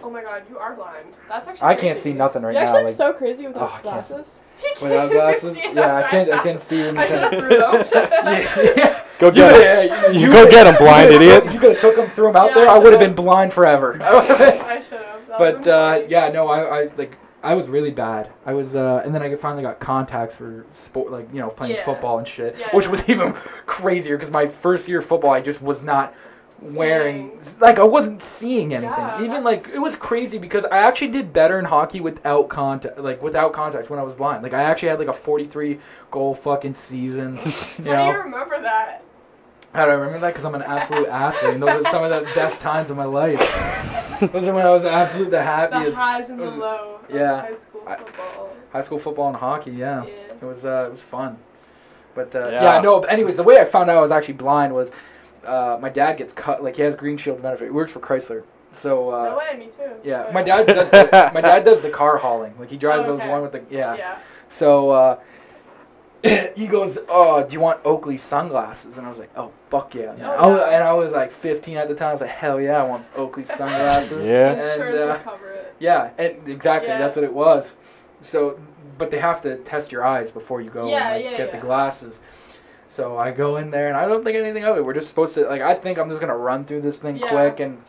Oh my god, you are blind. That's actually. I can't crazy. see nothing right now. You're actually like, so crazy without Oh, I can't see. glasses. without glasses. See, I'm yeah, I can't. I can't see I anything. should have threw them. yeah. Go You, get him. yeah, you, You you go get him, blind you idiot. You could have took them, threw them out Yeah, there. I I would have should've. been blind forever. I should have. but uh, yeah, no, I, I like I was really bad. I was, uh, and then I finally got contacts for sport, like you know, playing Yeah. football and shit, Yeah, which was even crazier because my first year of football, I just was not wearing, Seeing. like I wasn't seeing anything. Yeah, even like it was crazy because I actually did better in hockey without contact, like without contacts when I was blind. Like I actually had like a 43 goal fucking season. You How know, do you remember that? How do I remember that? Because I'm an absolute athlete, and those are some of the best times of my life. those are when I was absolute the happiest. The happiest. highs and the It low. yeah. High school I- football. high school football and hockey. Yeah, Yeah. it was uh, it was fun. But uh, Yeah. yeah. no. But anyways, the way I found out I was actually blind was uh, my dad gets cut. Like he has Green Shield benefit. He works for Chrysler. So uh, no way, me too. yeah, Oh, my dad does. The, my dad does the car hauling. Like he drives Oh, those okay. one with the yeah. Yeah. So uh, he goes, "Oh, do you want Oakley sunglasses?" And I was like, "Oh, fuck yeah!" man." Oh, I was- and I was like 15 at the time. I was like, "Hell yeah, I want Oakley sunglasses." Yeah. And uh, it. yeah, and exactly Yeah. that's what it was. So, but they have to test your eyes before you go Yeah, and like, yeah, get the glasses. So I go in there and I don't think anything of it. We're just supposed to like I think I'm just gonna run through this thing Yeah. quick and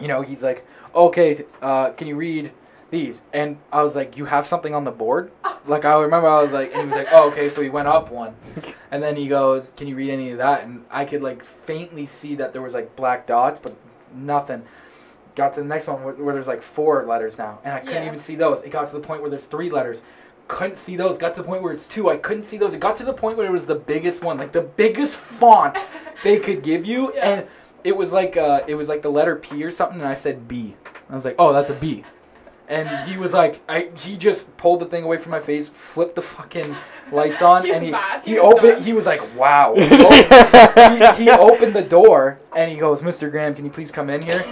you know he's like, okay, uh, can you read these? And I was like, you have something on the board? Like I remember I was like, and he was like, oh okay. So he went up one, and then he goes, can you read any of that? And I could like faintly see that there was like black dots, but nothing. Got to the next one where, where there's like four letters now, and I couldn't Yeah. even see those. It got to the point where there's three letters. Couldn't see those. Got to the point where it's two. I couldn't see those. It got to the point where it was the biggest one, like the biggest font they could give you, Yeah. and it was like uh, it was like the letter P or something, and I said B. I was like, oh, that's a B. And he was like, I, he just pulled the thing away from my face, flipped the fucking lights on, He and he mad. He he opened. done. He was like, "Wow." He opened- he, he opened the door and he goes, "Mr. Graham, can you please come in here?"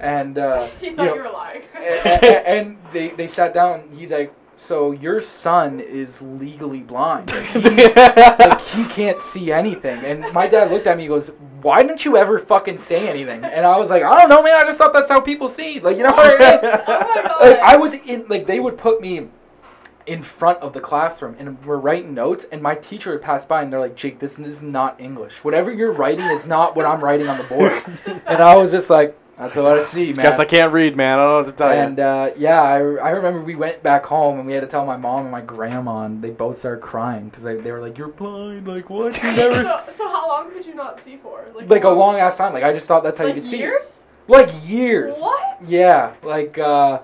And uh, He you thought know, you were lying. and, and they they sat down. He's like, "So your son is legally blind. Like, he, like he can't see anything." And my dad looked at me. He goes, "Why didn't you ever fucking say anything?" And I was like, "I don't know, man. I just thought that's how people see. Like, you know what I mean?" oh my god. like I was in like they would put me in front of the classroom and we're writing notes and my teacher would pass by and they're like Jake this, this is not English whatever you're writing is not what I'm writing on the board and I was just like that's what I see man Guess I can't read, man. I don't know what to tell you. and uh, yeah I, I remember we went back home and we had to tell my mom and my grandma and they both started crying because they, they were like you're blind like what you never so, so how long could you not see for? Like, like a long ass time like I just thought that's how like you could see years? like years What? Yeah, like, uh,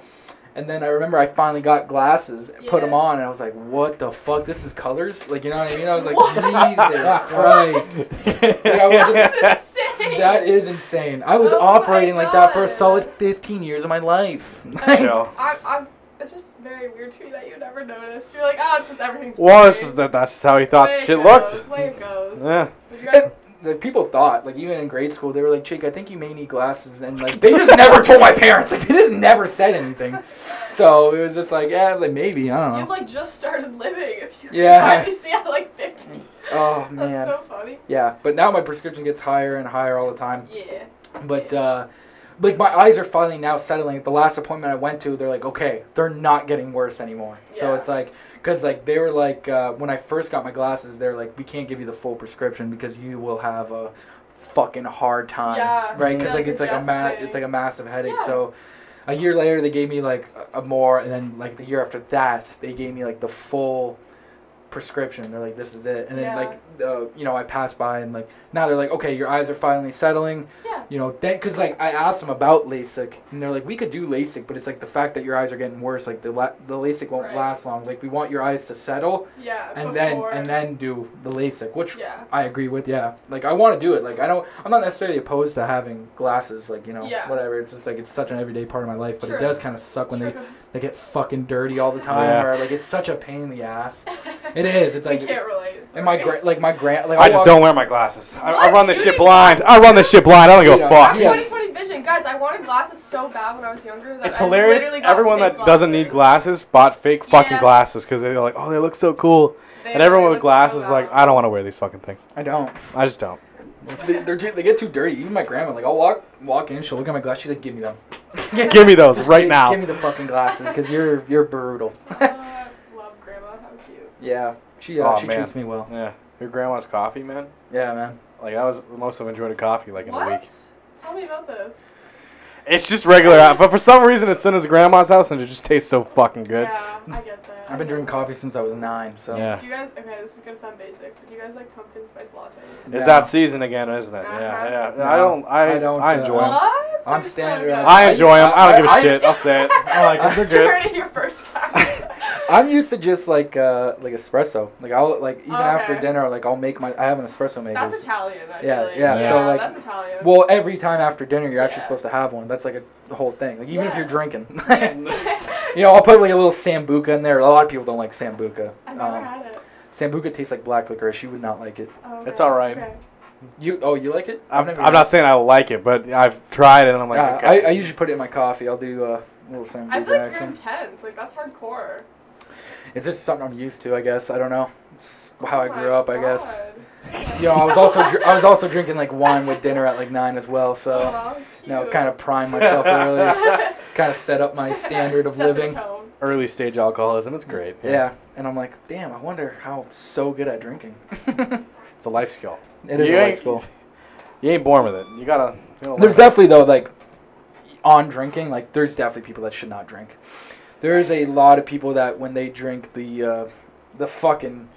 and then I remember I finally got glasses, and put them on, and I was like, "What the fuck? This is colors?" Like, you know what I mean? I was like, What? "Jesus Christ, I wasn't- That's insane. that is insane." I was Oh operating like that for a solid 15 years of my life. Chill. I'm, I'm, it's just very weird to me that you never noticed. You're like, oh, it's just everything's. Well, this pretty." is that. That's just how he thought Way it shit goes, looked. Way it goes. Yeah. Did you guys, And the people thought, like, even in grade school, they were like, "Jake, I think you may need glasses," and like, they just never told my parents. Like, they just never said anything. So it was just like, yeah, like maybe I don't know. you've like just started living. If you Yeah. finally see at like 15. Oh That's man. so funny. Yeah, but now my prescription gets higher and higher all the time. Yeah. But uh, like my eyes are finally now settling. The last appointment I went to, they're like, okay, they're not getting worse anymore. Yeah. So it's like, cause like they were like, uh, when I first got my glasses, they're like, we can't give you the full prescription because you will have a fucking hard time, Yeah, right? Because yeah, like like it's like a ma- it's like a massive headache. Yeah. So. A year later, they gave me like a, a more, and then like the year after that, they gave me like the full prescription. They're like, "This is it." And then Yeah. like, uh, you know, I passed by and like now they're like, "Okay, your eyes are finally settling." Yeah. You know, then because like I asked them about LASIK, and they're like, "We could do LASIK, but it's like the fact that your eyes are getting worse. Like the la- the LASIK won't Right. last long. Like we want your eyes to settle, Yeah. and then and then do the LASIK, which Yeah. I agree with. Yeah, like I want to do it. Like I don't. I'm not necessarily opposed to having glasses. Like you know, Yeah. whatever. It's just like it's such an everyday part of my life, but it does kind of suck when True. they get fucking dirty all the time, Yeah. or like it's such a pain in the ass. It is. It's we like can't relate. and my sorry. gra- like my grand like I I'll just walk- don't wear my glasses. I, I run this You shit blind. glasses? I run this shit blind. I don't give a fuck. Yeah. 2020 vision, guys. I wanted glasses so bad when I was younger. That It's I hilarious. got Everyone fake that doesn't need glasses. glasses bought fake fucking Yeah. glasses because they're like, oh, they look so cool. They And everyone with glasses so is like. I don't want to wear these fucking things. I don't. I just don't. They, they're too, they get too dirty. Even my grandma, like I'll walk walk in, she'll look at my glass, she's like, "Give me them, Give me those right give- now. Give me the fucking glasses, because you're you're brutal." Oh, I love grandma. How cute. yeah, she uh, Aw, she man. treats me well. Yeah. Your grandma's coffee, man. Yeah, man. Like that was the most I've enjoyed a coffee like in what? a week. Tell me about this. It's just regular, but for some reason it's in his grandma's house and it just tastes so fucking good. Yeah, I get that. I've been drinking coffee since I was nine, so Yeah. Do you guys? Okay, this is gonna sound basic. but Do you guys like pumpkin spice lattes? It's No. that season again, isn't it? Uh-huh. Yeah, yeah. No, I don't. I, I don't, I uh, enjoy them. What? I'm They're so standing- good. I enjoy them. I don't give a I- shit. I'll say it. I like them. They're You good. heard it here first, guys. I'm used to just like uh like espresso. Like I'll like even after Okay. dinner, like I'll make my I have an espresso maker. That's Italian. I Yeah, feel like. yeah, so, like- that's Italian. Well, every time after dinner, you're actually Yeah. supposed to have one. That's like a the whole thing. Like even if you're drinking, you know, I'll put like a little sambuca in there. A lot of people don't like sambuca. I've never Um, had it. sambuca tastes like black licorice. You would not like it. Oh, It's alright. okay. You oh you like it? I'm, never I'm not it. saying I like it, but I've tried it and I'm like, Yeah, okay. I, I usually put it in my coffee. I'll do uh, a little sambuca I feel like you're intense. Like that's hardcore. It's just something I'm used to. I guess I don't know. It's how I Oh grew my up. I guess. God. You know, I was also dr- I was also drinking like wine with dinner at like nine as well. So Aw, you know, kind of prime myself early. kind of set up my standard of Set living. Early stage alcoholism. It's great. Yeah, and I'm like, damn, I wonder how I'm so good at drinking. It's a life skill. it is You a ain't- life skill. You ain't born with it. You gotta. You gotta There's learn. definitely though, like on drinking, like there's definitely people that should not drink. There's a lot of people that when they drink, the uh, the fucking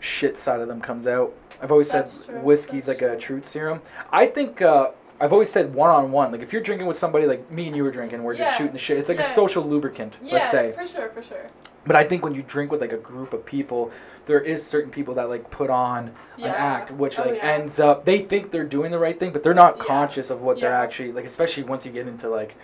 shit side of them comes out. I've always That's said true, whiskey's that's like a truth serum. I think uh, I've always said one on one. Like if you're drinking with somebody like me and you were drinking, we're just shooting the shit. It's like a social lubricant, Yeah, let's say. for sure, for sure. But I think when you drink with like a group of people, there is certain people that like put on Yeah. an act which Oh, like yeah. ends up they think they're doing the right thing, but they're not Yeah. conscious of what they're actually like especially once you get into like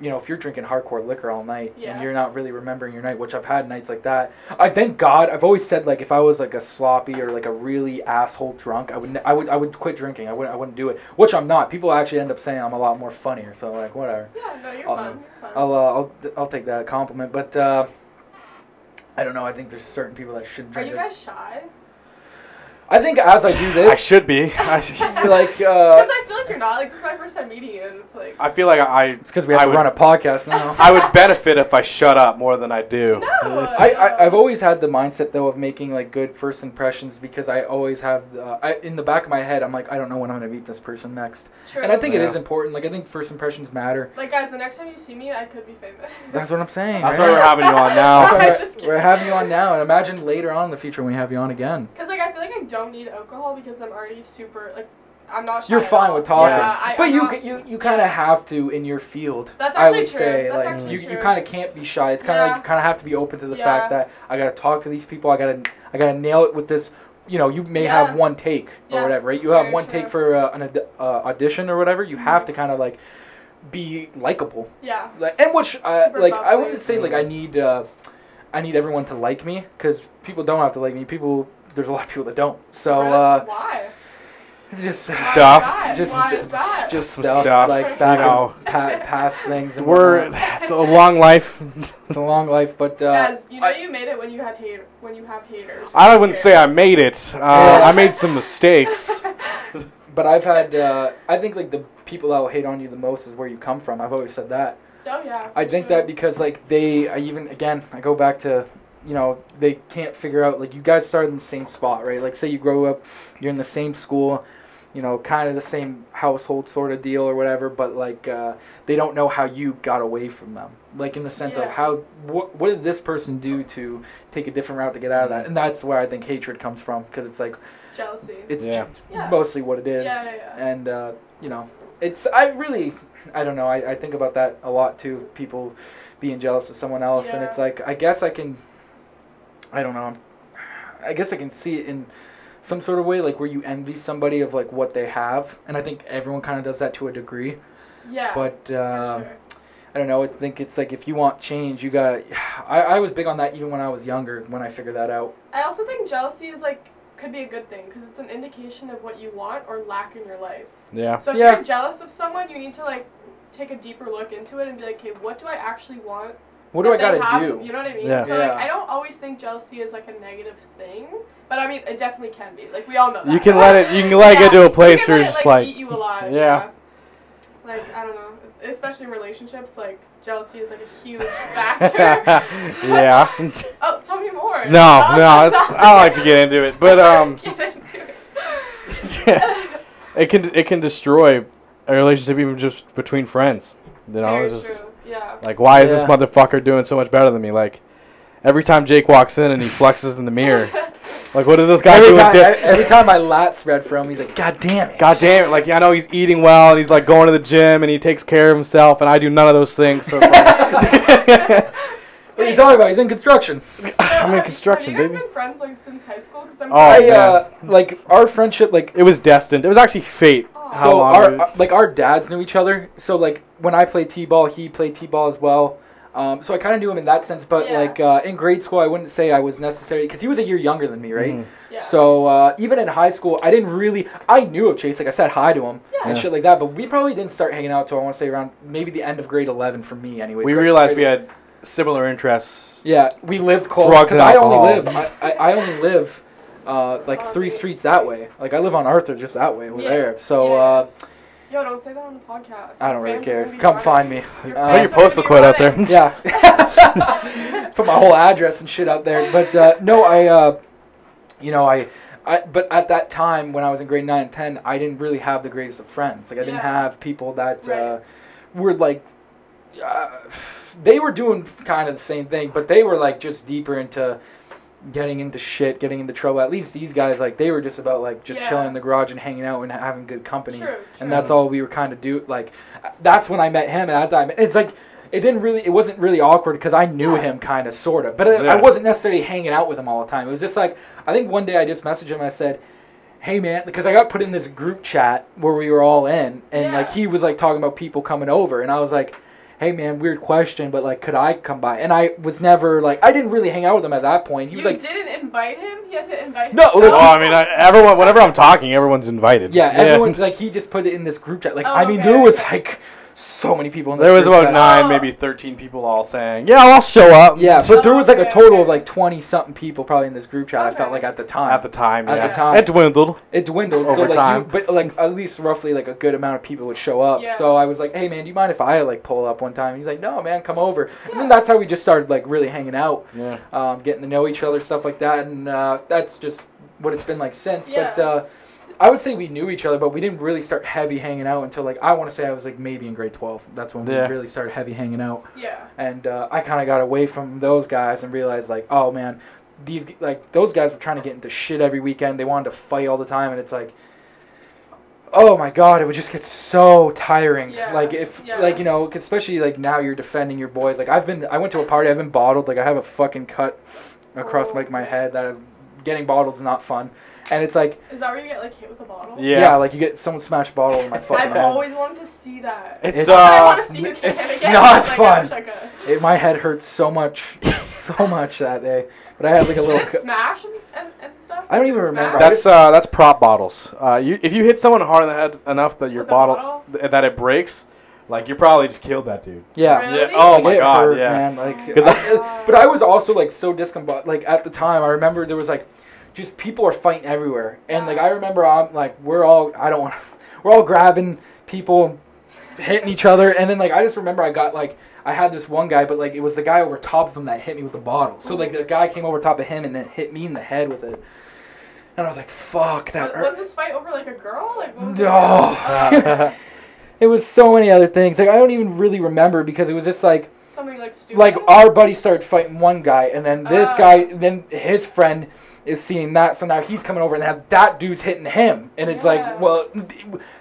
you know, if you're drinking hardcore liquor all night Yeah. and you're not really remembering your night, which I've had nights like that. I thank God. I've always said like if I was like a sloppy or like a really asshole drunk, I would I would I would quit drinking. I wouldn't I wouldn't do it. Which I'm not. People actually end up saying I'm a lot more funnier. So like whatever. Yeah, no, you're I'll- fun. You're fun. I'll uh, I'll I'll take that compliment. But uh, I don't know. I think there's certain people that shouldn't Are drink. you it. guys shy? I think as I do this, I should be. I, should, like Because uh, I feel like you're not. Like this is my first time meeting you, and it's like. I feel like I. it's because we have I to would, run a podcast now. I would benefit if I shut up more than I do. No. I, I I've always had the mindset though of making like good first impressions because I always have the, I, in the back of my head I'm like I don't know when I'm gonna meet this person next True. and I think it is important like I think first impressions matter Like guys, the next time you see me, I could be famous. that's what I'm saying That's right? why we're having you on now. I'm we're, just we're having you on now and imagine later on in the future when we have you on again Because like I feel like I don't need alcohol because I'm already super like I'm not. Shy you're fine with talking Yeah, I, but I'm you not- you you kind of have to in your field That's I actually would true. say That's like actually you, true. you kind of can't be shy it's kind of Yeah. like you kind of have to be open to the Yeah. fact that I gotta talk to these people I gotta I gotta nail it with this you know you may Yeah. have one take or Yeah. whatever right you have Very one true. take for uh, an aud- uh, audition or whatever you have Mhm. to kind of like be likable Yeah. like and which I Super like I bubbly. wouldn't say like I need uh, I need everyone to like me because people don't have to like me people there's a lot of people that don't so Really? uh Why? just Why Stuff. that? just Why is that? just Some stuff, stuff, like back you know. pa- past things and We're it's a long life. it's a long life but uh, Guys, you know I- you made it when you had hate when you have haters. I wouldn't say I made it. Uh, I made some mistakes. But I've had, uh, I think like the people that will hate on you the most is where you come from. I've always said that. Oh yeah. I think sure. that because like they, I even again, I go back to, you know, they can't figure out like you guys started in the same spot, right? Like say you grow up, you're in the same school, you know, kind of the same household sort of deal or whatever, but like uh, they don't know how you got away from them. Like in the sense of how what what did this person do to take a different route to get out of that? And that's where I think hatred comes from because it's like jealousy. it's Yeah. ju- Yeah. mostly what it is Yeah, yeah, yeah. and uh, you know it's i really i don't know I, I think about that a lot too people being jealous of someone else and it's like i guess i can i don't know I'm, i guess i can see it in some sort of way like where you envy somebody of like what they have and i think everyone kind of does that to a degree yeah. but uh, sure. i don't know i think it's like if you want change you got I, I was big on that even when i was younger when i figured that out I also think jealousy is like could be a good thing because it's an indication of what you want or lack in your life. Yeah. So if Yeah. you're jealous of someone, you need to like take a deeper look into it and be like, okay, what do I actually want? What do i gotta have? do You know what I mean? Yeah. So Yeah. like, I don't always think jealousy is like a negative thing, but I mean, it definitely can be. Like we all know that. You can let it. You can let it get to a place you can where let it's it, just like, like, eat you alive. Yeah. Yeah. Like I don't know, especially in relationships, like jealousy is like a huge factor. yeah. oh, tell me more. No, That no, it's, I don't like to get into it, but um, Get into it. it can it can destroy a relationship even just between friends. You know, Very it's just true. Yeah. like why is this motherfucker doing so much better than me? Like every time Jake walks in and he flexes in the mirror, like what is this guy every doing? time, di- every time my lats spread for him he's like god damn it God damn it! Like yeah, I know he's eating well and he's like going to the gym and he takes care of himself and I do none of those things. So it's like, What are you talking about? He's in construction. I'm in Have- construction, Have you guys baby. been friends like since high school? Cause I'm Oh, I uh, like our friendship like It was destined. It was actually fate. How so long our it- uh, like our dads knew each other. So like when I played t-ball, he played t-ball as well. Um, so I kind of knew him in that sense. But Yeah. like uh, in grade school, I wouldn't say I was necessarily because he was a year younger than me, right? Mhm. yeah. So uh, even in high school, I didn't really. I knew of Chase. Like I said hi to him Yeah. and shit like that. But we probably didn't start hanging out till I want to say around maybe the end of grade eleven for me, anyways. We realized we had similar interests. Yeah, we lived close. Drugs Because and I only live. I, I, I only live. Uh, like Oh, three dude, streets that way. Like I live on Arthur, just that way over Yeah. there. So Yeah. uh, Yo, don't say that on the podcast. I don't really care. Come find me. Your Uh, Put your postal code out there. yeah. Put my whole address and shit out there. But uh, no, I, uh, you know, I, I, but at that time when I was in grade nine and ten, I didn't really have the greatest of friends. Like I didn't Yeah. have people that uh, were like, uh, they were doing kind of the same thing, but they were like just deeper into getting into shit, getting into trouble. At least these guys, like, they were just about like just Yeah. chilling in the garage and hanging out and having good company True, and that's all we were kind of do like that's when i met him at that time it's like it didn't really it wasn't really awkward because i knew Yeah. him kind of sort of but I, I wasn't necessarily hanging out with him all the time it was just like i think one day i just messaged him and i said hey man because i got put in this group chat where we were all in and Yeah. like he was like talking about people coming over and i was like "Hey man, weird question, but like, could I come by?" And I was never like, I didn't really hang out with him at that point. He you was like, didn't invite him. He had to invite him? No, himself. like- Oh, I mean, I, everyone. Whenever I'm talking, everyone's invited. yeah, everyone's like, he just put it in this group chat. Like, Oh, I mean, okay, there was okay. like so many people in this There was about chat. nine, Oh. maybe thirteen people all saying, "Yeah, I'll show up." Yeah, but there was like a total okay. of like twenty something people probably in this group chat. I felt like at the time. At the time, At yeah. the time. it dwindled. it dwindled so Over like time. You, but like at least roughly like a good amount of people would show up Yeah. so i was like hey man do you mind if i like pull up one time he's like no man come over and then that's how we just started like really hanging out Yeah. um, getting to know each other stuff like that and uh, that's just what it's been like since but uh, i would say we knew each other but we didn't really start heavy hanging out until like i want to say i was like maybe in grade 12 that's when Yeah. we really started heavy hanging out Yeah. and uh, I kind of got away from those guys and realized like, oh man, these like those guys were trying to get into shit every weekend. They wanted to fight all the time, and it's like, oh my god, it would just get so tiring. Yeah, Like if yeah. like you know, 'cause especially like now you're defending your boys. Like I've been, I went to a party, I've been bottled. Like I have a fucking cut across Oh. like my head that I'm, getting bottled is not fun. And it's like, Is that where you get like hit with a bottle? yeah, Yeah. like you get someone smash a bottle in my fucking I've head. always wanted to see that. It's It's- I uh, want to see you can it's again. not like, I fun. wish I could. It, my head hurt so much, so much that day. But I had like a Did little. it cu- smash and, and, and stuff? I don't even it remember. That's uh, that's prop bottles. Uh, you if you hit someone hard in the head enough that your With a bottle, bottle? th- that it breaks, like you probably just killed that dude. Yeah. Really? Yeah. Oh Like, my it god. hurt, yeah. man. Like, 'Cause I- I- but I was also like so discombobulated. Like at the time, I remember there was like, just people are fighting everywhere, and like I remember I'm like we're all I don't want, we're all grabbing people, hitting each other, and then like I just remember I got like I had this one guy, but like it was the guy over top of him that hit me with the bottle. So like the mm-hmm. guy came over top of him and then hit me in the head with it, and I was like, fuck that. Was, was this fight over like a girl? Like what was No. It? Was so many other things. Like I don't even really remember because it was just like. something like stupid. like our buddy started fighting one guy and then this Oh. guy then his friend is seeing that so now he's coming over and that that dude's hitting him. And it's Yeah. like well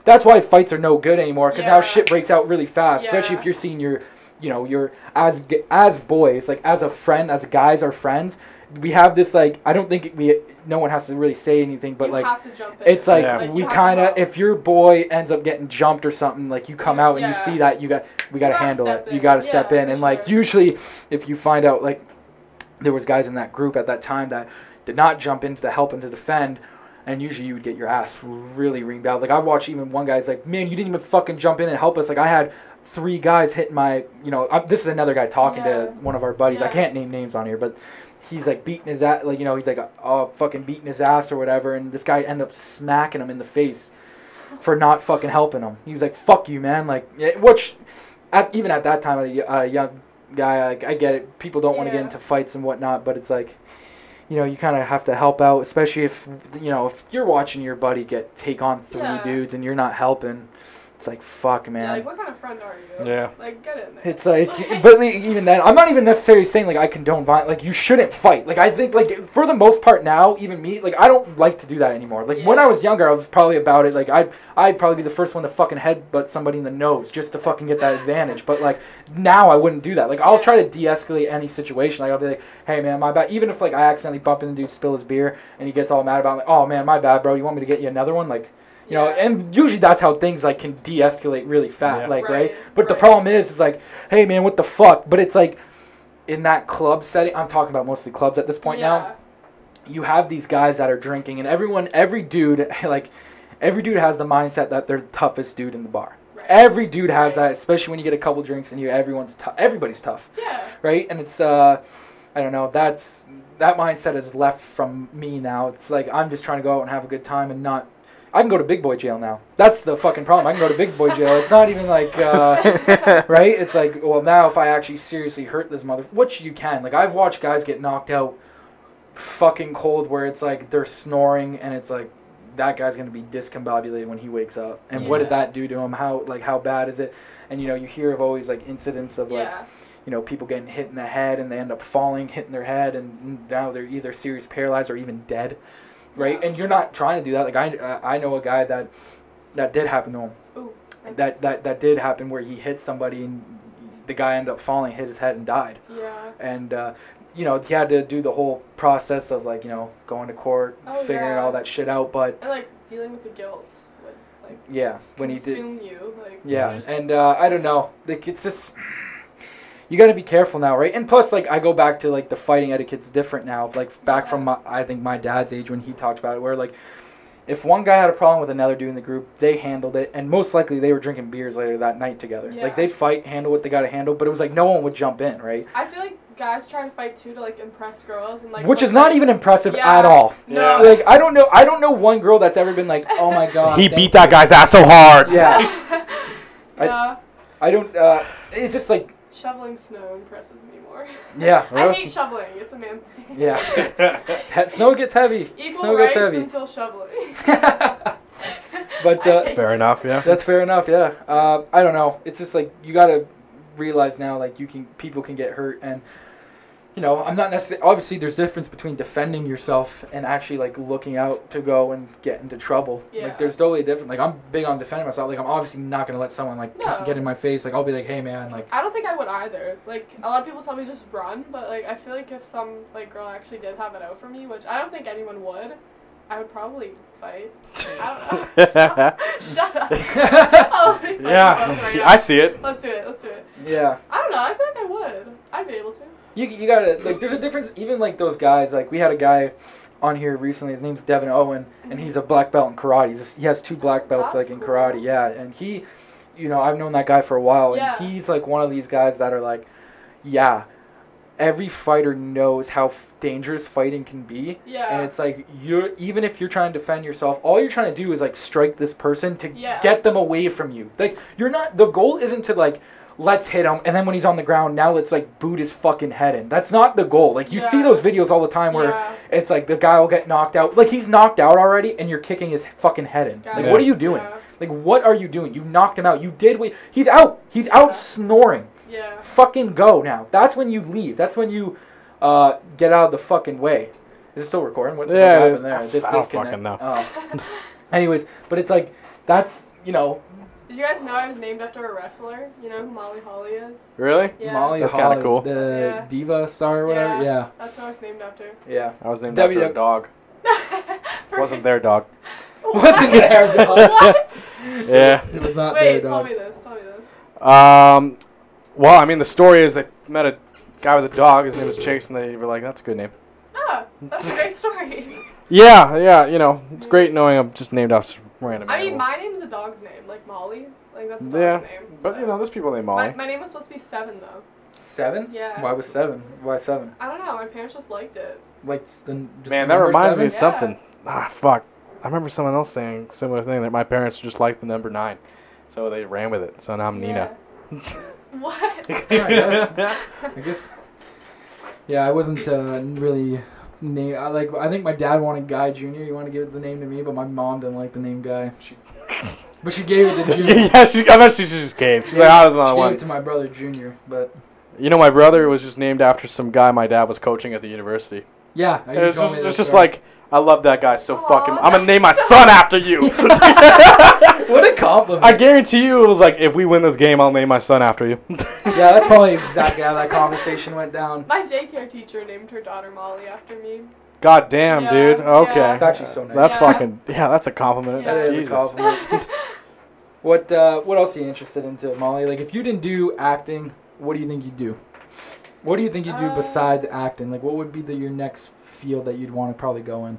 that's why fights are no good anymore because now shit breaks out really fast especially if you're seeing your you know your as as boys like as a friend as guys are friends we have this like i don't think we no one has to really say anything but you like have to jump in. it's like Yeah. Like, we you have to kind of if your boy ends up getting jumped or something like you come You- out and you see that you got we got to handle it. Step you got to Yeah, step in. for and like usually if you find out like there was guys in that group at that time that did not jump into the help and to defend and usually you would get your ass really reamed out like i watched even one guy's like man you didn't even fucking jump in and help us like i had three guys hitting my you know i this is another guy talking Yeah. to one of our buddies i can't name names on here but he's like beating his ass, like you know, he's like uh, fucking beating his ass or whatever, and this guy ended up smacking him in the face for not fucking helping him. He was like, "Fuck you, man!" Like, which, at, even at that time, a, a young guy, like, I get it. People don't want to get into fights and whatnot, but it's like, you know, you kind of have to help out, especially if you know if you're watching your buddy get take on three Yeah. dudes and you're not helping. It's like, fuck, man. Yeah, like what kind of friend are you? Yeah. Like get in there. It's like, but even then, I'm not even necessarily saying like I condone violence. Like you shouldn't fight. Like I think like for the most part now, even me, like I don't like to do that anymore. Like when I was younger, I was probably about it. Like I'd I'd probably be the first one to fucking headbutt somebody in the nose just to fucking get that advantage. But like now, I wouldn't do that. Like I'll try to de-escalate any situation. Like I'll be like, hey man, my bad. Even if like I accidentally bump into dude, spill his beer, and he gets all mad about, it, like, oh man, my bad, bro. You want me to get you another one? Like. You know, Yeah. and usually that's how things like can de-escalate really fast, Yeah. like right. Right, But the problem is, is like, hey man, what the fuck? But it's like, in that club setting, I'm talking about mostly clubs at this point now. You have these guys that are drinking, and everyone, every dude, like, every dude has the mindset that they're the toughest dude in the bar. Right. Every dude has Right. that, especially when you get a couple drinks and you, everyone's tough. Everybody's tough, Yeah. right? And it's, uh, I don't know. That's that mindset is left from me now. It's like I'm just trying to go out and have a good time and not. I can go to big boy jail now. That's the fucking problem. I can go to big boy jail. It's not even like. Uh, right? It's like, well, now if I actually seriously hurt this mother, which you can. Like I've watched guys get knocked out, fucking cold, where it's like they're snoring, and it's like that guy's gonna be discombobulated when he wakes up. And what did that do to him? How like how bad is it? And you know, you hear of always like incidents of like Yeah. you know people getting hit in the head and they end up falling, hitting their head, and now they're either serious paralyzed or even dead. Right? Yeah. And you're not trying to do that. Like I, I know a guy that that did happen to him Ooh. that that that did happen where he hit somebody and the guy ended up falling, hit his head, and died. Yeah. And uh, you know he had to do the whole process of like you know going to court, Oh, figuring yeah. all that shit out. But And like dealing with the guilt would like Yeah, when he did. consume you. Like Yeah, and uh, I don't know. Like it's just you got to be careful now, right? And plus, like I go back to like the fighting etiquette's different now. Like back from my, I think my dad's age when he talked about it, where like if one guy had a problem with another dude in the group, they handled it, and most likely they were drinking beers later that night together. Yeah. Like they'd fight, handle what they got to handle, but it was like no one would jump in, right? I feel like guys try to fight too to like impress girls and like Which is not like- even impressive Yeah. at all. No. Like I don't know, I don't know one girl that's ever been like, oh my god, he thank beat that you." guy's ass so hard. Yeah. I- yeah. I don't. uh It's just like, Shoveling snow impresses me more. yeah, I hate shoveling. It's a man thing. yeah. He- Snow gets heavy. Equal Snow rights gets heavy. until shoveling. But, I uh, Fair enough. Yeah. That's fair enough. Yeah. Uh, I don't know. It's just like you gotta realize now, like you can people can get hurt, and you know I'm not necessarily. Obviously, there's difference between defending yourself and actually like looking out to go and get into trouble. Yeah. Like there's totally different. Like I'm big on defending myself. Like I'm obviously not gonna let someone like No. get in my face. Like I'll be like, hey man, like I don't think I would either. Like a lot of people tell me just run, but like I feel like if some like girl actually did have it out for me, which I don't think anyone would, I would probably fight. I don't know. Stop. Shut up. I'll be fighting yeah. right I see it. Let's do it. Let's do it. yeah. I don't know. I feel like I would. I'd be able to. You, you gotta like there's a difference even like those guys like we had a guy on here recently his name's Devin Owen and he's a black belt in karate he's he has two black belts That's like in cool. karate yeah and he you know I've known that guy for a while and Yeah. he's like one of these guys that are like yeah every fighter knows how f- dangerous fighting can be Yeah. and it's like you're even if you're trying to defend yourself all you're trying to do is like strike this person to Yeah. get them away from you like you're not the goal isn't to like let's hit him. And then when he's on the ground now let's like boot his fucking head in. That's not the goal. Like you see those videos all the time where yeah. it's like the guy will get knocked out. Like he's knocked out already and you're kicking his fucking head in. Like Guys, what are you doing? Yeah. like what are you doing? You knocked him out. You did what he's out. He's out Yeah. snoring. Yeah. fucking go now. That's when you leave. That's when you uh, get out of the fucking way. Is it still recording? What, what Yeah, it happened is. there? I this don't disconnect. fucking know. oh. anyways but it's like that's you know Did you guys know I was named after a wrestler? You know who Molly Holly is? Really? Yeah. Molly That's kinda Holly, cool. the Yeah. diva star or whatever yeah That's who I was named after. yeah, I was named W- after a dog. Wasn't their dog. Wasn't their dog. what? Yeah. it was not Wait, their tell dog me this. Tell me this. Um, well, I mean, the story is they met a guy with a dog. His name was Chase, and they were like, "That's a good name." Ah, that's a great story. Yeah, yeah. You know, it's great knowing I'm just named after some random. I mean, animal. my name's a dog's name, like Molly. Like that's a dog's Yeah, name. but so. you know, there's people named Molly. my, my name was supposed to be Seven though. seven Yeah. why was seven why seven I don't know. My parents just liked it. like the just Man, the that number reminds me seven? of something. Ah, fuck. I remember someone else saying similar thing that my parents just liked the number nine, so they ran with it. So now I'm Nina. Yeah. what? Yeah, I guess. Yeah, I wasn't uh, really name. I like. I think my dad wanted Guy Junior. You want to give the name to me, but my mom didn't like the name Guy. She, but she gave it to Junior. yeah, she, I bet she just came. She's like, "Oh, there's she another gave one." it to my brother Junior. But You know, my brother was just named after some guy my dad was coaching at the university. yeah, It was just, me it's just like, I love that guy so Aw, fucking. I'm gonna name my son after you. what a compliment. I guarantee you, it was like, if we win this game, I'll name my son after you. yeah, that's probably exactly how that conversation went down. My daycare teacher named her daughter Molly after me. God damn, Yeah, dude. Okay. yeah. It's actually so nice. That's Yeah. fucking. Yeah, that's a compliment. Yeah. That is a compliment. What uh, What else are you interested into, Molly? Like, if you didn't do acting, what do you think you'd do? What do you think you'd do Uh, besides acting? Like, what would be the, your next field that you'd want to probably go in?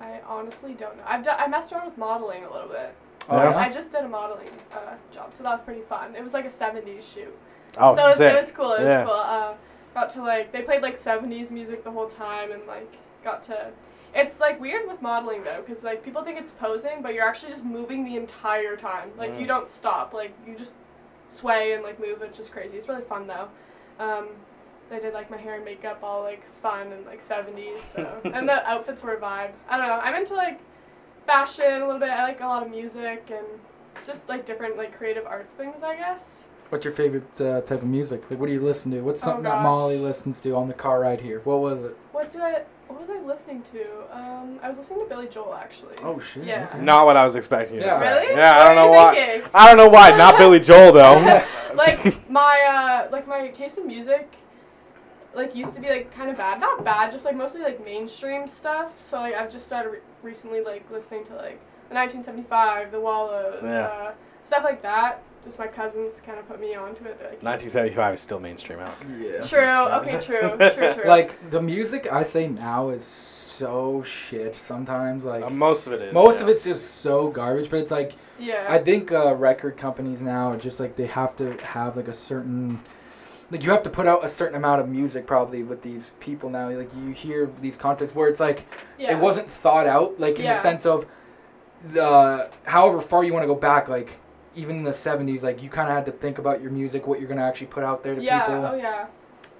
I honestly don't know. I've done, I messed around with modeling a little bit. Oh, Yeah. I just did a modeling uh, job, so that was pretty fun. It was like a 70s shoot. Oh, so it was, sick. it was cool. It was Yeah. cool. Uh, got to like they played like 70s music the whole time and like got to. It's like weird with modeling though, because like people think it's posing, but you're actually just moving the entire time. Like you Mm. don't stop. Like you just sway and like move. It's just crazy. It's really fun though. Um, they did like my hair and makeup all like fun and like 70s. So and the outfits were a vibe. I don't know. I'm into like fashion a little bit. I like a lot of music and just like different like creative arts things. I guess. What's your favorite uh, type of music? Like, what do you listen to? What's Oh, something that. Molly listens to on the car ride here? What was it? What do I? What was I listening to? Um, I was listening to Billy Joel actually. Oh shit. Yeah. okay. Not what I was expecting Yeah. Really? Yeah, What I don't know why. thinking? I don't know why. Not Billy Joel though. Like my uh, like my taste in music, like used to be like kind of bad. Not bad, just like mostly like mainstream stuff. So like I've just started re- recently like listening to like the 1975, the Wallows, Yeah. uh, stuff like that. Just my cousins kind of put me onto it. They're like, 1975 is still mainstream out. Yeah. True. Okay. True. True. True. Like the music I say now is so shit. Sometimes like Uh, most of it is. most yeah. of it's just so garbage. But it's like yeah. I think uh, record companies now are just like they have to have like a certain like you have to put out a certain amount of music probably with these people now. Like you hear these contracts where it's like yeah. it wasn't thought out like in Yeah. the sense of the however far you want to go back like even in the 70s like you kind of had to think about your music what you're going to actually put out there to Yeah. people Oh yeah.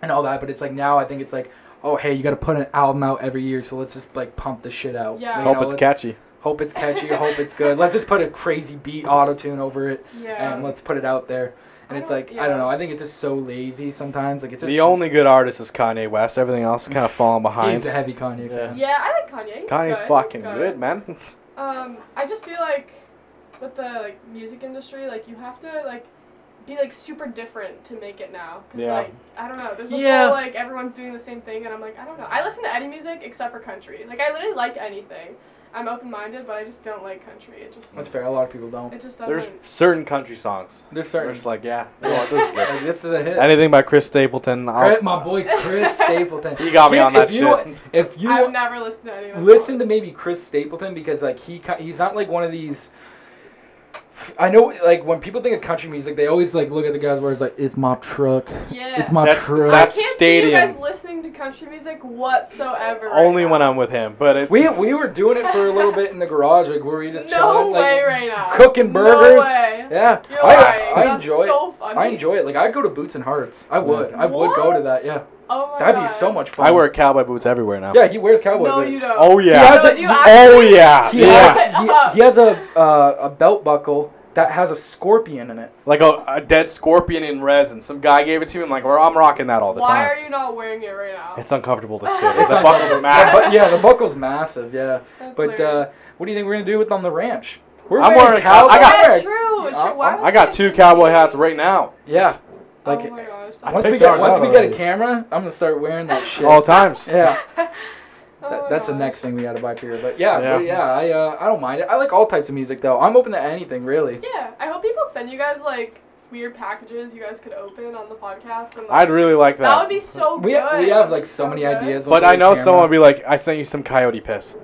and all that but it's like now i think it's like oh hey you got to put an album out every year so let's just like pump the shit out Yeah. You Hope know, it's let's- catchy. hope it's catchy hope it's good let's just put a crazy beat auto tune over it Yeah. and let's put it out there and I it's don't- like i don't know i think it's just so lazy sometimes like it's just The only good artist is Kanye West. Everything else is kind of falling behind. he's a heavy kanye Yeah. fan yeah, I like Kanye. He's Kanye's good. fucking He's good, man. Um, I just feel like with the like music industry, like you have to like be like super different to make it now. Cause Yeah. like I don't know, there's this Yeah. whole like everyone's doing the same thing, and I'm like I don't know. I listen to any music except for country. Like I literally like anything. I'm open minded, but I just don't like country. It just that's fair a lot of people don't it just doesn't. There's certain country songs. there's They're certain just like, yeah, this is good. like, this is a hit Anything by Chris Stapleton. I'll- Chris- my boy Chris Stapleton. He got me Here, on that if you, shit. If you I've never listened to any of his listen to maybe Chris Stapleton because like he ki- he's not like one of these. I know like when people think of country music, they always like look at the guys where it's like it's my truck, Yeah. it's my That's- truck. that's- I can't Stadium. see you guys listening to country music whatsoever. right Only now. when I'm with him, but it's we we were doing it for a little bit in the garage, like where we just no chilling, like way right now. cooking burgers. No way. Yeah, You're I, lying. I That's enjoy so it. funny. I enjoy it. Like I'd go to Boots and Hearts. I would. I would go to that. Yeah, Oh my that'd god. be so much fun. I wear cowboy boots everywhere now. Yeah, he wears cowboy No, boots. you don't. Oh He yeah. has No, a- you he- oh actually? yeah. He yeah. has, he, he has a uh, a belt buckle that has a scorpion in it. Like a, a dead scorpion in resin. Some guy gave it to me. I'm like, well, I'm rocking that all the time. Why time. are you not wearing it right now? It's uncomfortable to sit. It's the buckles are The massive. bu- yeah, the buckle's massive. Yeah, That's but uh, hilarious. what do you think we're gonna do with on the ranch? We're I'm wearing wearing- cowboy. I got- yeah, true. Yeah, true. Why I'm- got it two cowboy hats right now. Yeah, like oh my gosh. I once we get ours once we get a camera, I'm gonna start wearing that shit. All times. Yeah, Oh that, my that's the next thing we gotta buy for you. But yeah, Yeah. but yeah, I uh, I don't mind it. I like all types of music though. I'm open to anything really. Yeah, I hope people send you guys like weird packages you guys could open on the podcast. And, like, I'd really like that. That would be so We good. we have like be so many good. ideas. but I know someone would be like, I sent you some coyote piss.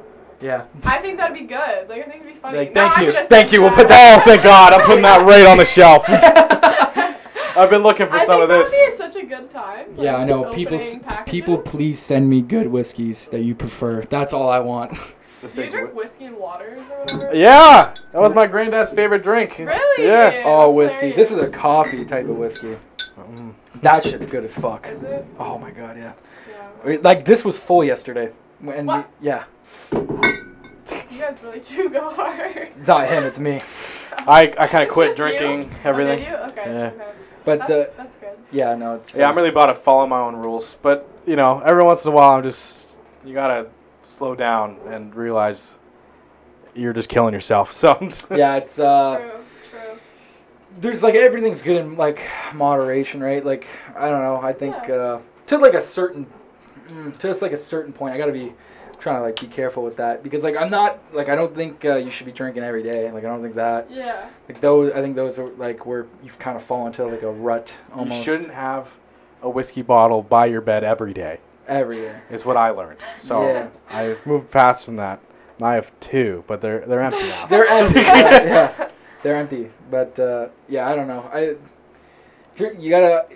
Yeah. I think that'd be good. Like I think it'd be funny. Like, thank I'm you. Thank send you. We'll put that. Oh, thank God. I'm putting that right on the shelf. I've been looking for I some think of this. That would be such a good time. like, Yeah, I know. People, packages. people, please send me good whiskeys that you prefer. That's all I want. Do you drink whiskey and waters or whatever? Yeah, that was my granddad's favorite drink. Really? Yeah. Oh, That's whiskey. This is a coffee type of whiskey. Mm. That shit's good as fuck. Is it? Oh my god, yeah. Yeah. Like this was full yesterday. And we, What? yeah, You guys really do go hard. it's not him, it's me. I, I kind of quit just you? drinking Oh, everything. did you? Okay. Yeah. okay. But That's, uh, that's good. yeah, no, it's Yeah, I'm uh, really about to follow my own rules. But, you know, every once in a while, I'm just, you gotta slow down and realize you're just killing yourself. So, yeah, it's uh, true. True. there's like everything's good in like moderation, right? Like I don't know. I think Yeah. uh, to like a certain, mm, to just like a certain point, I gotta be trying to like be careful with that because like I'm not like I don't think uh, you should be drinking every day. Like I don't think that Yeah. like those. I think those are like where you've kind of fallen into like a rut almost. you shouldn't have a whiskey bottle by your bed every day, every day. is what I learned. So, Yeah. I've moved past from that. And I have two, but they're, they're empty now. They're empty. yeah, they're empty. But uh, yeah, I don't know. I you you gotta.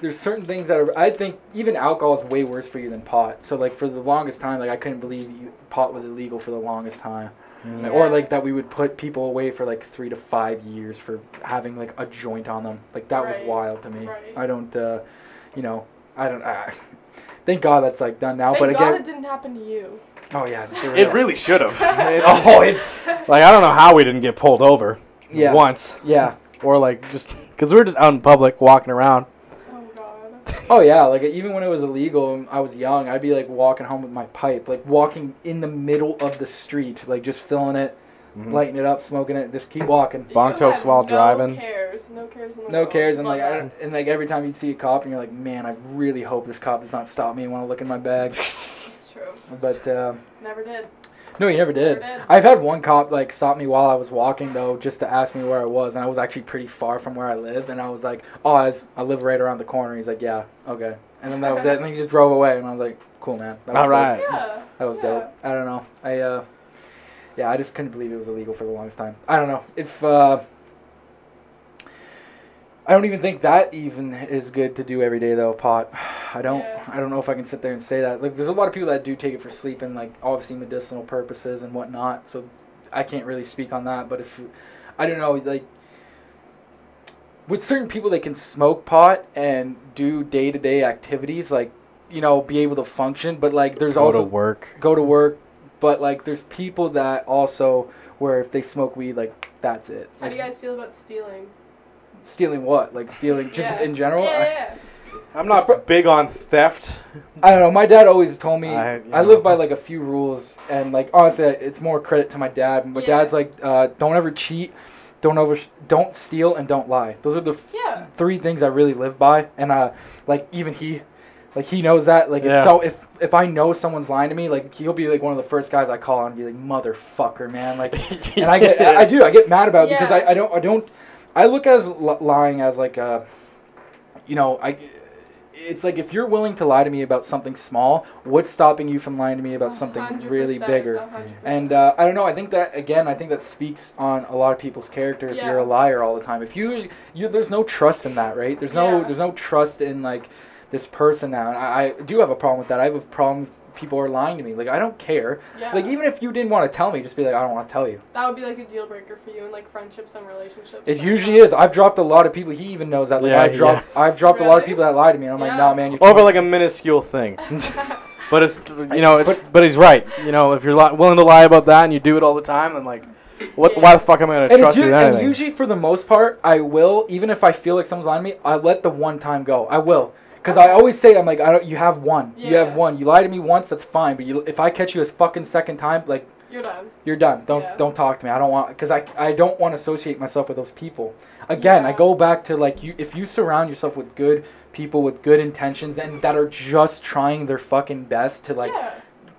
There's certain things that are. I think even alcohol is way worse for you than pot. So like for the longest time, like I couldn't believe you, pot was illegal for the longest time, Mm. or like that we would put people away for like three to five years for having like a joint on them. Like that was wild to me. Right. I don't. Uh, you know. I don't. I, thank God that's like done now. Thank but God again. it didn't happen to you. oh yeah. there we It really should have. Oh, it's like, I don't know how we didn't get pulled over yeah. once. Yeah. Or, like, just, because we were just out in public walking around. Oh yeah, like even when it was illegal, I was young. I'd be like walking home with my pipe, like walking in the middle of the street, like just filling it, Mhm. lighting it up, smoking it, just keep walking. Bong You tokes have while no driving. cares. No cares in the No world. cares, and like I don't, and like every time you'd see a cop, and you're like, man, I really hope this cop does not stop me and want to look in my bag. It's true. But uh, Never did. No, he never did. Never did. I've had one cop like stop me while I was walking though, just to ask me where I was, and I was actually pretty far from where I live, and I was like, "Oh, I, was- I live right around the corner." He's like, "Yeah, okay," and then that was it. And then he just drove away, and I was like, "Cool, man." That was All dope. Yeah. That was yeah. dope. I don't know. I uh, yeah, I just couldn't believe it was illegal for the longest time. I don't know if uh, I don't even think that even is good to do every day though. Pot. I don't. Yeah. I don't know if I can sit there and say that. Like, there's a lot of people that do take it for sleep and like obviously medicinal purposes and whatnot. So I can't really speak on that. But if I don't know, like. With certain people, they can smoke pot and do day to day activities, like, you know, be able to function. But, like, there's Go also to work. go to work, but like there's people that also where if they smoke weed, like that's it. How do you guys feel about stealing? Stealing what? Like stealing just Yeah. in general? Yeah, I, yeah, I'm not big on theft. I don't know. My dad always told me I- I, you know. live by like a few rules, and like honestly, it's more credit to my dad. My Yeah. dad's like, uh, don't ever cheat, don't over, don't steal, and don't lie. Those are the f- Yeah. three things I really live by, and uh, like even he, like he knows that. Like Yeah. if so, if if I know someone's lying to me, like he'll be like one of the first guys I call on and be like, motherfucker, man, like. and I get, I, I do, I get mad about it because I, I don't, I don't, I look at as li- lying as like a, you know, I, it's like if you're willing to lie to me about something small, what's stopping you from lying to me about something really bigger? 100%. And uh, I don't know. I think that again. I think that speaks on a lot of people's character. If Yeah. you're a liar all the time, if you, you, there's no trust in that, right? There's no, Yeah. there's no trust in like this person now. And I, I do have a problem with that. I have a problem. With people are lying to me. Like I don't care. yeah. Like even if you didn't want to tell me, just be like, I don't want to tell you. that would be like a deal breaker for you in like friendships and relationships. It usually is. I've dropped a lot of people. He even knows that. Like Yeah, I've dropped, I've dropped a lot of people that lie to me. And I'm like, nah, man. You Over like a minuscule thing. But it's you know, it's, But- but he's right. You know, if you're li- willing to lie about that and you do it all the time, then like, what? Yeah. Why the fuck am I gonna and, trust you u- and anything? usually, for the most part, I will. Even if I feel like someone's lying to me, I let the one time go. I will, because I always say, I'm like, I don't. You have one. You have one. You lie to me once, that's fine. But you, if I catch you a fucking second time, like You're done. you're done. Don't Yeah. don't talk to me. I don't want because I I don't want to associate myself with those people. Again, I go back to like you. If you surround yourself with good people with good intentions and that are just trying their fucking best to like yeah.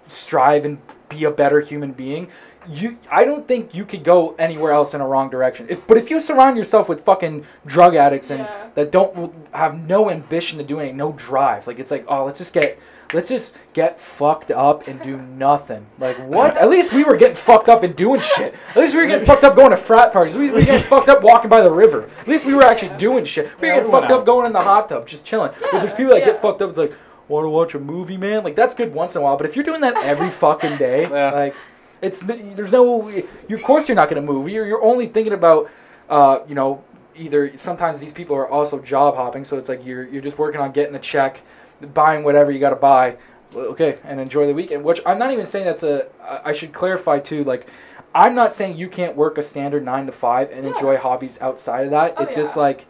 strive and be a better human being you i don't think you could go anywhere else in a wrong direction if, but if you surround yourself with fucking drug addicts and Yeah. that don't have no ambition to do anything no drive like it's like oh let's just get let's just get fucked up and do nothing like what at least we were getting fucked up and doing shit at least we were getting fucked up going to frat parties we were getting fucked up walking by the river at least we were actually Yeah. doing shit we Yeah, were getting we went fucked up going in the hot tub just chilling but there's people that yeah. get fucked up it's like want to watch a movie, man? Like that's good once in a while, but if you're doing that every fucking day, Yeah. like it's there's no. You, of course, you're not gonna move. You're you're only thinking about, uh, you know, either sometimes these people are also job hopping, so it's like you're you're just working on getting a check, buying whatever you got to buy. Okay, and enjoy the weekend. Which I'm not even saying that's a. I should clarify too, like. I'm not saying you can't work a standard nine to five and Yeah. enjoy hobbies outside of that. Oh, it's just like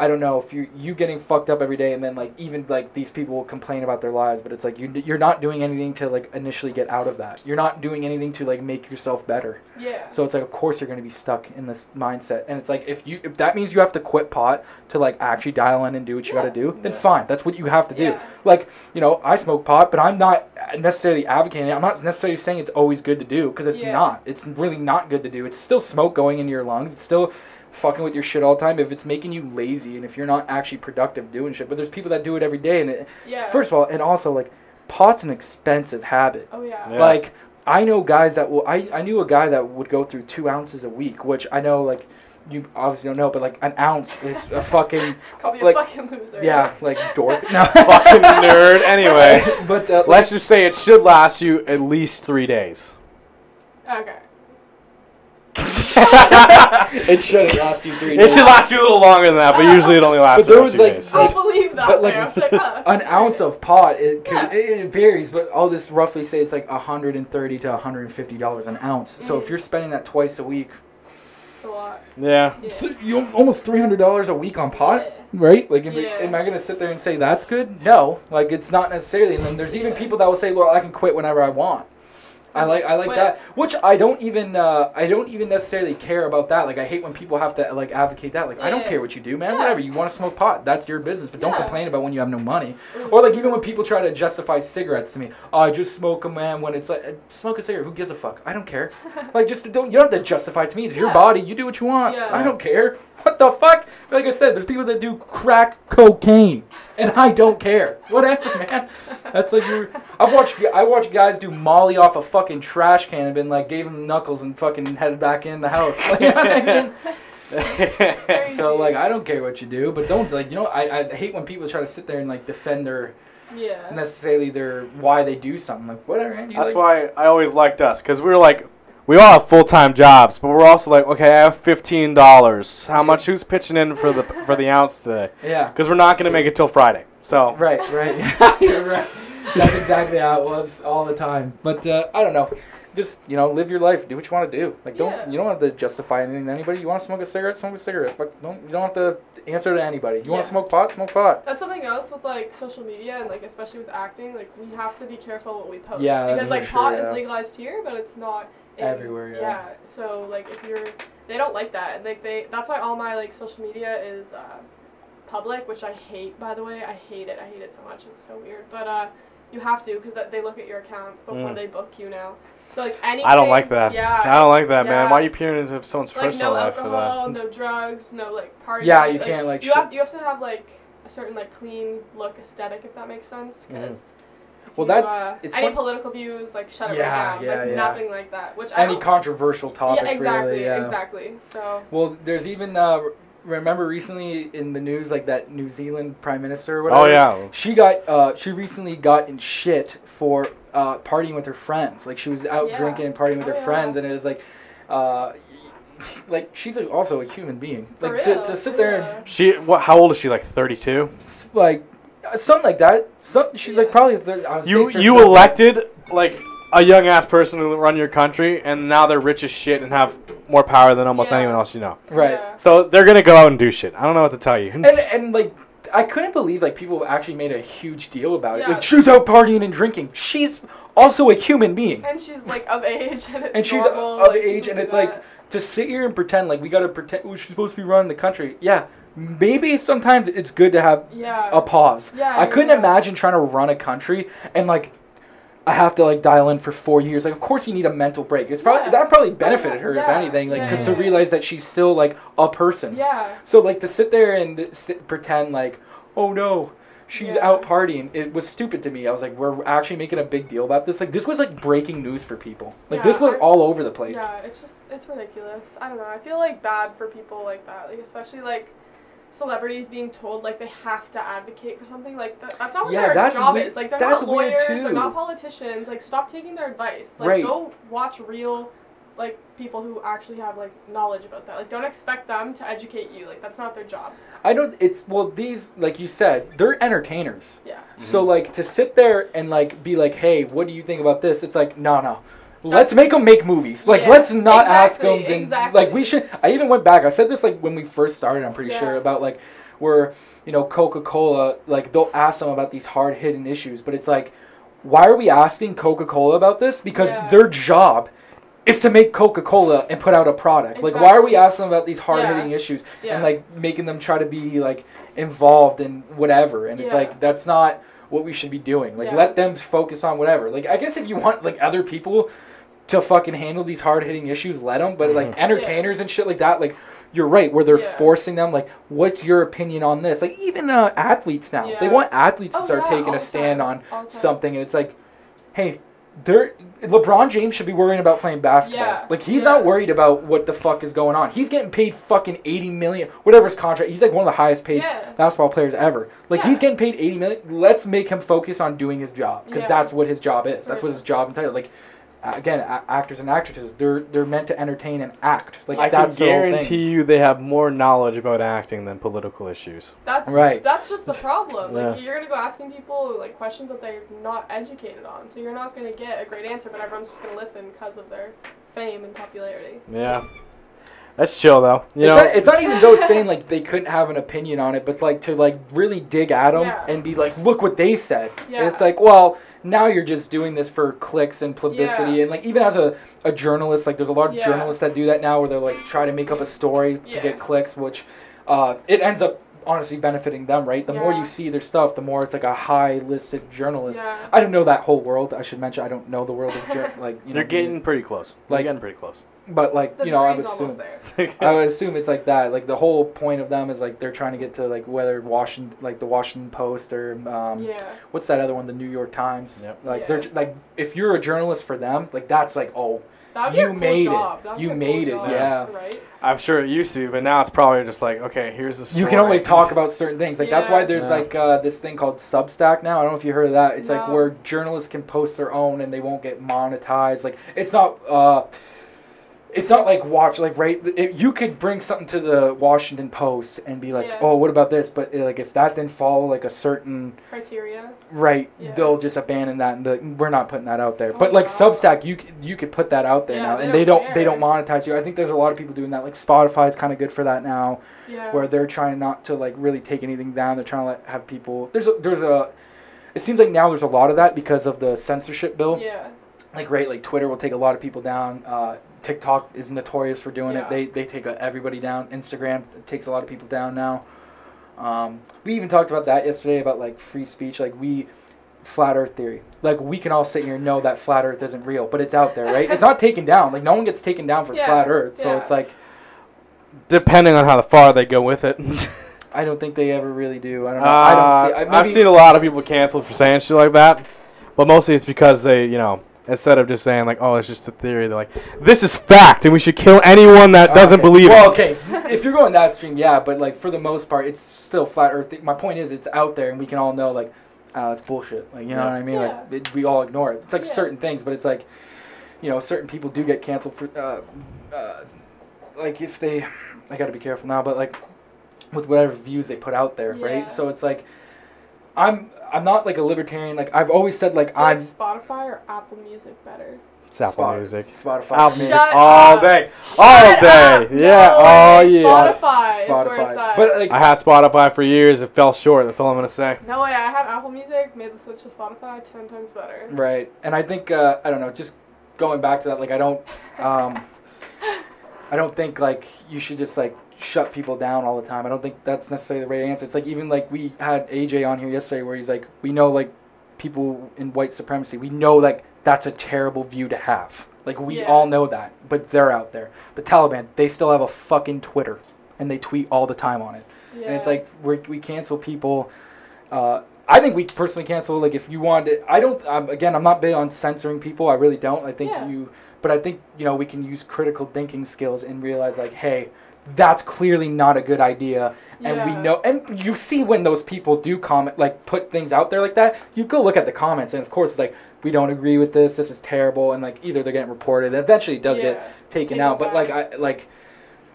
I don't know if you you getting fucked up every day and then like even like these people will complain about their lives, but it's like you you're not doing anything to like initially get out of that. You're not doing anything to like make yourself better. Yeah. So it's like of course you're gonna be stuck in this mindset, and it's like if you if that means you have to quit pot to like actually dial in and do what you Yeah. got to do, then Yeah. fine. That's what you have to do. Yeah. Like you know I smoke pot, but I'm not necessarily advocating. it. I'm not necessarily saying it's always good to do because it's not. It's really not good to do. It's still smoke going into your lungs. It's still fucking with your shit all the time if it's making you lazy and if you're not actually productive doing shit. But there's people that do it every day, and it, yeah. first of all, and also like pot's an expensive habit. Oh yeah. Yeah. Like I know guys that will. I I knew a guy that would go through two ounces a week, which I know like you obviously don't know, but like an ounce is a fucking Call me like- a fucking loser. yeah like dork. No. Fucking nerd. Anyway, but uh, let's just say it should last you at least three days. Okay. it should last you three It days. should last you a little longer than that, but usually it only lasts But there about was, two like, days. I'll Like- believe that. but, like. I was like, huh, an ounce of pot it, can, Yeah. it, it varies but i'll just roughly say it's like 130 to 150 dollars an ounce so if Mm. you're spending that twice a week It's a lot. yeah. Yeah. you almost 300 dollars a week on pot Yeah. right like if, Yeah. am i going to sit there and say that's good no like it's not necessarily and then there's even Yeah. people that will say well i can quit whenever i want I like I like But- that. Which I don't even uh, I don't even necessarily care about that. Like I hate when people have to like advocate that. Like I don't care what you do, man. Yeah. Whatever you want to smoke pot, that's your business. But don't Yeah. complain about when you have no money. Mm. Or like even when people try to justify cigarettes to me, oh, I just smoke a man when it's like uh, smoke a cigarette. Who gives a fuck? I don't care. Like just don't you don't have to justify it to me. It's your body. You do what you want. Yeah. I don't care. What the fuck? Like I said, there's people that do crack cocaine, and I don't care. Whatever, man. That's like you. I've watched I watched guys do Molly off a fucking trash can and been like gave him knuckles and fucking headed back in the house. Like, you know what I mean? So like I don't care what you do, but don't like you know I, I hate when people try to sit there and like defend their Yeah. necessarily their why they do something. Like whatever. Man, That's like, why I always liked us because we were like, we all have full time jobs, but we're also like, okay, I have fifteen dollars. How much? Who's pitching in for the for the ounce today? Yeah. Because we're not gonna make it till Friday. So Right. Right. You're right. That's exactly how it was all the time. But uh, I don't know. Just you know, live your life. Do what you want to do. Like don't Yeah. you don't have to justify anything to anybody. You want to smoke a cigarette, smoke a cigarette. But don't you don't have to answer to anybody. You want to smoke pot, smoke pot. That's something else with like social media and like especially with acting. Like we have to be careful what we post. Yeah, because like sure, pot yeah. is legalized here, but it's not in- Everywhere, yeah. Yeah. So like if you're, they don't like that. And like they, that's why all my like social media is uh, public, which I hate. By the way, I hate it. I hate it so much. It's so weird. But uh, you have to because they look at your accounts before Mm. they book you now. So like anything. I don't like that. Yeah. I don't like that, man. Why are you peering into someone's like personal no life for that? no drugs, no like party. Yeah, you can't, like, you sh- have you have to have like a certain like clean look aesthetic if that makes sense. Because Well, that's- it's any fun- political views like shut it Yeah, right down. yeah, like yeah. nothing like that. Which I Any don't, controversial topics, yeah exactly really. Yeah. exactly. So Well, there's even uh, remember recently in the news like that New Zealand prime minister or whatever. Oh yeah. She got uh, she recently got in shit for uh, partying with her friends. Like she was out Yeah. drinking and partying with Oh, her yeah. friends, and it was like, uh, like she's a, also a human being. For Like real, to, to sit there and She what? How old is she? Like thirty-two. like uh, Uh, something like that. Some she's like probably thir- I would You say you elected like a young ass person to run your country, and now they're rich as shit and have more power than almost Yeah. anyone else you know. right. Yeah. So they're gonna go out and do shit. I don't know what to tell you. And and like I couldn't believe like people actually made a huge deal about it. Yeah. Like she's out partying and drinking. She's also a human being. And she's like of age and it's and she's normal, of like, age, to and do it's like to sit here and pretend like we gotta pretend. Oh, she's supposed to be running the country. Yeah, maybe sometimes it's good to have yeah. a pause. Yeah, I couldn't yeah. imagine trying to run a country and like. I have to like dial in for four years. Like, of course, you need a mental break. It's probably Yeah. that probably benefited her, if anything, like Yeah, because yeah, to yeah. realize that she's still like a person. Yeah. So like to sit there and sit, pretend like, oh no, she's Yeah. out partying. It was stupid to me. I was like, we're actually making a big deal about this. Like this was like breaking news for people. Like Yeah, this was I- all over the place. Yeah, it's just it's ridiculous. I don't know. I feel like bad for people like that, like especially like celebrities being told like they have to advocate for something like that. That's not what Yeah, their that's job weird- is. Like they're that's not lawyers. too. They're not politicians. Like stop taking their advice. Like Right. go watch real like people who actually have like knowledge about that. Like don't expect them to educate you. Like that's not their job. I don't. It's well, these like you said, they're entertainers. Yeah. So mm-hmm. like to sit there and like be like, hey, what do you think about this? It's like, no, no. Let's make them make movies. Like, Yeah, let's not ask them. Things, exactly. Like, we should. I even went back. I said this like when we first started. I'm pretty Yeah. sure about like where you know Coca Cola. Like they'll ask them about these hard hitting issues, but it's like, why are we asking Coca Cola about this? Because Yeah. their job is to make Coca Cola and put out a product. Like, why are we asking them about these hard hitting issues and like making them try to be like involved in whatever? And it's like that's not what we should be doing. Like, let them focus on whatever. Like, I guess if you want like other people to fucking handle these hard hitting issues, let them. But like Mhm. entertainers and shit like that, like you're right, where they're Yeah. forcing them. Like, what's your opinion on this? Like even uh, athletes now, they want athletes to Oh, start yeah, taking a the stand time, on all the time. something, and it's like, hey. They're, LeBron James should be worrying about playing basketball. Yeah, Like he's yeah. not worried about what the fuck is going on. He's getting paid fucking eighty million, whatever his contract. He's like one of the highest paid Yeah. basketball players ever. Like Yeah. he's getting paid eighty million. Let's make him focus on doing his job because Yeah. that's what his job is. That's what his job entitled. Like again, a- actors and actresses, they're they're meant to entertain and act. Like I can that's the whole thing. guarantee you they have more knowledge about acting than political issues. That's Right. That's just the problem. Like Yeah. you're gonna go asking people like questions that they're not educated on, so you're not gonna get a great answer. But everyone's just gonna listen because of their fame and popularity. Yeah. That's chill though. You it's, know, not, it's not even those saying like they couldn't have an opinion on it, but like to like really dig at them Yeah. and be like, look what they said. And Yeah. it's like, well, now you're just doing this for clicks and publicity Yeah. and like even as a, a journalist like there's a lot of Yeah. journalists that do that now where they're like try to make up a story to get clicks which uh, it ends up honestly benefiting them right the more you see their stuff the more it's like a high listed journalist Yeah. i don't know that whole world i should mention i don't know the world of jour- like you know You're getting pretty close. Like- Like getting pretty close. But like The you know i would assume there. I would assume it's like that. Like the whole point of them is like they're trying to get to like whether Washington, like the Washington Post or um, Yeah. what's that other one, the New York Times. Yep. Like they're like if you're a journalist for them, like that's like oh You cool made it. job. That would You made it, yeah. to write. I'm sure it used to, be, but now it's probably just like, okay, here's the. you can only talk about certain things. Like that's why there's Yeah. like uh, this thing called Substack now. I don't know if you heard of that. It's like where journalists can post their own and they won't get monetized. Like it's not. Uh, it's not like watch like right. If you could bring something to the Washington Post and be like, Yeah. oh, what about this? But like if that didn't follow like a certain Criteria. right, Yeah. they'll just abandon that and the, we're not putting that out there. Oh, but like wow. Substack, you you could put that out there Yeah, now, they and they don't don't they don't monetize you. I think there's a lot of people doing that. Like Spotify is kind of good for that now Yeah. where they're trying not to like really take anything down. They're trying to let, have people. There's a, there's a. It seems like now there's a lot of that because of the censorship bill. yeah. Like right, like Twitter will take a lot of people down. Uh, TikTok is notorious for doing Yeah. it. They they take uh everybody down. Instagram takes a lot of people down now. Um, we even talked about that yesterday about like free speech. Like we. Flat Earth theory. Like we can all sit here and know that flat Earth isn't real, but it's out there, right? It's not taken down. Like no one gets taken down for Yeah, flat Earth, so yeah. it's like Depending on how far they go with it. I don't think they ever really do. I don't know. I Uh, don't see. I, I've seen a lot of people canceled for saying shit like that, but mostly it's because they, you know, instead of just saying like, "Oh, it's just a theory," they're like, "This is fact, and we should kill anyone that doesn't Okay. believe well, it." okay, if you're going that extreme, yeah, but like for the most part, it's still flat Earth. thi- My point is, it's out there, and we can all know like, oh, it's bullshit. Like you know Yeah. what I mean? Like it, we all ignore it. It's like Yeah. certain things, but it's like, you know, certain people do get canceled for, uh, uh, like if they, I got to be careful now, but like with whatever views they put out there, Yeah. right? So it's like, I'm I'm not like a libertarian. Like I've always said, like Do you like I'm Spotify or Apple Music better? It's Apple Spot- Music. Spotify. Apple for. Music Shut all up. day, all Shut day. up. Yeah, No oh way. yeah. Spotify, is where it's Spotify. at. But like, I had Spotify for years. It fell short. That's all I'm gonna say. no way. I had Apple Music. Made the switch to Spotify ten times better. Right, and I think uh, I don't know. Just going back to that, like I don't, um, I don't think like you should just like shut people down all the time. I don't think that's necessarily the right answer. It's like even like we had AJ on here yesterday, where he's like, we know like people in white supremacy, we know like that's a terrible view to have. Like we Yeah. all know that, but they're out there. The Taliban, they still have a fucking Twitter, and they tweet all the time on it. Yeah. And it's like we we cancel people. Uh, I think we personally cancel. Like if you want it, I don't. Um, again, I'm not big on censoring people. I really don't. I think Yeah. you, but I think you know we can use critical thinking skills and realize like, hey, that's clearly not a good idea. And we know, and you see when those people do comment, like put things out there like that, you go look at the comments, and of course it's like we don't agree with this. This is terrible, and like either they're getting reported, and eventually it does Yeah. get taken Taken out. But like. I like,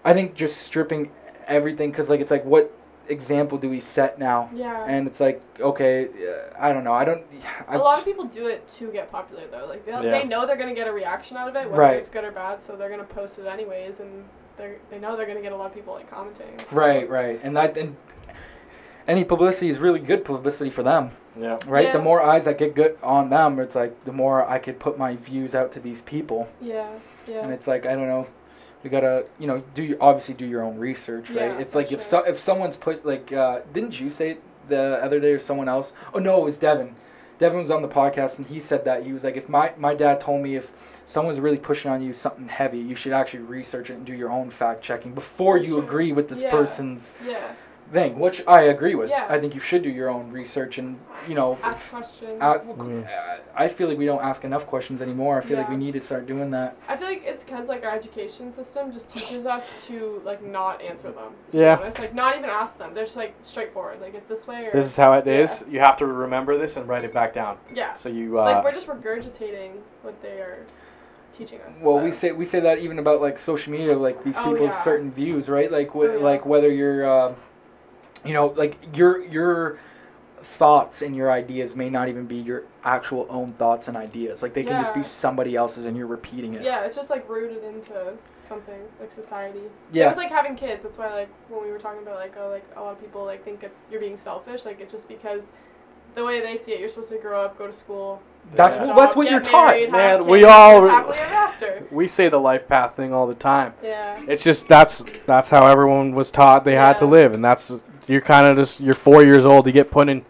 I think just stripping everything because like it's like what example do we set now? Yeah. And it's like okay, uh, I don't know. I don't. I, a lot of people do it to get popular though. Like they, Yeah. they know they're gonna get a reaction out of it, whether Right. it's good or bad. So they're gonna post it anyways, and they they know they're gonna get a lot of people like commenting. so- Right, right, and that and any publicity is really good publicity for them, Yeah. right? The more eyes that get good on them, it's like the more I could put my views out to these people, Yeah. Yeah. and it's like I don't know. you gotta, you know, do your, obviously do your own research, right? Yeah, it's for like if so, if someone's put like, uh, didn't you say it the other day or someone else? Oh no, it was Devin. Devin was on the podcast and he said that he was like, if my my dad told me if someone's really pushing on you something heavy, you should actually research it and do your own fact checking before you sure. agree with this Yeah. person's yeah. thing, which I agree with. Yeah. I think you should do your own research and you know. Ask questions. Ask, Mm. I feel like we don't ask enough questions anymore. I feel like we need to start doing that. I feel like it's because like our education system just teaches us to like not answer them. To Yeah. Be honest. Like not even ask them. They're just like straightforward. Like it's this way or This is how it Yeah. is. You have to remember this and write it back down. yeah. So you. Uh, like we're just regurgitating what they are teaching us. Well, so. we say we say that even about like social media, like these Oh, people's yeah. certain views, right? Like, wh- Oh, yeah. like whether you're, uh, you know, like your your thoughts and your ideas may not even be your actual own thoughts and ideas. Like they can just be somebody else's, and you're repeating it. Yeah, it's just like rooted into something like society. Yeah. Same with like having kids. That's why like when we were talking about like oh like a lot of people like think it's you're being selfish. Like it's just because the way they see it, you're supposed to grow up, go to school. That's Yeah. what, that's what you're taught. married, have Man, we all- ever after. We say the life path thing all the time. Yeah. It's just that's that's how everyone was taught they had to live, and that's you're kind of just you're four years old, you get put in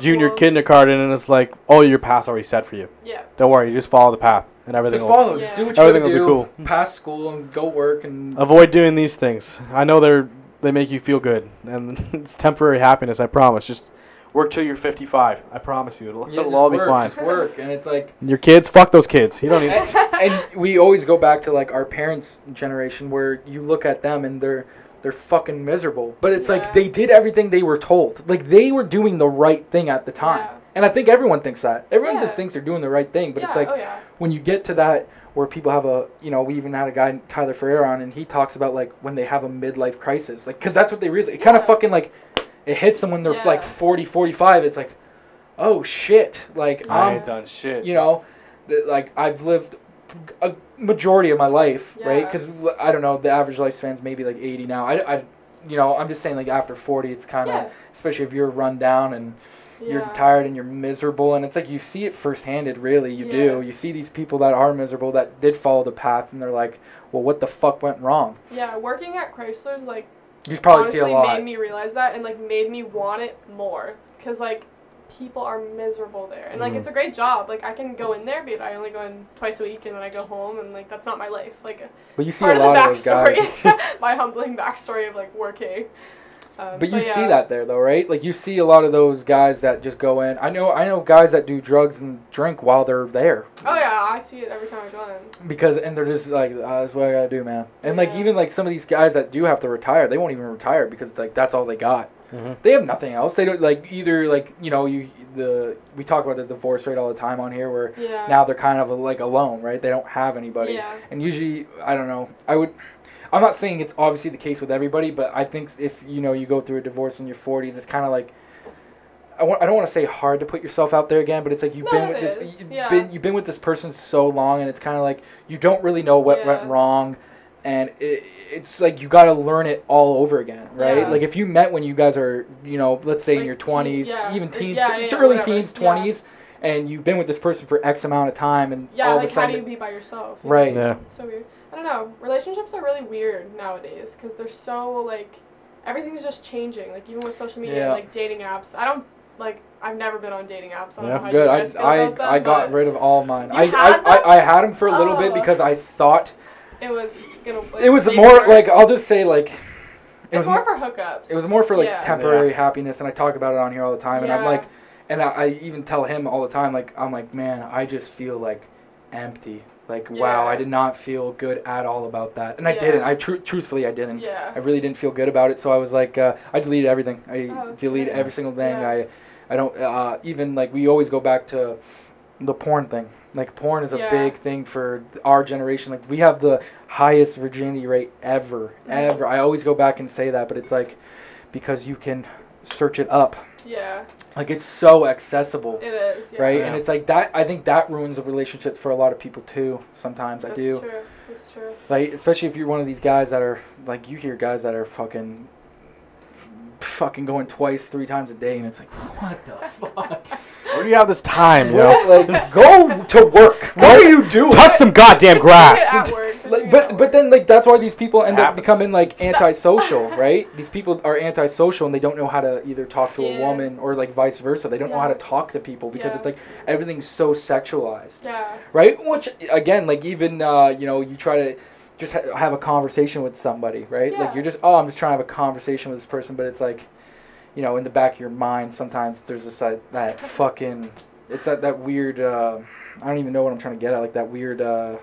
junior kindergarten, and it's like, oh, your path's already set for you. Yeah. Don't worry, you just follow the path, and everything. Just will follow. Just Yeah. do what you Everything gotta will be do. cool. Pass school and go work and. Avoid doing these things. I know they're they make you feel good, and it's temporary happiness. I promise. Just work till you're 55. I promise you, it'll, yeah, it'll just all be fine. Just work, and it's like. Your kids, fuck those kids. You don't need. and, and we always go back to like our parents' generation where you look at them and they're they're fucking miserable. But it's Yeah. like they did everything they were told. Like they were doing the right thing at the time. Yeah. And I think everyone thinks that. Everyone Yeah. just thinks they're doing the right thing. But yeah. it's like oh yeah. when you get to that where people have a you know we even had a guy Tyler Ferrer on and he talks about like when they have a midlife crisis like because that's what they really it kind of fucking like it hits them when they're Yeah. like 40 45 it's like oh shit like I I'm ain't done shit. you know th- like I've lived a majority of my life right because I don't know the average lifespan's maybe like 80 now I, I you know I'm just saying like after 40 it's kind of Yeah. especially if you're run down and you're Yeah. tired and you're miserable and it's like you see it firsthanded really you do you see these people that are miserable that did follow the path and they're like well what the fuck went wrong Yeah. Working at Chrysler's like you probably honestly see a lot. made me realize that and like made me want it more. Because like people are miserable there. And like Mhm. it's a great job. Like i can go in there but i only go in twice a week and then i go home and like that's not my life. Like but you see part a of lot the of guys backstory my humbling backstory of like working um, but you see yeah. that there though right? Like you see a lot of those guys that just go in. I know i know guys that do drugs and drink while they're there. Oh yeah i see it every time i go in. Because and they're just like uh, that's what i gotta do man. And like Yeah. even like some of these guys that do have to retire they won't even retire because it's like that's all they got. Mhm. they have nothing else. They don't like either like you know you the we talk about the divorce rate all the time on here where yeah. now they're kind of like alone right? They don't have anybody. Yeah. And usually i don't know i would i'm not saying it's obviously the case with everybody but i think if you know you go through a divorce in your 40s it's kind of like I want- I don't want to say hard to put yourself out there again, but it's like you've No, been it with this you've yeah. been you've been with this person so long, and it's kind of like you don't really know what went wrong, and it, it's like you got to learn it all over again, right? Yeah. Like if you met when you guys are you know let's say in Like your teen- twenties, yeah, even teens, yeah, yeah, early whatever, teens, yeah. twenties, and you've been with this person for X amount of time, and yeah all like of a how do you be by yourself you Right. know? Yeah. It's so weird i don't know relationships are really weird nowadays because they're so like everything's just changing like even with social media Yeah. and, like dating apps i don't like i've never been on dating apps i don't Yeah. know how good. you I guys feel I, about them, I got rid of all mine. You I, had I, I I had them for a little bit Oh. because I thought it was gonna like, it was more work. like I'll just say like it it's was more mo- for hookups it was more for like Yeah. temporary happiness, and I talk about it on here all the time. And I'm like, and I, I even tell him all the time, like I'm like, man, I just feel like empty. Like wow, I did not feel good at all about that, and I Yeah. didn't. I tru- truthfully I didn't. yeah I really didn't feel good about it, so I was like, uh, I deleted everything. I Oh, deleted every single thing. Yeah. I, I don't uh, even like we always go back to the porn thing. Like porn is a Yeah. big thing for our generation. Like we have the highest virginity rate ever, Mhm. ever. I always go back and say that, but it's like because you can search it up. Yeah Like it's so accessible. it is yeah. Right, Yeah. and it's like that. I think that ruins the relationships for a lot of people too. Sometimes I do. that's do. true that's true Like, especially if you're one of these guys that are like, you hear guys that are fucking, fucking going twice, three times a day, and it's like, what the fuck? Where do you have this time, yo? What? like, go to work. What are you doing? Touch some goddamn grass. Like, but but then like that's why these people end up becoming like antisocial, right? These people are antisocial and they don't know how to either talk to a woman or like vice versa. They don't know how to talk to people because Yeah. it's like everything's so sexualized. yeah right? Which again, like even uh, you know, you try to just ha- have a conversation with somebody, right? Yeah. Like you're just, oh, I'm just trying to have a conversation with this person, but it's like, you know, in the back of your mind, sometimes there's this that, that fucking, it's that that weird. Uh, I don't even know what I'm trying to get at, like that weird uh,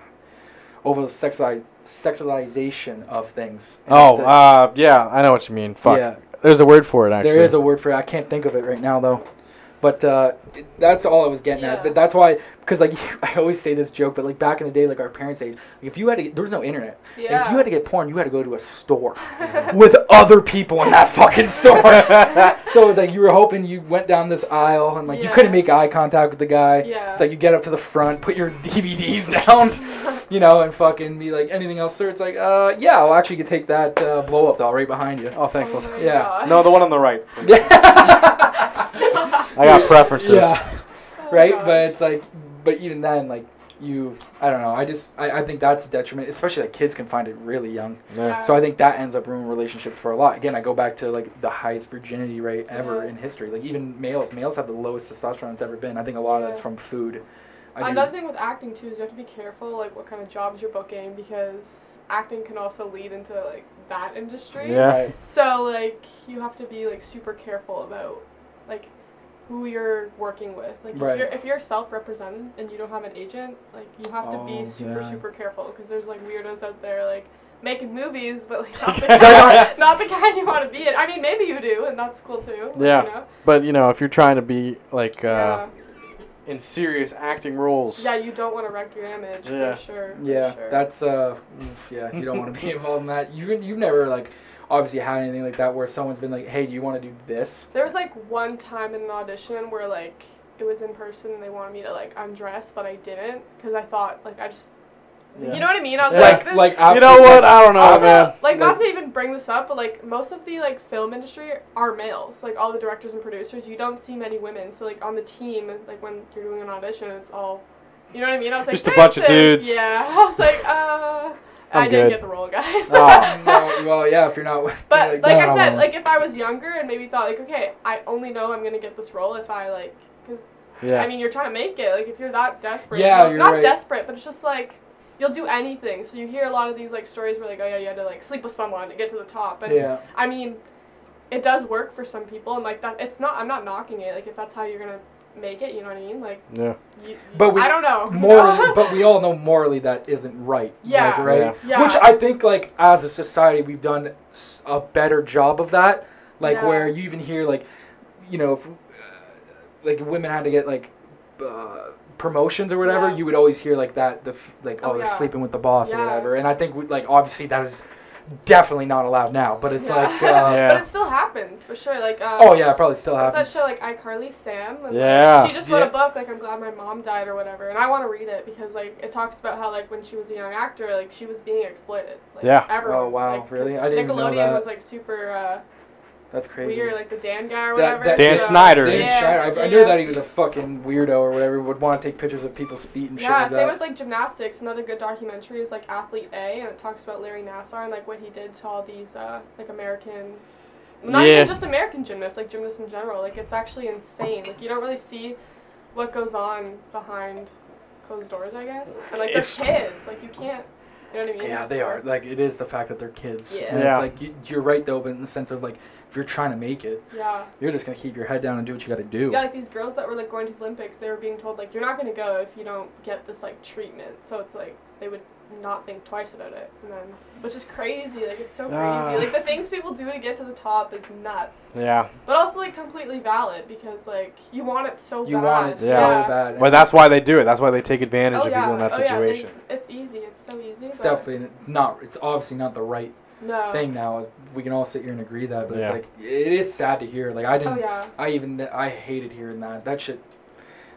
over sexuali- sexualization of things. And Oh, a- uh, yeah, I know what you mean. Fuck. yeah. There's a word for it, actually. There is a word for it. I can't think of it right now though. But uh, it- that's all I was getting Yeah. at. But that's why because like I always say this joke, but like back in the day, like our parents' age, like, if you had to, get, there was no internet. And If you had to get porn, you had to go to a store with other people in that fucking store. so it's like you were hoping you went down this aisle and like you couldn't make eye contact with the guy. Yeah. It's like you get up to the front, put your DVDs down, you know, and fucking be like, anything else, sir? It's like, uh, yeah, I'll actually take that uh, blow up doll right behind you. Oh, thanks. Oh Yeah. gosh. No, the one on the right. please. Stop. I got preferences. Yeah. Oh, right? gosh. But it's like, but even then, like you, I don't know. I just, I, I think that's a detriment, especially like kids can find it really young. Yeah. Uh, so I think that ends up ruining relationships for a lot. Again, I go back to like the highest virginity rate ever Yeah. in history. Like even males, males have the lowest testosterone it's ever been. I think a lot of that's from food. I do- Another thing with acting too is you have to be careful like what kind of jobs you're booking because acting can also lead into like that industry. Yeah. So like you have to be like super careful about like who you're working with. Like Right. if you're if you're self-represented and you don't have an agent, like you have to Oh, be super yeah. super careful because there's like weirdos out there like making movies but like not the kind, not the kind you want to be in. I mean maybe you do and that's cool too. Yeah. You know? But you know, if you're trying to be like uh, yeah. in serious acting roles, Yeah, you don't want to wreck your image Yeah. for sure. for Yeah, sure. that's uh, yeah. You don't want to be involved in that. You you've never like obviously had anything like that where someone's been like, hey, do you want to do this? There was like one time in an audition where like it was in person and they wanted me to like undress, but I didn't because I thought like I just, Yeah. you know what I mean? I was Yeah. like, Like this- like you know what? I don't know, also, man. like not Like- to even bring this up, but like most of the like film industry are males. Like all the directors and producers, you don't see many women. So like on the team, like when you're doing an audition, it's all, you know what I mean? I was like, Just a bunch of dudes. Yeah, I was like, uh, I I'm didn't get the role, guys. Oh, no, well, yeah. If you're not, But you're like no, I said, no. like if I was younger and maybe thought like, okay, I only know I'm gonna get this role if I like, because Yeah. I mean you're trying to make it. Like if you're that desperate, Yeah, you're not right. desperate, but it's just like you'll do anything. So you hear a lot of these like stories where like, oh yeah, you had to like sleep with someone to get to the top, and yeah, I mean, it does work for some people, and like that, it's not. I'm not knocking it. Like if that's how you're gonna make it, you know what I mean? Like, yeah. you, But we- I don't know. you morally, but we all know morally that isn't right. Yeah. like, right. Yeah. Yeah. Which I think, like as a society, we've done a better job of that. Like Yeah. where you even hear like, you know, if, uh, like women had to get like. Uh, promotions or whatever Yeah. you would always hear like that the f- like oh, Oh, they're sleeping with the boss or whatever and i think we, like obviously that is definitely not allowed now but it's Yeah. like uh, Yeah. but it still happens for sure. Like, um, oh yeah it probably still happens that show like iCarly Sam? And, like, Yeah. she just wrote Yeah. a book like I'm glad my mom died or whatever, and I want to read it because like it talks about how like when she was a young actor, like she was being exploited. Like, Yeah. Everyone, Oh, wow, like, 'cause really? I didn't even know Nickelodeon that. was like super uh, that's crazy weird, like the Dan guy or That- whatever. that- Dan so- Snyder. Dan Yeah, Schneider, I, I yeah. knew that he was a fucking weirdo or whatever. Would want to take pictures of people's feet and shit Yeah, like same that. with like gymnastics. Another good documentary is like Athlete A, and it talks about Larry Nassar and like what he did to all these uh, like American, not Yeah. even just American gymnasts, like gymnasts in general. Like it's actually insane. Like you don't really see what goes on behind closed doors, I guess. And like they're It's- kids. Like you can't. You know what I mean? yeah, they are. Like it is the fact that they're kids. Yeah. And Yeah. It's like you, you're right though, but in the sense of like if you're trying to make it, Yeah. you're just gonna keep your head down and do what you got to do. Yeah, like these girls that were like going to the Olympics, they were being told like you're not gonna go if you don't get this like treatment. So it's like they would not think twice about it, and then which is crazy. Like it's so Ah. crazy. Like the things people do to get to the top is nuts, Yeah. but also like completely valid because like you want it so You bad. want it so Yeah. bad. Well, that's why they do it. That's why they take advantage Oh of yeah. people in that oh, yeah, they- situation. it's easy. It's so easy. It's definitely not. It's obviously not the right no. thing now. We can all sit here and agree that, but Yeah. it's like it is sad to hear. Like I Oh didn't. yeah. I even I hated hearing that. That shit.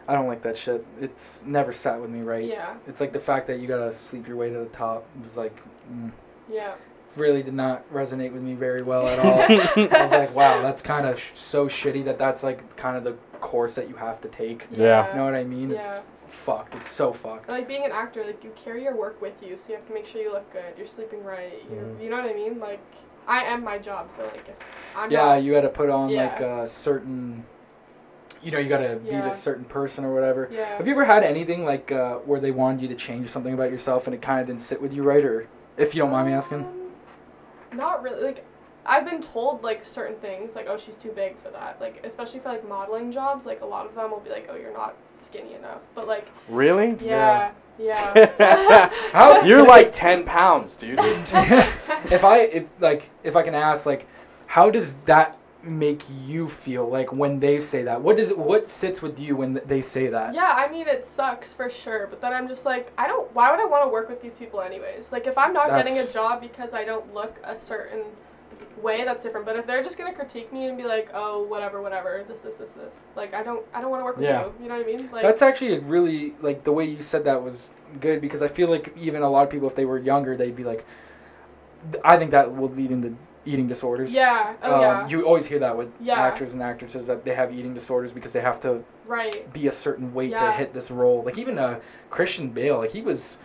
I don't like that shit. It's never sat with me right. Yeah. It's like the fact that you gotta sleep your way to the top was like mm, Yeah. really did not resonate with me very well at all. I was like, wow, that's kind of sh- so shitty that that's like kind of the course that you have to take. Yeah. You know what I mean? Yeah. It's fucked. It's so fucked. Like being an actor, like you carry your work with you, so you have to make sure you look good. You're sleeping right. You Mhm. you know what I mean? Like I am my job, so like if I'm yeah, not, you got to put on Yeah. like a certain. You know, you got to be Yeah. this certain person or whatever. yeah. Have you ever had anything like uh, where they wanted you to change something about yourself and it kind of didn't sit with you right, or if you don't mind me asking? Um, Not really. Like, I've been told like certain things, like, oh, she's too big for that. Like, especially for like modeling jobs, like a lot of them will be like, oh, you're not skinny enough. But like, Really? yeah, yeah. How- You're like 10 pounds, dude. if I if like if I can ask like, how does that make you feel like when they say that? What does it, what sits with you when they say that? Yeah, I mean it sucks for sure, but then I'm just like, I don't. Why would I want to work with these people anyways? Like if I'm not getting a job because I don't look a certain way, that's different. But if they're just gonna critique me and be like, oh whatever, whatever, this, this, this, this, like I don't, I don't want to work with Yeah. you. You know what I mean? Like That's actually a really like the way you said that was good because I feel like even a lot of people if they were younger they'd be like I think that will lead into eating disorders. yeah, oh Um, yeah, You always hear that with Yeah. actors and actresses that they have eating disorders because they have to right. be a certain weight to hit this role. Like even uh, Christian Bale, like he was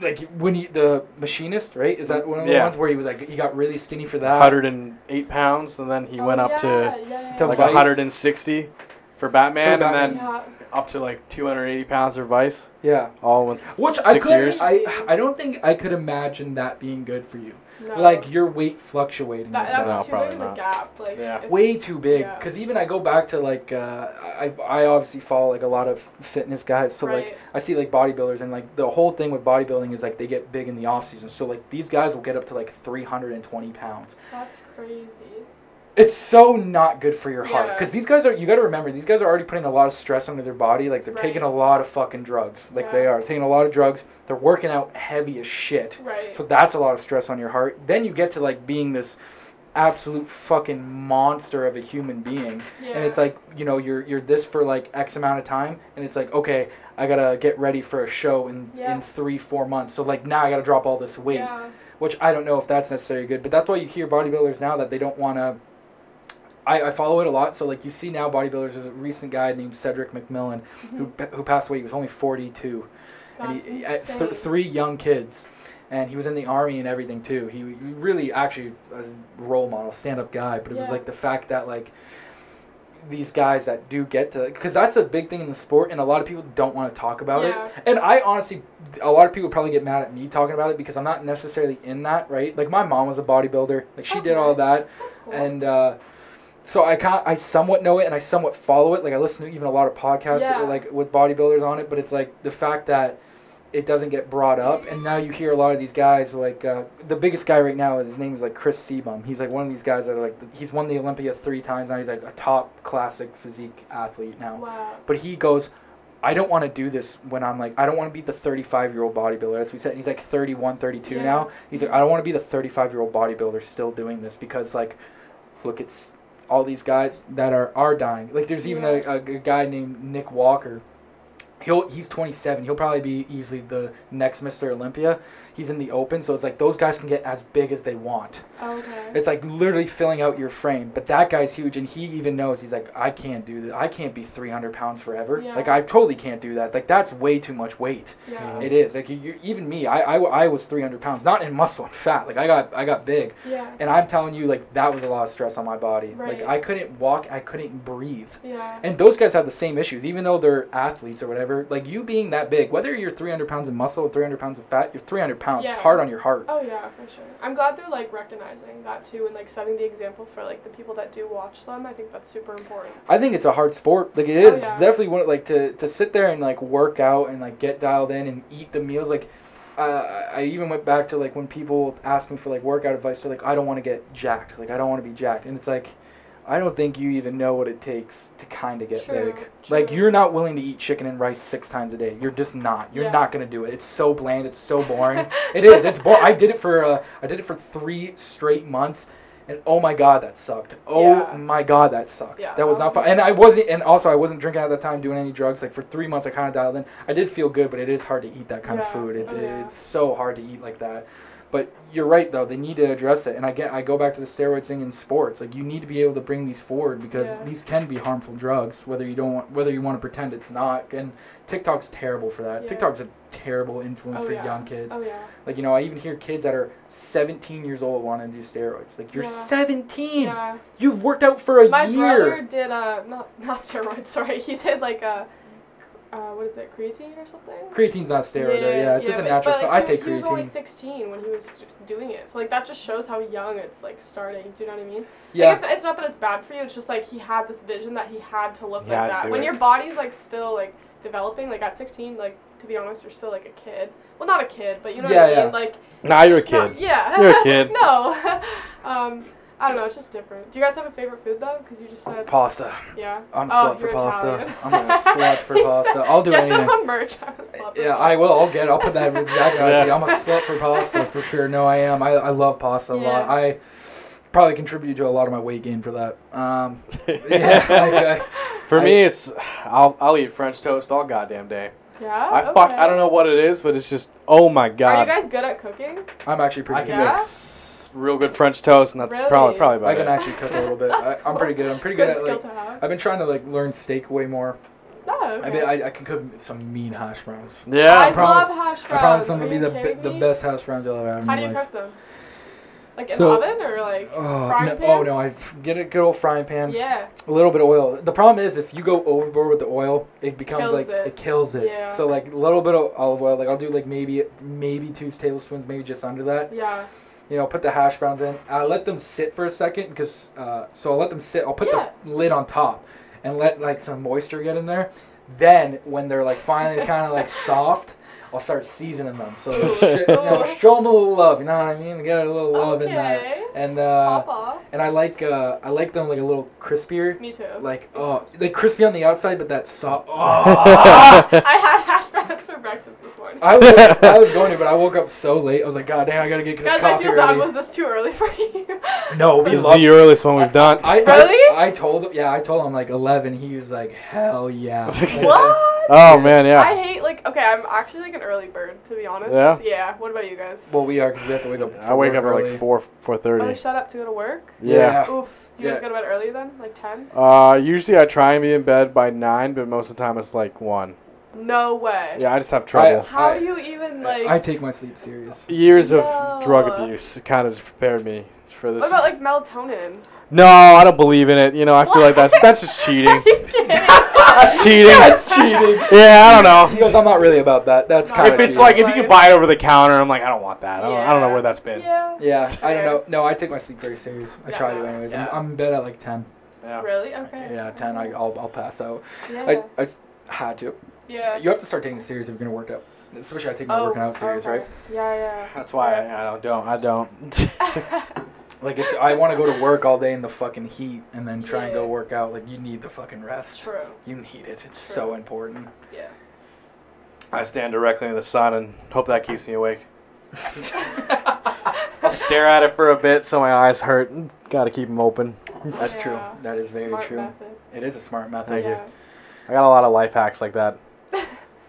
like when he the machinist, right? Is that one of the Yeah. ones where he was like he got really skinny for that? 108 pounds, and then he Oh, went up yeah, to yeah, yeah, to like Vice. 160 for Batman, For Batman. and then yeah. up to like 280 pounds for Vice, Yeah. all with Which I could years. I I don't think I could imagine that being good for you. No. Like your weight fluctuating. that, that. that's No, too probably big of a not. gap. Like Yeah. it's way just- too big yeah. because even i go back to like uh, I, I obviously follow like a lot of fitness guys so like i see like bodybuilders and like the whole thing with bodybuilding is like they get big in the off season so like these guys will get up to like 320 pounds That's crazy. It's so not good for your heart Yeah. because these guys are you got to remember these guys are already putting a lot of stress onto their body like they're Right. taking a lot of fucking drugs like they are taking a lot of drugs they're working out heavy as shit Right. so that's a lot of stress on your heart. Then you get to like being this absolute fucking monster of a human being. yeah. And it's like, you know, you're you're this for like X amount of time and it's like, okay, I gotta get ready for a show in, Yeah. in three, four months. So like now I gotta drop all this weight. Yeah. Which I don't know if that's necessarily good. But that's why you hear bodybuilders now that they don't wanna I, I follow it a lot. So like you see now bodybuilders there's a recent guy named Cedric McMillan who who passed away. He was only forty two and That's he, had th- three young kids. And he was in the army and everything too. He, really actually was a role model stand-up guy. But it was like the fact that like these guys that do get to because that's a big thing in the sport and a lot of people don't want to talk about Yeah. it and i honestly a lot of people probably get mad at me talking about it because i'm not necessarily in that right? Like my mom was a bodybuilder. Like she Oh, did all that. That's cool. and uh, so I can't. I somewhat know it, and I somewhat follow it. Like I listen to even a lot of podcasts, Yeah. like with bodybuilders on it. But it's like the fact that it doesn't get brought up, and now you hear a lot of these guys. Like uh, the biggest guy right now, his name is like Chris CBum. He's like one of these guys that are like he's won the Olympia three times now. He's like a top classic physique athlete now. wow. But he goes. I don't want to do this when I'm like, I don't want to be the 35 year old bodybuilder. That's what he said. He's like 31, 32 Yeah. now. He's like, I don't want to be the 35 year old bodybuilder still doing this because, like, look, it's all these guys that are, are dying. Like, there's even a, a, a guy named Nick Walker. He'll, he's 27. He'll probably be easily the next Mr. Olympia. He's in the open, so it's like those guys can get as big as they want. Okay. It's like literally filling out your frame. But that guy's huge, and he even knows he's like, I can't do this. I can't be 300 pounds forever. Yeah. Like I totally can't do that. Like that's way too much weight. yeah. It is. Like you, you, even me, I, I, I was 300 pounds, not in muscle and fat. Like I got I got big, yeah. and I'm telling you, like that was a lot of stress on my body. Right. Like I couldn't walk, I couldn't breathe. Yeah. And those guys have the same issues, even though they're athletes or whatever. Like you being that big, whether you're 300 pounds of muscle or 300 pounds of fat, you're 300 pounds. It's Yeah. hard on your heart. Oh yeah, for sure. I'm glad they're like recognizing that too and like setting the example for like the people that do watch them. I think that's super important. I think it's a hard sport. Like it is. Oh, yeah. It's definitely one like to to sit there and like work out and like get dialed in and eat the meals. Like uh, I I even went back to like when people ask me for like workout advice. They're like, I don't want to get jacked. Like I don't want to be jacked. And it's like, I don't think you even know what it takes to kind of get True, big. Like you're not willing to eat chicken and rice six times a day. You're just not. You're Yeah. not gonna do it. It's so bland. It's so boring. it is. It's boring. I did it for uh, I did it for three straight months. And oh my god, that sucked. Oh Yeah. my god, that sucked. Yeah, that was not fun. And I wasn't, and also I wasn't drinking at that time, doing any drugs. Like for three months, I kind of dialed in. I did feel good, but it is hard to eat that kind of food. It, Oh. It's so hard to eat like that. But you're right though. They need to address it. And I get, I go back to the steroids thing in sports. Like you need to be able to bring these forward because Yeah. these can be harmful drugs. Whether you don't, want, whether you want to pretend it's not. And TikTok's terrible for that. Yeah. TikTok's a terrible influence Oh, for yeah. young kids. Oh yeah. Like you know, I even hear kids that are 17 years old want to do steroids. Like you're Yeah. 17. Yeah. You've worked out for a My year. My brother did uh not not steroids, sorry. He did like a uh what is it, creatine or something? Creatine's not steroid, though. Yeah, it's just a natural. But, so like, I take take He was only 16 when he was doing it, so like that just shows how young it's like starting. Do you know what I mean? Yeah, Like, it's, it's not that it's bad for you. It's just like he had this vision that he had to look had like that. When it. your body's like still like developing, like at 16, like to be honest, you're still like a kid. Well, not a kid, but you know Yeah, what I mean. Like Now you're a it's not- kid. yeah. You're a kid. no. um, I don't know. It's just different. Do you guys have a favorite food though? Because you just said Pasta. yeah. I'm oh, slut for pasta. Italian. I'm a slut for pasta. I'll do Get anything. them on merch. I'm a slut for Yeah, pasta. I will. I'll get it. I'll put that exactly on Yeah. I'm a slut for pasta for sure. No, I am. I, I love pasta a lot. Yeah. I probably contribute to a lot of my weight gain for that. Um, yeah, like, I, For I- me, it's I'll I'll eat French toast all goddamn day. Yeah. I fuck. I don't know what it is, but it's just oh my god. Are you guys good at cooking? I'm actually pretty I good. can Yeah? make s- real good French toast, and that's Really? probably probably about I can it. actually cook a little bit. I, That's I'm pretty good. I'm pretty Good good, at skill like. to have. I've been trying to like learn steak way more. Oh, okay. I mean, I, I can cook some mean hash browns. yeah. I promise- love hash browns. I browns. promise them Are to be you the kidding be- the me? best hash browns you'll ever have in How do your you life. cook them? Like in So- oven or like uh, Oh frying no, pan? oh no! I get a good old frying pan. Yeah. A little bit of oil. The problem is if you go overboard with the oil, it becomes Kills like it. it. kills it. Yeah. So like a little bit of olive oil. Like I'll do like maybe maybe two tablespoons, maybe just under that. Yeah. You know, put the hash browns in. I let them sit for a second because uh, so I'll let them sit. I'll put Yeah. the lid on top and let like some moisture get in there. Then when they're like finally kind of like soft, I'll start seasoning them. So sh- you know, show them a little love. You know what I mean? Get a little love in that. Okay. And uh, Papa. and I like uh, I like them like a little crispier. Me too. Like oh, like crispy on the outside, but that soft. Oh. I had hash browns for breakfast morning. I was I was going to, but I woke up so late. I was like, God damn, I gotta get this Guys, I coffee feel bad. ready. Was this too early for you? no, we This is love. the earliest one we've done. I, Really? I, I told him. Yeah, I told him like eleven. He was like, hell yeah. Like, what? oh man, yeah. I hate like okay, I'm actually like an early bird to be honest. Yeah? Yeah. What about you guys? Well, we are because we have to wake up. I wake work up at early. like four four Oh, thirty. shut up to go to work. Yeah. Oof. Do you guys Yeah. go to bed early then? Like ten? Uh, usually I try and be in bed by nine, but most of the time it's like one. No way. Yeah, I just have trouble. How I- do you even like? I take my sleep serious. Years No. of drug abuse kind of just prepared me for this. what about like melatonin? no, I don't believe in it. You know, I feel like that's that's just cheating. Are you kidding? That's cheating. That's cheating. Yeah, I don't know. He goes, I'm not really about that. That's kind of. If of it's like if you can buy it over the counter, I'm like I don't want that. I don't, I don't know where that's been. Yeah. Yeah, I don't know. No, I take my sleep very serious. I Yeah, try to anyways. yeah. I'm, I'm in bed at like ten. Yeah. Really? Okay. Yeah, ten. I, I'll I'll pass out. Yeah. I I had to. Yeah. You have to start taking it serious if you're gonna work out. Especially I take my oh, working out serious, okay. right? Yeah, yeah. That's why I, I don't don't I don't. Like if I want to go to work all day in the fucking heat and then try and go Yeah. work out, like you need the fucking rest. True. You need it. It's True. so important. Yeah. I stand directly in the sun and hope that keeps me awake. I'll stare at it for a bit so my eyes hurt. Got to keep them open. That's true. That is very Smart true. Method. It is a smart method. Thank you. I got a lot of life hacks like that.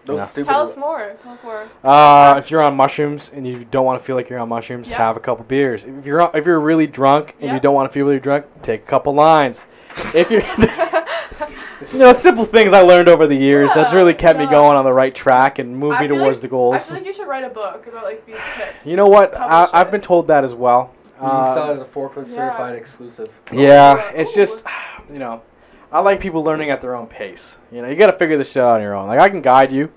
Those Yeah. stupid. Tell us more. Tell us more. Uh, if you're on mushrooms and you don't want to feel like you're on mushrooms, Yeah. have a couple beers. If you're if you're really drunk and Yeah. you don't want to feel really drunk, take a couple lines. If you're you know simple things I learned over the years that's really Yeah, kept me going on the right track and moved I me towards like- the goals. I goals. feel like you should write a book about like these tips. You know what? I, Publish I've been told that as well. You can sell Uh, it as a forklift yeah. certified exclusive. Yeah, Ooh. it's just, you know, I like people learning at their own pace. You know, you got to figure this shit out on your own. Like I can guide you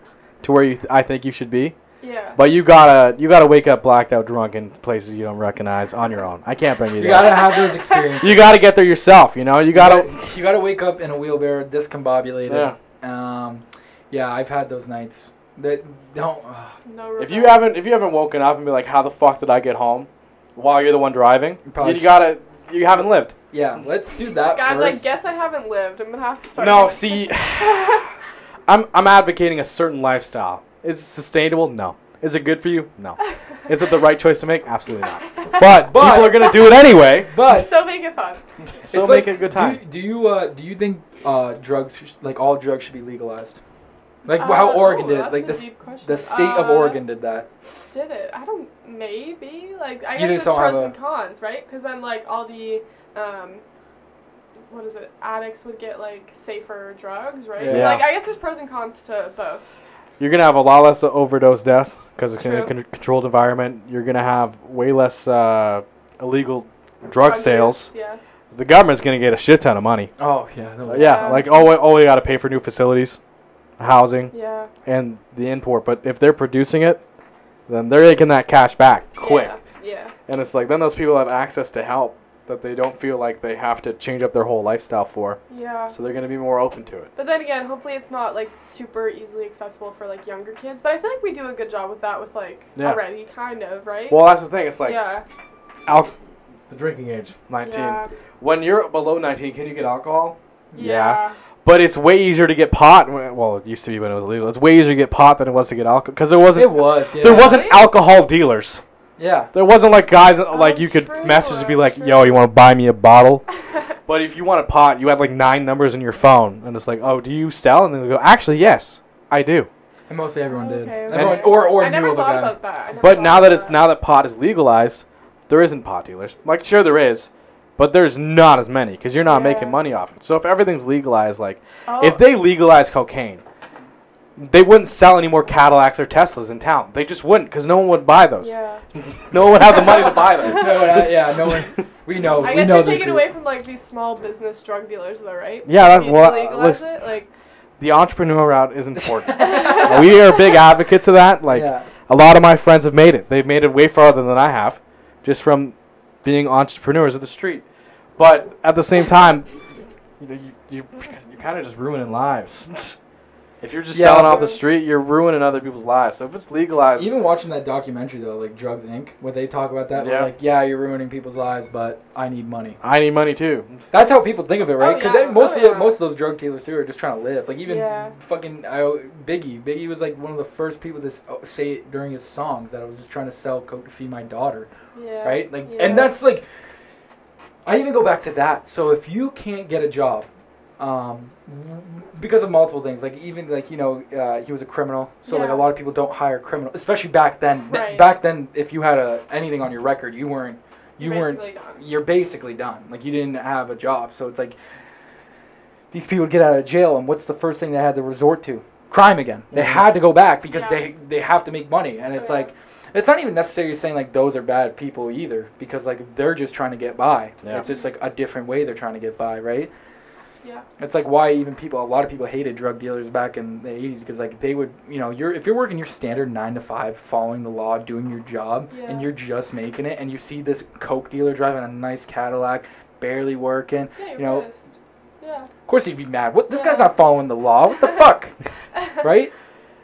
to where you th- I think you should be, Yeah. but you gotta you gotta wake up blacked out drunk in places you don't recognize on your own. I can't bring you You there. gotta have those experiences. You gotta get there yourself. You know, you gotta. You gotta wake up in a wheelbarrow, discombobulated. Yeah. Um, yeah, I've had those nights. That don't. ugh. no If you haven't if you haven't woken up and be like, how the fuck did I get home? While you're the one driving, You you gotta you haven't lived. yeah, let's do that Guys, I guess I haven't lived. I'm gonna have to start. No, see, I'm I'm advocating a certain lifestyle. Is it sustainable? No. Is it good for you? No. Is it the right choice to make? Absolutely not. But, But- people are gonna do it anyway. but so make it fun. So it's make like, it a good time. Do, do you uh do you think uh drugs sh- like all drugs should be legalized? Like how Uh, Oregon ooh, did, that's like a the deep the state of Uh, Oregon did that. Did it? I don't. Maybe. Like I You guess there's pros and cons, right? Because then like all the um, what is it? Addicts would get like safer drugs, right? So, Yeah. like I guess there's pros and cons to both. You're gonna have a lot less overdose deaths because it's in a con- controlled environment. You're gonna have way less uh, illegal drug use, sales. Yeah. The government's gonna get a shit ton of money. Oh yeah, Uh, yeah, Yeah. like oh, oh, you got to pay for new facilities, housing, Yeah. and the import. But if they're producing it, then they're making that cash back quick. Yeah. Yeah. And it's like then those people have access to help that they don't feel like they have to change up their whole lifestyle for. Yeah. So they're gonna be more open to it. But then again, hopefully it's not like super easily accessible for like younger kids. But I feel like we do a good job with that with like Yeah. already kind of, right? Well, that's the thing. It's like yeah. al- The drinking age. 19. Yeah. When you're below 19, can you get alcohol? Yeah. But it's way easier to get pot. when- Well, it used to be when it was illegal. It's way easier to get pot than it was to get alcohol because there wasn't It was. Yeah. there wasn't Really? alcohol dealers. Yeah. There wasn't like guys like oh, you could true, message and be like, true. "Yo, you want to buy me a bottle?" But if you want a pot, you had like nine numbers in your phone, and it's like, "Oh, do you sell?" And then they go, "Actually, yes, I do." And mostly everyone did. Okay, okay. Everyone, or or I knew never of a thought guy. about that. I never But now that about it's now that pot is legalized, there isn't pot dealers. Like, sure there is, but there's not as many because you're not Yeah. making money off it. So if everything's legalized, like Oh, if they legalize cocaine, they wouldn't sell any more Cadillacs or Teslas in town. They just wouldn't because no one would buy those. Yeah. No one would have the money to buy those. No, uh, yeah, no one. We know. I guess know you're the taking group. away from like these small business drug dealers, though, right? Yeah, that- If well, legalize listen- it, like. The entrepreneur route is important. we are big advocates of that. Like yeah. a lot of my friends have made it. They've made it way farther than I have, just from being entrepreneurs of the street. But at the same time, you know, you, you you're kind of just ruining lives. if you're just Yeah, selling off the street, you're ruining other people's lives. So if it's legalized, Even watching that documentary though, like Drugs Inc., where they talk about that, Yeah. like, yeah, you're ruining people's lives, but I need money. I need money too. That's how people think of it, right? Oh, Because yeah. most Oh, of the, most of those drug dealers too are just trying to live. Like even Yeah. fucking I, Biggie. Biggie was like one of the first people to oh, say it during his songs that I was just trying to sell coke to feed my daughter, Yeah. right? Like, Yeah. and that's like, I even go back to that. So if you can't get a job, um, because of multiple things, like even like you know uh, he was a criminal, so like a lot of people don't hire criminals, especially back then. Right. Back then, if you had a anything on your record, you weren't you You're weren't done. you're basically done. Like you didn't have a job. So it's like these people would get out of jail and what's the first thing they had to resort to? Crime again. They had to go back because Yeah. they they have to make money. And it's Yeah. like it's not even necessarily saying like those are bad people either because like they're just trying to get by. Yeah. It's just like a different way they're trying to get by, right? Yeah. It's like why even people a lot of people hated drug dealers back in the 80s because like they would, you know, you're if you're working your standard 9 to 5 following the law, doing your job Yeah. and you're just making it and you see this coke dealer driving a nice Cadillac, barely working. Yeah, you're you know, pissed. Yeah. Of course he'd be mad. What this Yeah. guy's not following the law. What the fuck? right?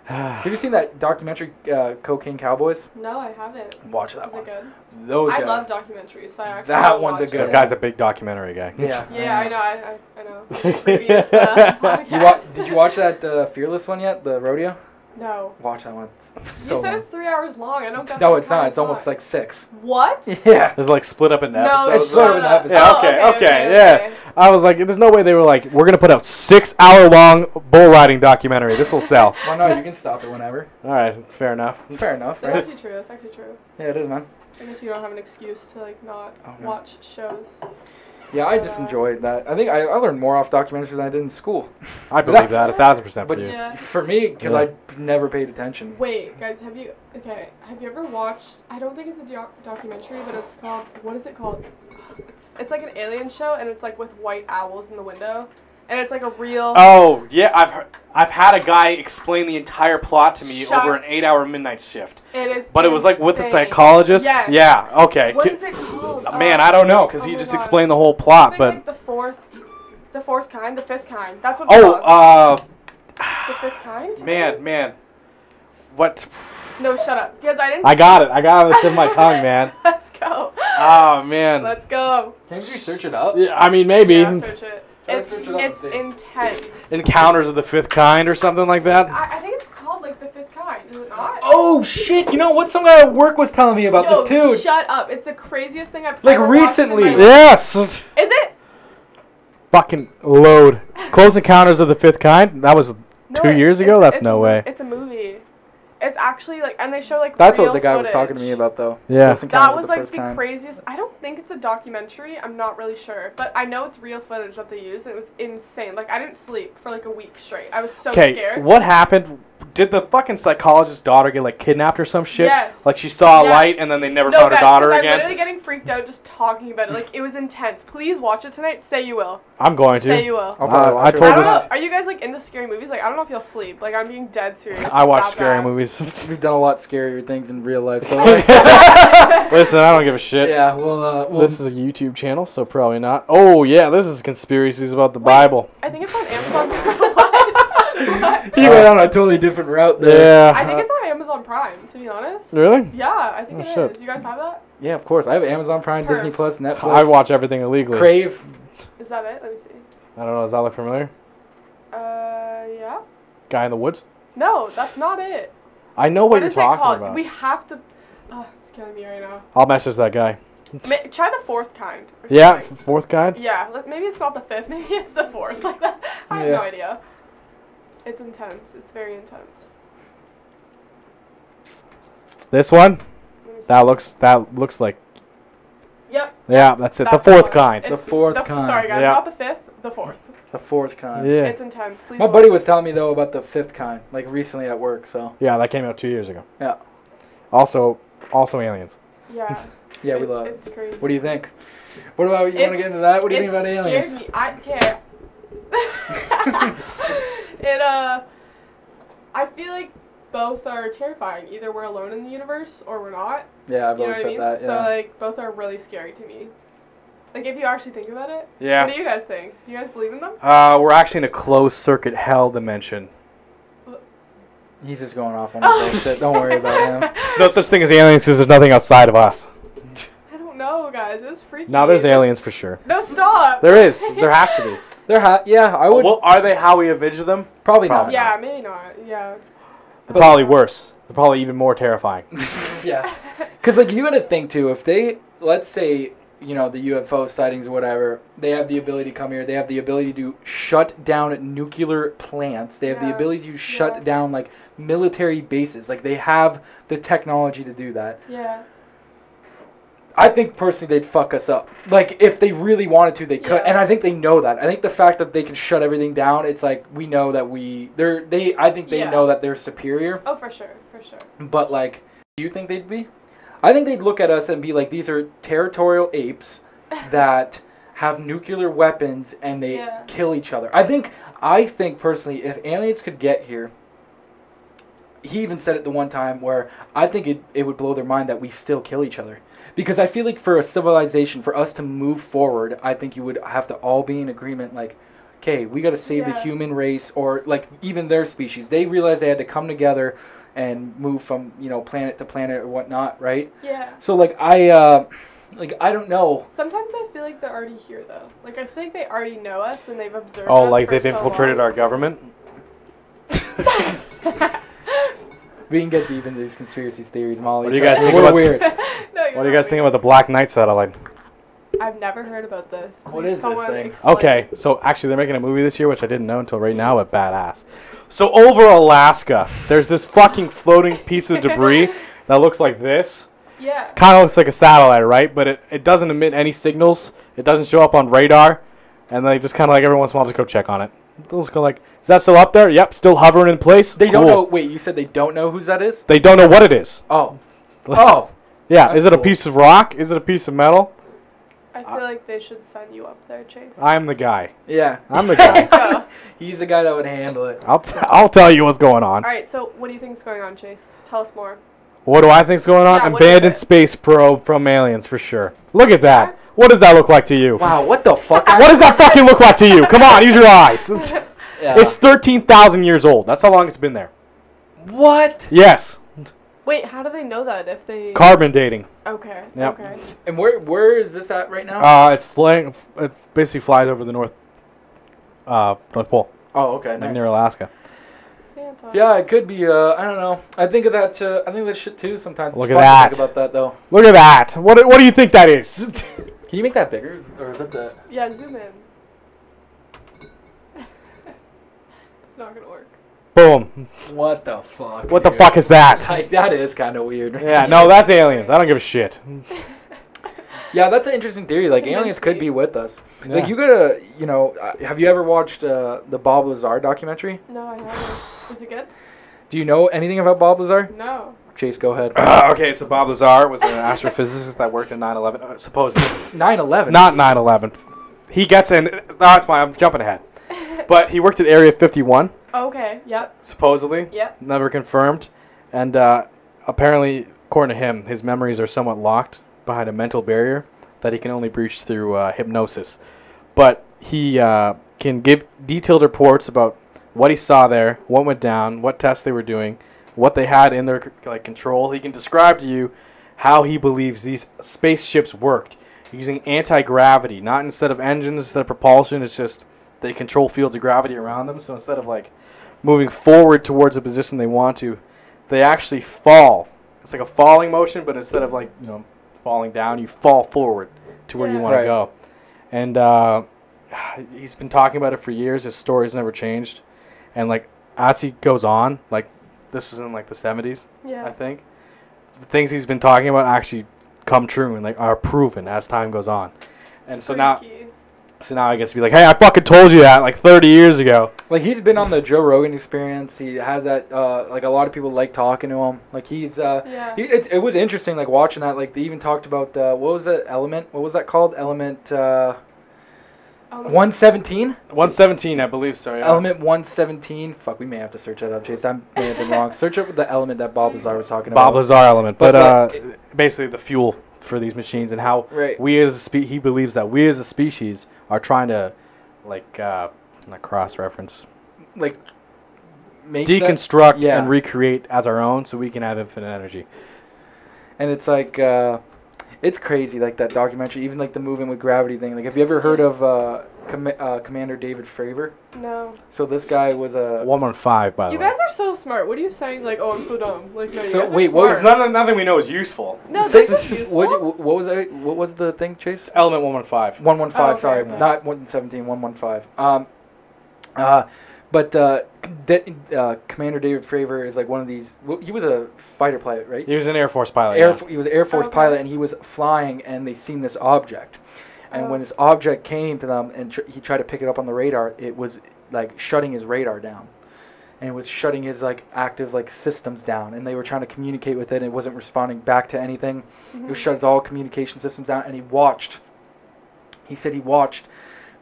Have you seen that documentary uh, Cocaine Cowboys? No, I haven't. Watch that Is one. it good? Those I guys. love documentaries, so I actually That will one's a watch good This it. guy's a big documentary guy. yeah. Yeah, I know. I, I, I know. Previous uh, You wa- podcast. did you watch that uh, Fearless one yet? The rodeo? No. Watch that one. It's so you said long. it's three hours long. I don't No, it's not. It's almost like six. What? Yeah. It's like split up into No, episodes. it's sort of an shut up. episode. Yeah, Oh, okay, okay, okay, okay, yeah. okay. I was like, there's no way they were like, we're gonna put out six hour long bull riding documentary. This will sell. Well, no, you can stop it whenever. All right, fair enough. Fair enough, That's right? actually true. That's actually true. Yeah, it is, man. I guess you don't have an excuse to like not Oh, no. watch shows. Yeah, I just enjoyed that. I think I, I learned more off documentaries than I did in school. I believe That's- that a thousand percent for But you. Yeah. for me, because Yeah. I never paid attention. Wait, guys, have you okay? Have you ever watched? I don't think it's a doc- documentary, but it's called. What is it called? It's, it's like an alien show, and it's like with white owls in the window, and it's like a real. Oh yeah, I've heard, I've had a guy explain the entire plot to me Shut- over an eight hour midnight shift. It is. But it was like with the insane. psychologist. Yes. Yeah. Okay. What Ki- is it called? Man, I don't know because oh he just God. explained the whole plot. think But like the fourth, the fourth kind, the fifth kind. That's what. Oh, uh, the fifth kind. man, man, what? No, shut up. Because I didn't. I got it. I got it on the tip of my tongue, man. Let's go. Oh man. Let's go. Can you search it up? Yeah, I mean, maybe Yeah, search it. Try to It's, search it up and it's intense. Encounters of the Fifth Kind or something like that. I, I think it's called like the fifth kind. Is it not? Oh shit! You know what? Some guy at work was telling me about Yo, this too. shut up! It's the craziest thing I've Like, ever watched in my recently. life. Yes. Is it? Fucking load. Close Encounters of the Fifth Kind. That was No, Two it- years ago? it's- That's it's no way. It's a movie. It's actually like, and they show like. That's real what the guy was talking to me about, though. Yeah. That was the like the Kind. craziest. I don't think it's a documentary. I'm not really sure, but I know it's real footage that they used, and it was insane. Like I didn't sleep for like a week straight. I was so Okay. scared. What happened? Did the fucking psychologist's daughter get like kidnapped or some shit? Yes. Like she saw a Yes. light and then they never no, found her guys, daughter 'cause I'm again. literally getting freaked out just talking about it. Like it was intense. Please watch it tonight. Say you will. I'm going to. Say you will. I'll probably Uh, watch I it told I don't know. Are you guys like into scary movies? Like I don't know if you'll sleep. Like I'm being dead serious. I It's watch scary bad. movies. We've done a lot scarier things in real life, so like, Listen, I don't give a shit. yeah. Well, uh, well, This is a YouTube channel, so probably not. Oh yeah, this is conspiracies about the Wait. Bible. I think it's on Amazon. What? What? he went on a totally different route there. Yeah. I think it's on Amazon Prime. To be honest. Really? Yeah, I think Oh, it is. shit. You guys have that? Yeah, of course. I have Amazon Prime, Perf. Disney Plus, Netflix. I watch everything illegally. Crave. Is that it? Let me see. I don't know. Does that look familiar? Uh, yeah. Guy in the woods. No, that's not it. I know what, what you're is it talking called? about. We have to. Oh, it's killing me right now. I'll message that guy. Ma- try the fourth kind. or Yeah, fourth kind. Yeah, maybe it's not the fifth. Maybe it's the fourth. Like that. I have Yeah. no idea. It's intense. It's very intense. This one. Let me see. That looks. That looks like. Yep. Yeah, that's it. that's the fourth one. kind. The fourth the f- kind. Sorry, guys. Yeah. Not the fifth. The fourth. The fourth kind. yeah. It's intense. Please. My buddy it. was telling me though about the fifth kind, like recently at work. So Yeah, that came out two years ago. Yeah. Also, also aliens. Yeah. yeah, we it's, love. it. It's crazy. What do you think? What about you? Want to get into that? What do you think about aliens? Me. I can't. it uh, I feel like both are terrifying. Either we're alone in the universe or we're not. Yeah, I've you know always what I mean? said that. So like both are really scary to me. Like if you actually think about it. Yeah. What do you guys think? Do you guys believe in them? Uh, we're actually in a closed circuit hell dimension. He's just going off on his bullshit. Don't worry about him. There's no such thing as aliens because there's nothing outside of us. I don't know, guys. It was freaky. Now there's aliens for sure. No, stop. There is. There has to be. They're ha- yeah, I would Well, are they how we envision them? probably not. Yeah, maybe not. Yeah. They're probably worse. They're probably even more terrifying. yeah, because like you got to think too. If they, let's say, you know, the UFO sightings or whatever, they have the ability to come here. They have the ability to shut down nuclear plants. They have the Yeah. ability to shut Yeah. down like military bases. Like they have the technology to do that. Yeah. I think personally they'd fuck us up. Like if they really wanted to, they could, Yeah. and I think they know that. I think the fact that they can shut everything down, it's like we know that we they're they. I think they Yeah. know that they're superior. Oh, for sure. For sure. But like, do you think they'd be? I think they'd look at us and be like, these are territorial apes that have nuclear weapons and they Yeah. kill each other. I think I think personally, if aliens could get here, he even said it the one time where I think it, it would blow their mind that we still kill each other. Because I feel like for a civilization, for us to move forward, I think you would have to all be in agreement. Like, okay, we got to save the human race, or like even their species. They realized they had to come together and move from you know planet to planet or whatnot, right? Yeah. So like I, uh, like I don't know. Sometimes I feel like they're already here though. Like I feel like they already know us and they've observed us. Oh, us like for they've so infiltrated long. our government? We can get deep into these conspiracy theories, Molly. What do you guys me, think we're about- weird? no, you're What do you guys think about the Black Knight satellite? I've never heard about this. What Please is this thing? explain. Okay, so actually they're making a movie this year, which I didn't know until right now, but badass. So over Alaska, there's this fucking floating piece of debris that looks like this. Yeah. Kind of looks like a satellite, right? But it, it doesn't emit any signals. It doesn't show up on radar. And they just kind of like every once in a while just go check on it. They'll just go like, is that still up there? Yep, still hovering in place. They don't Cool. know. Wait, you said they don't know whose that is? They don't know what it is. Oh, oh. Yeah, That's is it a piece of rock? Is it a piece of metal? I feel like they should send you up there, Chase. I'm the guy. Yeah. I'm the guy. He's the guy that would handle it. I'll, t- I'll tell you what's going on. All right. So what do you think's going on, Chase? Tell us more. What do I think's going on? Yeah, Abandoned space probe from aliens for sure. Look at that. What does that look like to you? Wow, what the fuck? What does that fucking look like to you? Come on, use your eyes. Yeah. It's 13,000 years old. That's how long it's been there. what? Yes. Wait, how do they know that if they? Carbon dating. okay. Yep. Okay. And where where is this at right now? Uh, it's flying. It basically flies over the north, uh, North Pole, oh, okay. like Nice. near Alaska. Santa. Yeah, it could be. Uh, I don't know. I think of that. Uh, I think of that shit too. Sometimes. It's Look at fun to that. Think about that though. Look at that. What? What do you think that is? Can you make that bigger, or is that the? Yeah. Zoom in. it's not gonna work. Boom. What the fuck? What the dude? fuck is that? Like that is kind of weird. Yeah. No, that's aliens. I don't give a shit. Yeah, that's an interesting theory. Like aliens could be with us. Yeah. Like you gotta, you know, uh, have you ever watched uh, the Bob Lazar documentary? No, I haven't. Is it good? Do you know anything about Bob Lazar? No. Chase, go ahead. Uh, okay, so Bob Lazar was an astrophysicist that worked in 9/11. Uh, supposedly. 9/11. Not 9/11. He gets in. That's why I'm jumping ahead. But he worked at Area 51, Okay. Yep. supposedly. Yep. Never confirmed. And uh, apparently, according to him, his memories are somewhat locked behind a mental barrier that he can only breach through uh, hypnosis. But he uh, can give detailed reports about what he saw there, what went down, what tests they were doing, what they had in their like control. He can describe to you how he believes these spaceships worked using anti gravity, not instead of engines, instead of propulsion. It's just they control fields of gravity around them. So instead of like moving forward towards a position they want to, they actually fall. It's like a falling motion, but instead of like you know falling down, you fall forward to where you Yeah. want to go. And uh, he's been talking about it for years. His story's never changed. And like as he goes on, like this was in like the seventies, yeah. I think. The things he's been talking about actually come true and like are proven as time goes on. And so now, so now I guess be like, hey, I fucking told you that like 30 years ago. Like he's been on the Joe Rogan Experience. He has that. Uh, like a lot of people like talking to him. Like he's. Uh, Yeah. he, it's, it was interesting. Like watching that. Like they even talked about uh, what was that element? What was that called? Element uh, Um, one seventeen. 117, I believe so. Yeah. Element one seventeen. Fuck, we may have to search that up, Chase. I may have been wrong. Search up the element that Bob Lazar was talking about. Bob about. Lazar element, but, But, uh, but basically the fuel for these machines and how Right. we as a spe- he believes that we as a species are trying to like uh, not cross reference Like make that- deconstruct yeah. and recreate as our own so we can have infinite energy. and it's like uh, it's crazy like that documentary even like the moving with gravity thing like have you ever heard of uh, Com- uh, commander david fravor No. so this guy was a 115 by the way. You way. guys are so smart. What are you saying? Like, oh, I'm so dumb. Like, no, you So, guys are wait, what was smart. None, nothing we know is useful. No, Say- this is useful. what, what was it what was the thing chase Element 115. 115 Oh, okay, sorry okay. not 117 115 um uh but uh, De- uh, Commander David Fravor is like one of these. Well, he was a fighter pilot, right? He was an Air Force pilot. Air, yeah. Fo- he was an Air Force Okay. pilot, and he was flying, and they seen this object. And Oh. when this object came to them, and tr- he tried to pick it up on the radar, it was like shutting his radar down, and it was shutting his like active like systems down. And they were trying to communicate with it, and it wasn't responding back to anything. It Mhm. was shut his all communication systems down, and he watched. He said he watched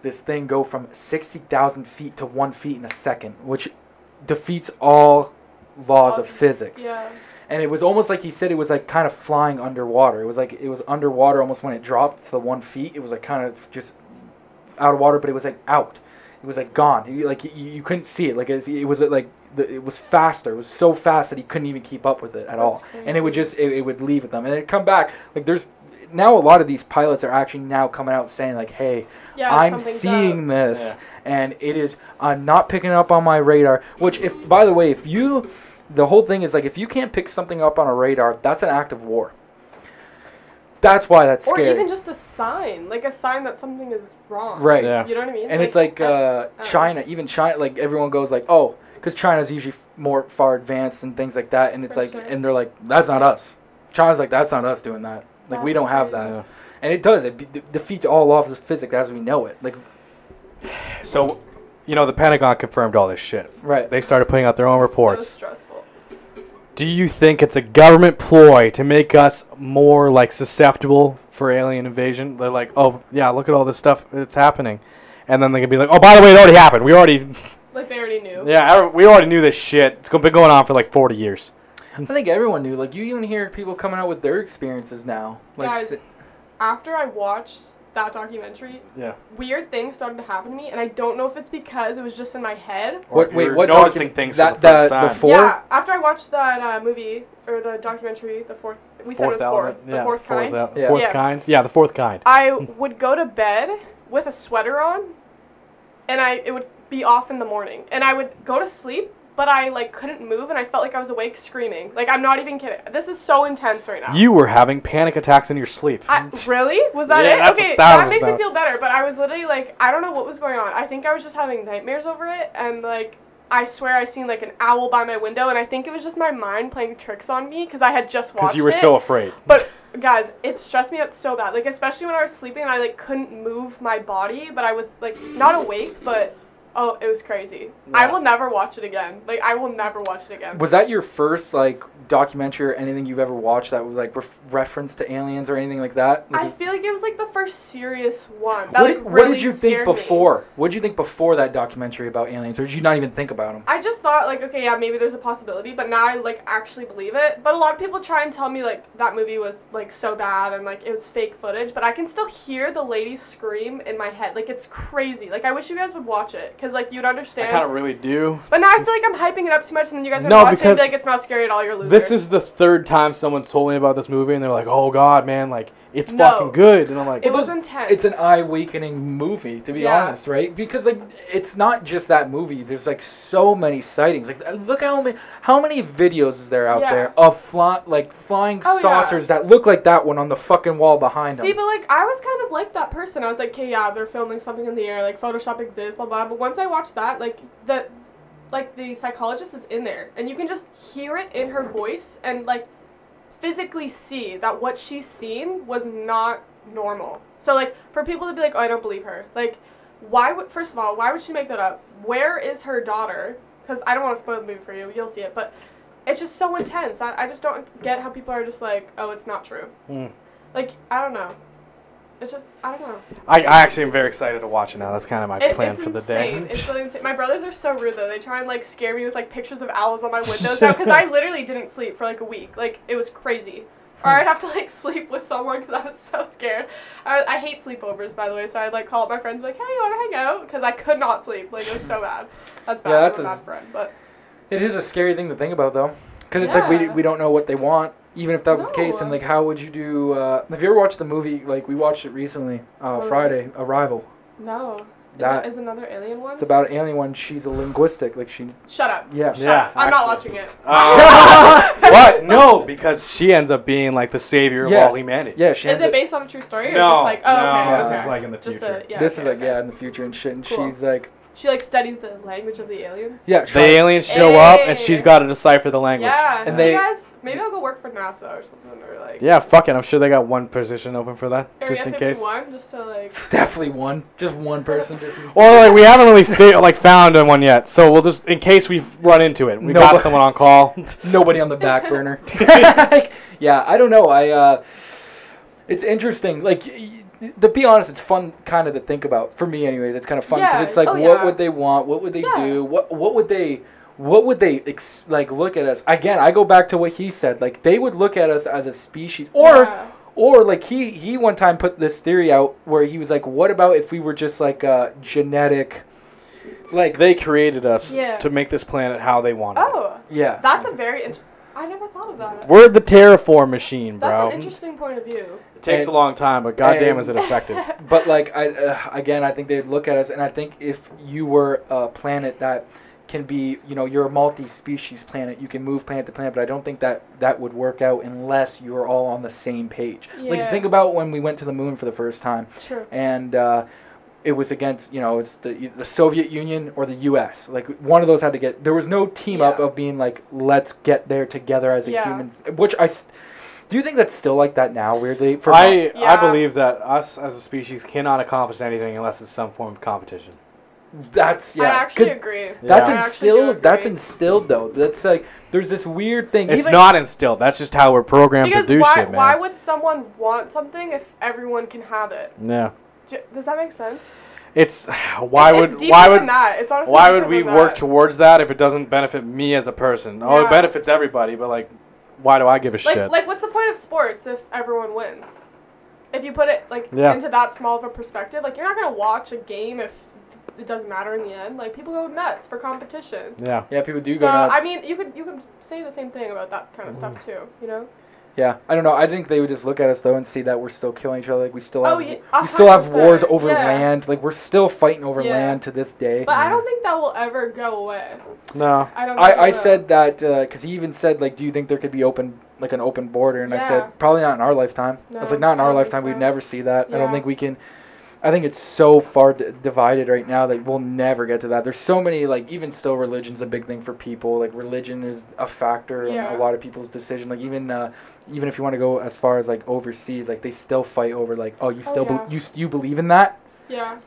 this thing go from sixty thousand feet to one feet in a second, which defeats all laws of physics Yeah. and it was almost like he said it was like kind of flying underwater. It was like it was underwater almost when it dropped to one feet. It was like kind of just out of water, but it was like out. It was like gone. Like you, you couldn't see it. Like it, it was like it was faster. It was so fast that he couldn't even keep up with it at all. That's And it would just it, it would leave with them, and it'd come back. Like there's now a lot of these pilots are actually now coming out saying like, hey, Yeah. I'm seeing up. this, Yeah. and it is uh, not picking up on my radar. Which, if by the way, if you, the whole thing is like, if you can't pick something up on a radar, that's an act of war. That's why that's Or scary. even just a sign, like a sign that something is wrong. right. Yeah. You know what I mean? And it's like uh, uh, China, even China, like everyone goes like, oh, because China's usually f- more far advanced and things like that, and it's like, sure. and they're like, that's not us. China's like, that's not us doing that. Like we don't have that, Yeah. and it does. It de- defeats all laws of physics as we know it. Like, So, you know, the Pentagon confirmed all this shit. right. They started putting out their own reports. So reports. stressful. Do you think it's a government ploy to make us more like susceptible for alien invasion? They're like, oh yeah, look at all this stuff that's happening, and then they can be like, oh by the way, it already happened. We already, Like they already knew. yeah, I- we already knew this shit. It's been going on for like 40 years. I think everyone knew. Like you even hear people coming out with their experiences now. Like Guys, s- After I watched that documentary, Yeah. weird things started to happen to me, and I don't know if it's because it was just in my head. What- if wait, you're what noticing docu- things that- for the first that time. before- Yeah, after I watched that uh, movie or the documentary, the fourth, we said it was fourth, element. the yeah, fourth kind. el- Yeah. fourth Yeah. kind. Yeah, the fourth kind. I would go to bed with a sweater on, and I it would be off in the morning, and I would go to sleep, but I like couldn't move, and I felt like I was awake screaming. Like I'm not even kidding. This is so intense right now. You were having panic attacks in your sleep. I, really? Was that Yeah, it? okay, that that makes me feel better. But I was literally like, I don't know what was going on. I think I was just having nightmares over it, and like, I swear I seen like an owl by my window, and I think it was just my mind playing tricks on me because I had just watched Because you were it. so afraid. But guys, it stressed me out so bad. Like especially when I was sleeping and I like couldn't move my body, but I was like not awake, but oh, it was crazy. I will never watch it again. Like I will never watch it again. was that your first like documentary or anything you've ever watched that was like ref- reference to aliens or anything like that? Like, I feel like it was like the first serious one. That, what, like, did, what did you think me. before? What did you think before that documentary about aliens, or did you not even think about them? I just thought like, okay, yeah, maybe there's a possibility, but now I like actually believe it. But a lot of people try and tell me like that movie was like so bad and like it was fake footage, but I can still hear the lady scream in my head. Like it's crazy. Like I wish you guys would watch it because like you'd I understand. kind of really do. but now I feel like I'm hyping it up too much, and then you guys are No, gonna it and be like, it's not scary at all. You're a loser. This is the third time someone's told me about this movie, and they're like, "Oh God, man, like it's No. fucking good," and I'm like, It was intense. It's an eye-awakening movie, to be Yeah. honest, right? Because like, it's not just that movie. There's like so many sightings. Like, look how many how many videos is there out Yeah. there of fly, like flying Oh, yeah. saucers that look like that one on the fucking wall behind them. See, but like I was kind of like that person. I was like, okay, yeah, they're filming something in the air, like Photoshop exists, blah blah. But once I watched that, like the, like the psychologist is in there, and you can just hear it in her voice, and like physically see that what she's seen was not normal. So like for people to be like, oh, I don't believe her. Like, why would first of all, why would she make that up? Where is her daughter? Because I don't want to spoil the movie for you. You'll see it, but it's just so intense. I, I just don't get how people are just like, oh, it's not true. Hmm. Like I don't know. It's just I don't know. I, I actually am very excited to watch it now. That's kind of my It- plan it's for the day. It's really insane. My brothers are so rude though. They try and like scare me with like pictures of owls on my windows now because I literally didn't sleep for like a week. Like it was crazy. Or I'd have to like sleep with someone because I was so scared. I, I hate sleepovers by the way, so I'd like call up my friends and be like, "Hey, you want to hang out?" Because I could not sleep. Like it was so bad. That's bad. Yeah, I'm that's a a- bad friend, but It is a scary thing to think about, though, because it's like we we don't know what they want. Even if that was the case, and like, how would you do? Uh, have you ever watched the movie? Like, we watched it recently, uh, What? Friday, Arrival. no. Is, That- it, is another alien one? It's about an alien one. She's a linguistic, like she. Shut up. Yeah. Shut Yeah, up. I'm not watching it. Uh, what? No, because she ends up being like the savior of Yeah. all humanity. Yeah, she. Is it based on a true story or No, just like oh no, okay, this okay. is like in the Just future. A, yeah, this okay, is like okay. yeah in the future and shit, and Cool. she's like She like studies the language of the aliens. yeah. The aliens show up, and she's got to decipher the language. Yeah. And see they- guys, maybe I'll go work for NASA or something or like Yeah, fuck it. I'm sure they got one position open for that, Area just in case. 51 just to like Definitely one, just one person, just. Well, like we haven't really fa- like found one yet, so we'll just in case we run into it, we No, got someone on call. Nobody on the back burner. Like, yeah, I don't know. I uh, it's interesting. Like, y- y- to be honest, it's fun kind of to think about. For me, anyways, it's kind of fun because Yeah, it's like, oh, what yeah. would they want? What would they Yeah. do? What what would they? What would they ex- like look at us again? I go back to what he said. Like they would look at us as a species, or Yeah. or like he he one time put this theory out where he was like, what about if we were just like a genetic, like they created us Yeah. to make this planet how they wanted. it. Oh, yeah, that's a very int- I never thought of that. We're the terraform machine, bro. That's an interesting point of view. It takes And- a long time, but goddamn, and- is it effective? But like I uh, again, I think they'd look at us, and I think if you were a planet that can be, you know, you're a multi-species planet, you can move planet to planet. But I don't think that that would work out unless you are all on the same page. Yeah. Like think about when we went to the moon for the first time, Sure. and uh, it was against, you know, it's the the Soviet Union or the U.S. Like one of those had to get. There was no team up of being like, let's get there together as a Yeah. human. Which I. s- Do you think that's still like that now? Weirdly, for I I believe that us as a species cannot accomplish anything unless it's some form of competition. that's yeah. I actually Could- agree. That's Yeah. actually do instilled. That's instilled though. That's like there's this weird thing. It's even- not instilled. That's just how we're programmed to do why, shit, man. why would someone want something if everyone can have it? yeah. Does that make sense? It's why It's- would it's why would that. It's honestly why would we work towards that if it doesn't benefit me as a person? Oh, Yeah. it benefits everybody, but like, why do I give a like shit? like what's the point of sports if everyone wins? If you put it like Yeah. into that small of a perspective, like you're not gonna watch a game if it doesn't matter in the end. Like people go nuts for competition. yeah. Yeah, people do so go nuts. I mean, you could you could say the same thing about that kind of stuff mm-hmm. too. You know? Yeah, I don't know. I think they would just look at us though and see that we're still killing each other. Like we still oh, have, Oh, yeah, we still have wars over yeah. land. Like we're still fighting over Yeah. land to this day. But I don't think that will ever go away. No. I don't. I, I said that uh, because he even said like, do you think there could be open like an open border? And I said probably not in our lifetime. I was like, not in I our don't think lifetime. We'd never see that. I don't think we can. I think it's so far d- divided right now that we'll never get to that. There's so many like even still religion's a big thing for people. Like religion is a factor Yeah. in a lot of people's decision. Like even uh, even if you want to go as far as like overseas, like they still fight over like oh you Oh, still yeah. be- you you believe in that. Yeah.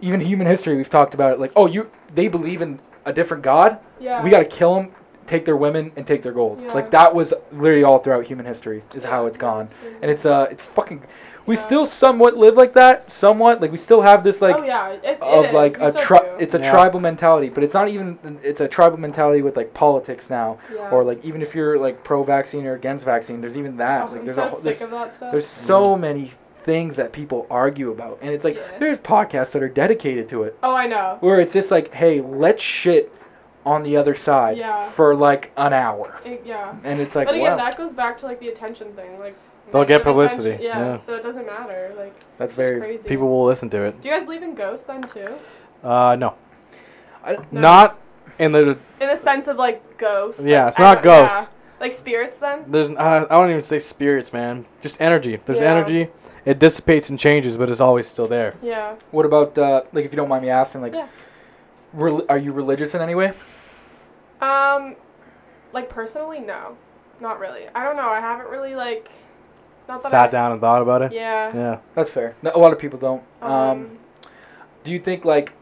Even human history we've talked about it. Like oh you they believe in a different god. Yeah. We got to kill them, take their women, and take their gold. Yeah. Like that was literally all throughout human history is how it's gone. And it's uh it's fucking. We Yeah. still somewhat live like that. Somewhat like we still have this like oh yeah. It, it of is. like We a tri- do. it's a Yeah. tribal mentality, but it's not even it's a tribal mentality with like politics now, yeah. or like even if you're like pro vaccine or against vaccine, there's even that. Oh, like I'm there's so a whole- sick there's, of that stuff. there's so mm-hmm. many things that people argue about, and it's like Yeah. there's podcasts that are dedicated to it, Oh, I know. where it's just like, hey, let's shit on the other side Yeah. for like an hour, It, yeah. and it's like, but again, wow, that goes back to like the attention thing. Like They'll get publicity, Yeah, yeah. So it doesn't matter. Like that's very. crazy. People will listen to it. Do you guys believe in ghosts then too? Uh, no, I, No. not in the. In the sense of like ghosts. Yeah, like, it's not ghosts. yeah. Like spirits then? There's. Uh, I don't even say spirits, man. Just energy. There's Yeah. energy. It dissipates and changes, but it's always still there. Yeah. what about uh, like if you don't mind me asking, like, Yeah. rel- are you religious in any way? Um, like personally, no, not really. I don't know. I haven't really like, not that I, Sat down and thought about it. Yeah. Yeah. That's fair. No, a lot of people don't. Um, Um, do you think like,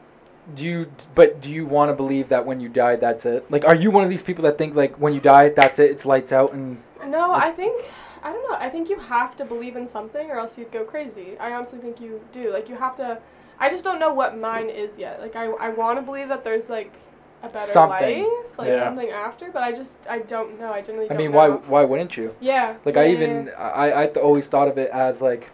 do you? But do you want to believe that when you die, that's it? Like, are you one of these people that think like when you die, that's it, it's lights out, and no, I think I don't know. I think you have to believe in something, or else you'd go crazy. I honestly think you do. Like you have to. I just don't know what mine is yet. Like I, I want to believe that there's like a better Something. life, like Yeah. something after, but I just I don't know. I generally I don't mean, know. why why wouldn't you? Yeah. Like yeah, I yeah, even I I th- always thought of it as like,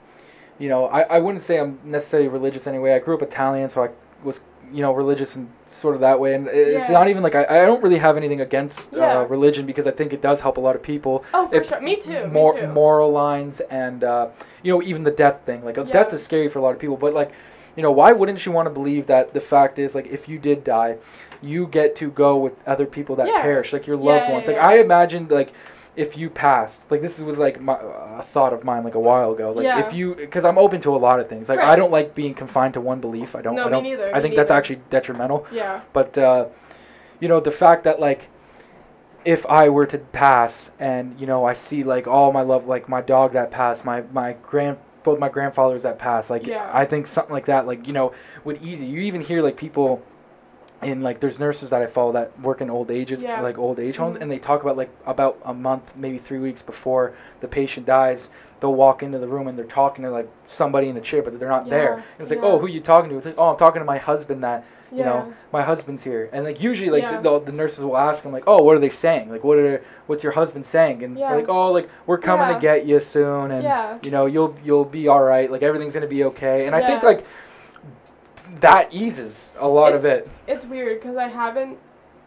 you know, I I wouldn't say I'm necessarily religious anyway. I grew up Italian, so I was you know religious and sort of that way. And it's Yeah. not even like I, I don't really have anything against Yeah. uh, religion because I think it does help a lot of people. Oh, for it- sure. Me too. More me too. moral lines and uh, you know even the death thing. Like death is scary for a lot of people, but like you know why wouldn't you want to believe that the fact is like if you did die, you get to go with other people that Yeah. perish, like your loved yeah, ones. Like. I imagined like if you passed like this was like my a thought of mine like a while ago like if you because i'm open to a lot of things like i don't like being confined to one belief i don't No, i me don't neither, i me think that's neither. actually detrimental Yeah. but uh you know the fact that like if i were to pass and you know i see like all my love like my dog that passed my my grand both my grandfathers that passed like Yeah. i think something like that like you know would easy you even hear like people in like there's nurses that I follow that work in old ages Yeah. like old age homes Mhm. and they talk about like about a month maybe three weeks before the patient dies they'll walk into the room and they're talking to like somebody in a chair but they're not there and it's like yeah. oh who you talking to it's like oh I'm talking to my husband that you Yeah. know my husband's here and like usually like Yeah. the, the, the nurses will ask them like oh what are they saying like what are what's your husband saying and Yeah. they're like oh like we're coming Yeah. to get you soon and Yeah. you know you'll you'll be all right like everything's gonna be okay and I think like that eases a lot of it It's weird because I haven't,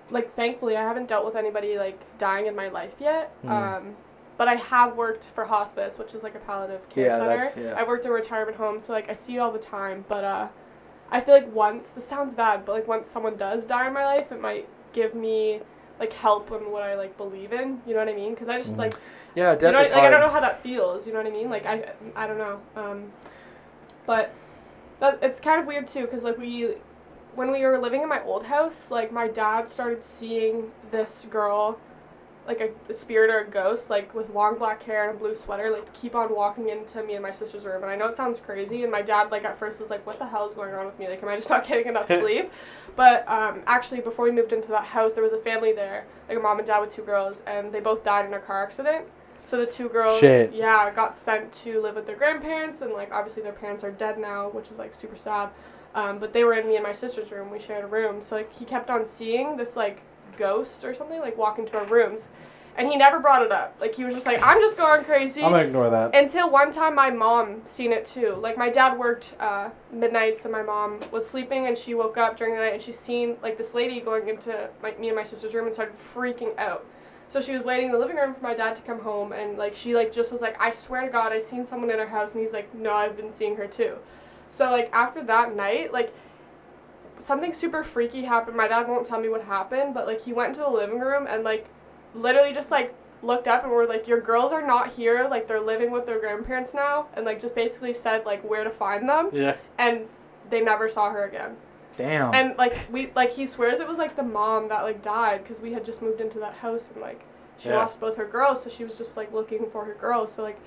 like, thankfully, I haven't dealt with anybody like dying in my life yet. Mm. Um, but I have worked for hospice, which is like a palliative care Yeah, center. that's- yeah. I worked in a retirement home, so like I see it all the time. But uh, I feel like once this sounds bad, but like once someone does die in my life, it might give me like help in what I like believe in. You know what I mean? Because I just Mhm. like yeah you death know, is like I don't know how that feels. You know what I mean? Like I, I don't know. Um, but that it's kind of weird too, because like we, when we were living in my old house, like my dad started seeing this girl, like a, a spirit or a ghost, like with long black hair and a blue sweater, like keep on walking into me and my sister's room. And I know it sounds crazy, and my dad like at first was like, "What the hell is going on with me? Like, am I just not getting enough sleep?" But um, actually, before we moved into that house, there was a family there, like a mom and dad with two girls, and they both died in a car accident. So the two girls, Shit. yeah, got sent to live with their grandparents, and like obviously their parents are dead now, which is like super sad. Um, but they were in me and my sister's room. We shared a room, so like he kept on seeing this like ghost or something like walk into our rooms, and he never brought it up. Like he was just like, I'm just going crazy. I'm gonna ignore that. Until one time, my mom seen it too. Like my dad worked uh, midnights, and my mom was sleeping, and she woke up during the night, and she seen like this lady going into my, me and my sister's room, and started freaking out. So she was waiting in the living room for my dad to come home, and like she like just was like, I swear to God, I seen someone in our house, and he's like, No, I've been seeing her too. So like after that night, like something super freaky happened. My dad won't tell me what happened, but like he went into the living room and like literally just like looked up and were like, Your girls are not here, like they're living with their grandparents now and like just basically said like where to find them Yeah. and they never saw her again. Damn And like we like he swears it was like the mom that like died because we had just moved into that house and like she Yeah. lost both her girls, so she was just like looking for her girls. So like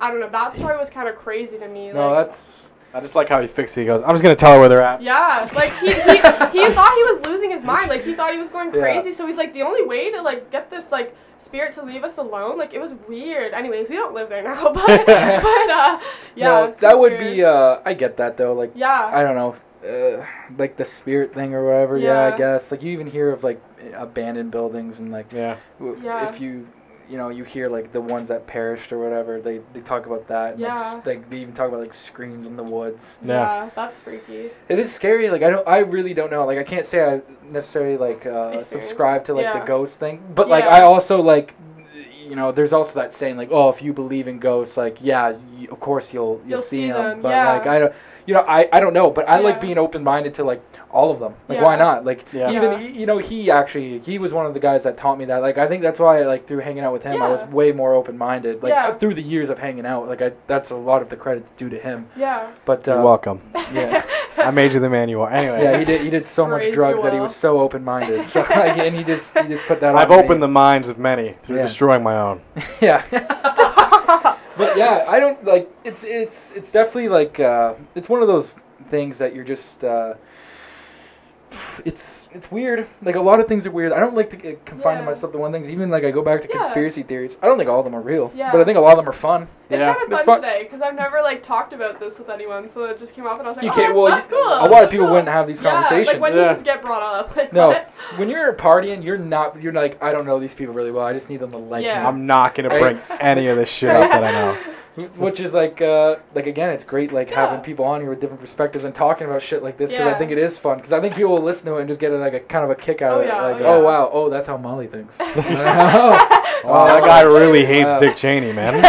I don't know, that story was kind of crazy to me. no like, that's I just like how he fixed it. He goes, I'm just gonna tell her where they're at. Yeah, like he, he he thought he was losing his mind. Like he thought he was going Yeah. crazy. So he's like, the only way to like get this like spirit to leave us alone. Like it was weird. Anyways, we don't live there now, but but uh, yeah, no, that so would be uh I get that though like yeah. I don't know uh, like the spirit thing or whatever yeah. I guess like you even hear of like abandoned buildings and like Yeah. w- Yeah. if you you know, you hear like the ones that perished or whatever. They they talk about that. And, like, s- Yeah. like they even talk about like screams in the woods. Yeah. Yeah. that's freaky. It is scary. Like I don't. I really don't know. Like I can't say I necessarily like uh, subscribe to like Yeah. the ghost thing. But like Yeah. I also like. You know, there's also that saying like, "Oh, if you believe in ghosts, like, yeah, you, of course you'll you'll, You'll see, see them." them, But yeah. like, I don't, you know, I, I don't know. But I like being open minded to like all of them. Like, why not? Like, Yeah. even Yeah. you know, he actually he was one of the guys that taught me that. Like, I think that's why like through hanging out with him, I was way more open minded. Like Yeah. through the years of hanging out, like I that's a lot of the credit due to him. Yeah. But uh, You're welcome. Yeah. I made you the man you are. Anyway. Yeah, he did. He did so much drugs you that he was so open minded. So like, and he just he just put that. I've on opened the minds of many through Yeah. destroying my own. the. yeah. But yeah, I don't like. It's it's it's definitely like uh, it's one of those things that you're just. Uh, it's it's weird. Like a lot of things are weird. I don't like to get confine Yeah. myself to one thing. Even like I go back to Yeah. conspiracy theories. I don't think all of them are real. Yeah. But I think a lot of them are fun. It's Yeah. kind of fun fun. today because I've never like talked about this with anyone, so it just came up and I was like, You oh, can't. Well, that's you- cool. a lot of people Cool. wouldn't have these Yeah, conversations. like when Yeah. does this get brought up? Like, No. what? when you're partying, you're not. You're like, I don't know these people really well. I just need them to like Yeah. me. I'm not gonna bring any of this shit up that I know. Which is like, uh, like again, it's great like Yeah. having people on here with different perspectives and talking about shit like this because I think it is fun because I think people will listen to it and just get like a kind of a kick out Oh, of it. yeah, Like, oh, oh, wow, oh that's how Molly thinks. Wow, that guy really hates Wow. Dick Cheney, man.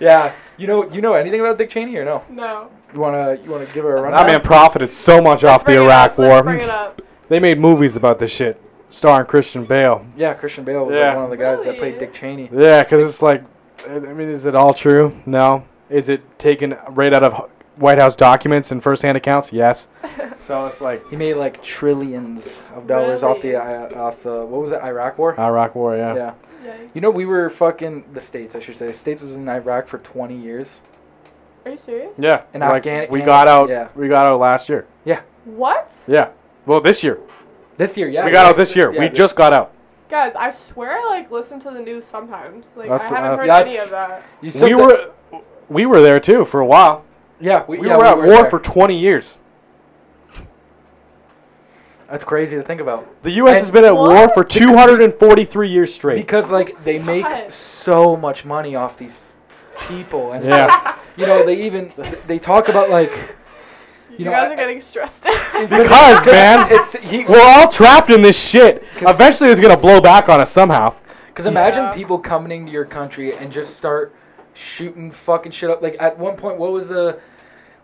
yeah, you know, you know anything about Dick Cheney or no? No. You wanna, you wanna give her a run? That man profited so much off the Bring it Iraq up, let's War. Bring it up. They made movies about this shit, starring Christian Bale. Yeah, Christian Bale was Yeah. like one of the guys that played Dick Cheney. Yeah, because it's like, I mean, is it all true? No. Is it taken right out of White House documents and first-hand accounts? Yes. So it's like He made like trillions of dollars off the uh, off the what was it Iraq War? Iraq War, yeah. yeah. Yikes. You know, we were fucking the states. I should say, the states was in Iraq for 20 years. Are you serious? Yeah. In like, Afghan- we got out. yeah. We got out last year. Yeah. What? Yeah. Well, this year. This year, yeah. we got yeah, out this year. yeah, we this- just got out. Guys, I swear I like listen to the news sometimes. Like That's- I haven't uh, heard that's- any of that. You said We that- were, we were there too for a while. Yeah, we, We yeah, were at war there. for 20 years. That's crazy to think about. The U.S. And- has been at war What? for 243 years straight. Because like they make God. so much money off these people, and Yeah. you know they even they talk about like You, You know, guys I- are getting stressed out. Because, man, it's he. We're all trapped in this shit. Eventually, it's gonna blow back on us somehow. Because imagine Yeah. people coming into your country and just start shooting fucking shit up. Like at one point, what was the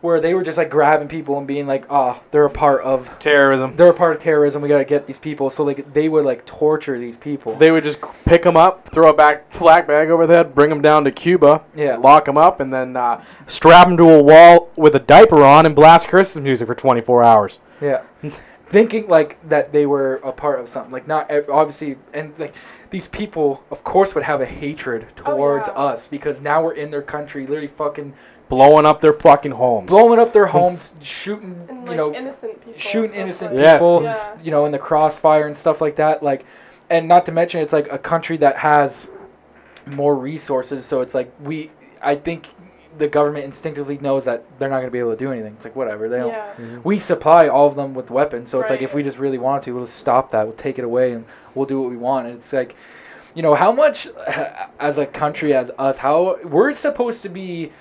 where they were just like grabbing people and being like, "Ah, they're a part of Terrorism. they're a part of terrorism. We gotta get these people." So like they would like torture these people. They would just pick them up, throw a back black bag over their head, bring them down to Cuba, Yeah. lock them up, and then uh, strap them to a wall with a diaper on and blast Christmas music for 24 hours. Yeah. Thinking like that they were a part of something. Like not obviously and like these people of course would have a hatred Oh, towards yeah. us because now we're in their country literally fucking Blowing up their fucking homes. blowing up their homes, shooting, and you know, innocent people. shooting innocent like- Yes. people, Yeah. you know, in the crossfire and stuff like that. Like, and not to mention, it's like a country that has more resources. So it's like we, I think, the government instinctively knows that they're not going to be able to do anything. It's like whatever they don't. Yeah. Mm-hmm. We supply all of them with weapons, so it's like if we just really want to, we'll just stop that. We'll take it away and we'll do what we want. And it's like, you know, how much as a country, as us, how we're supposed to be.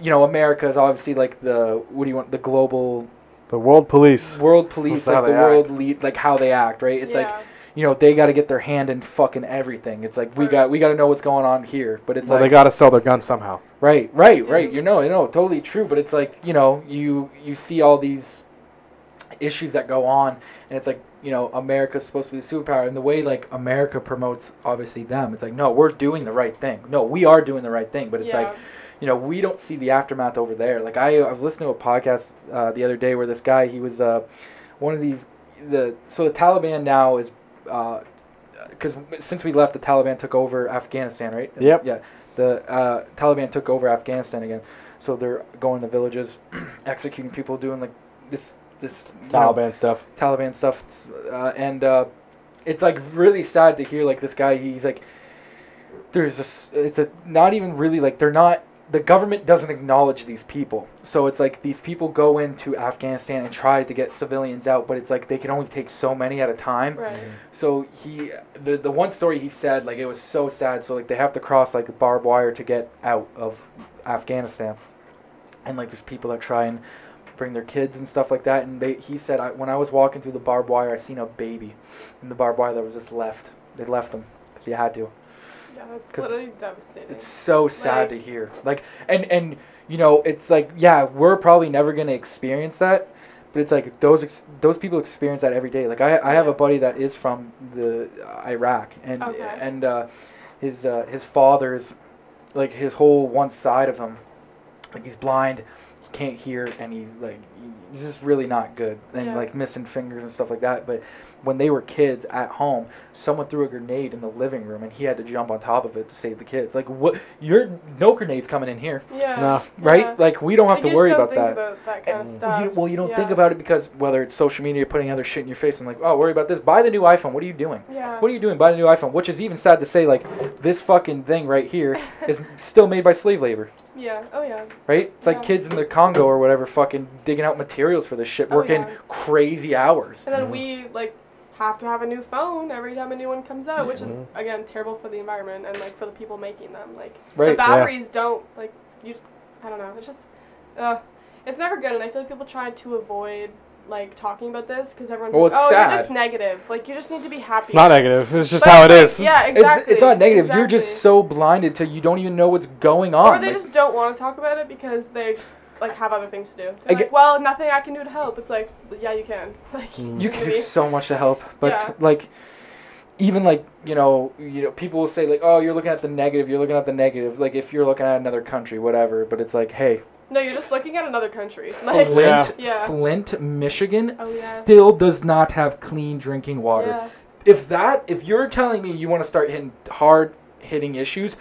You know, America is obviously like the what do you want? The global The world police. world police, That's like the they act. world lead, like how they act, right? It's like you know they got to get their hand in fucking everything. It's like we got we got to know what's going on here, but it's Well, they got to sell their guns somehow. right, right, right. You know, you know, totally true. But it's like you know you you see all these issues that go on, and it's like you know America's supposed to be the superpower, and the way like America promotes obviously them, it's like no, we're doing the right thing. No, we are doing the right thing, but it's yeah. like you know, we don't see the aftermath over there. Like I, I was listening to a podcast uh, the other day where this guy, he was uh, one of these. The so the Taliban now is because since we left, the Taliban took over Afghanistan, right? Yep. Yeah. The uh, Taliban took over Afghanistan again, so they're going to villages, executing people, doing like this this you know, Taliban stuff. Taliban stuff, uh, and uh, it's like really sad to hear like this guy. He's like, there's this. It's a not even really like they're not the government doesn't acknowledge these people. So it's like these people go into Afghanistan and try to get civilians out, but it's like they can only take so many at a time. Right. Mm-hmm. So he, the the one story he said, like it was so sad. So like they have to cross like barbed wire to get out of Afghanistan, and like there's people that try and bring their kids and stuff like that. And they, he said, I, when I was walking through the barbed wire, I seen a baby in the barbed wire that was just left. They left him because you had to. Yeah, that's 'Cause literally devastating. It's so sad Like- to hear. Like, and and you know, it's like, yeah, we're probably never gonna experience that, but it's like those ex- those people experience that every day. Like, I I have a buddy that is from the uh, Iraq, and Okay. and uh, his uh, his father's like his whole one side of him, like he's blind, he can't hear, and he's like he's just really not good, and Yeah. like missing fingers and stuff like that. But when they were kids at home, someone threw a grenade in the living room, and he had to jump on top of it to save the kids. Like what? You're no grenades coming in here, yeah. No. right? Yeah. Like we don't have Like, to just worry don't about think that. About that kind of Well, stuff. you, well, you don't think about it because whether it's social media putting other shit in your face and like, oh, worry about this. Buy the new iPhone. What are you doing? Yeah. What are you doing? Buy the new iPhone. Which is even sad to say. Like this fucking thing right here is still made by slave labor, Yeah. Oh yeah. right? It's like kids in the Congo or whatever, fucking digging out materials for this shit, Oh, working yeah. crazy hours. And then Mhm. we like have to have a new phone every time a new one comes out, which is Mhm. again terrible for the environment and like for the people making them. Like Right, the yeah. batteries don't like you. I don't know. It's just, uh, it's never good, and I feel like people try to avoid like talking about this because everyone's Well, like, it's oh, sad. you're just negative. Like you just need to be happy. It's not negative. It's just But how it like, is. Yeah, It's, exactly. it's not negative. You're just so blinded to you don't even know what's going on. Or they Like, just don't want to talk about it because they just like have other things to do. They're I like, get- well, nothing I can do to help. It's like, yeah, you can. Like Mm. you can do so much to help but Yeah. like even like you know you know people will say like oh you're looking at the negative you're looking at the negative like if you're looking at another country whatever but it's like hey No, you're just looking at another country. Like, flint Yeah. flint michigan Oh, yeah. still does not have clean drinking water yeah. if that if you're telling me you want to start hitting hard hitting issues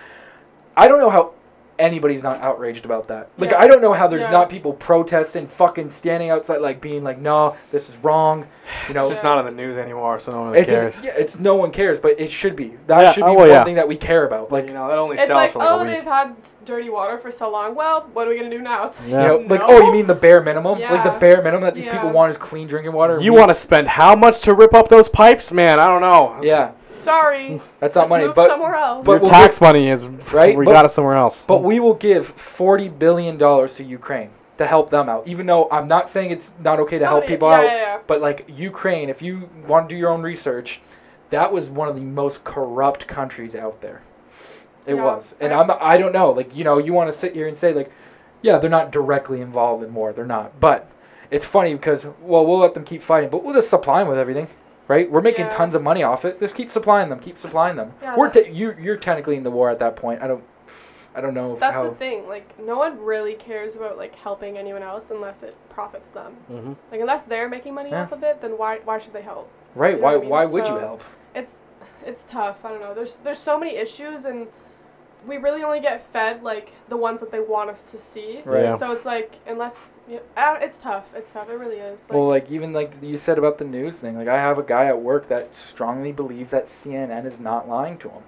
i don't know how anybody's not outraged about that like Yeah. i don't know how there's Yeah. not people protesting fucking standing outside like being like no this is wrong you know It's just not on the news anymore, so no one really it's cares. just, yeah, it's no one cares, but it should be. That Yeah, should be oh, one well, yeah. thing that we care about. Like Like, you know, that only It's sells like, for like oh, a week. they've had dirty water for so long. Well, what are we gonna do now? It's you Yeah. know, like No. oh, you mean the bare minimum? Like the bare minimum that these Yeah. people want is clean drinking water. You want to spend how much to rip up those pipes, man? I don't know. Yeah, sorry. that's not Just money, move but somewhere else. but Your we'll tax money is Right, We but- got it somewhere else. but we will give forty billion dollars to Ukraine to help them out. Even though I'm not saying it's not okay to help yeah, people yeah, out, yeah, yeah. but like Ukraine, if you want to do your own research, that was one of the most corrupt countries out there. It Yeah. was, and I- I'm I don't know. Like you know, you want to sit here and say like, yeah, they're not directly involved in war. They're not, but it's funny because well, we'll let them keep fighting, but we'll just supply them with everything. Right, we're making Yeah. tons of money off it. Just keep supplying them. Keep supplying them. Yeah, we're that- te- you. You're technically in the war at that point. I don't. I don't know That's how. the thing. Like, no one really cares about like helping anyone else unless it profits them. Mhm. Like, unless they're making money Yeah. off of it, then why why should they help? right? you know Why? I mean? Why would you help? It's it's tough. I don't know. There's there's so many issues and we really only get fed like the ones that they want us to see. Right. Yeah. So it's like unless you uh, it's tough. It's tough. It really is. Like, well, like even like you said about the news thing, like I have a guy at work that strongly believes that CNN is not lying to him.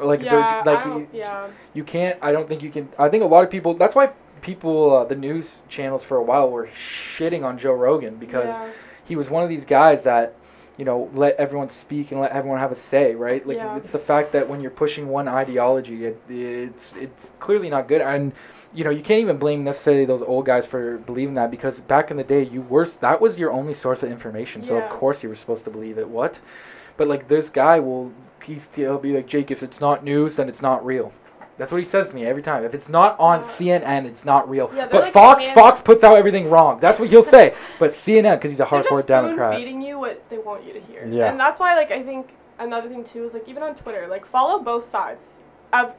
Like, yeah, like I don't- you, yeah. you can't. I don't think you can. I think a lot of people. That's why people, uh, the news channels for a while were shitting on Joe Rogan because yeah. he was one of these guys that you know let everyone speak and let everyone have a say right? Like Yeah. it's the fact that when you're pushing one ideology it, it's it's clearly not good. And you know you can't even blame necessarily those old guys for believing that because back in the day you were that was your only source of information. So of course you were supposed to believe it. What? But like this guy will he's he'll be like jake if it's not news then it's not real that's what he says to me every time. If it's not on. CNN, it's not real. Yeah, but like Fox, hand- Fox puts out everything wrong. That's what he'll say. But CNN, because he's a They're hardcore just Democrat. feeding you what they want you to hear. Yeah. And that's why, like, I think another thing too is like even on Twitter, like follow both sides of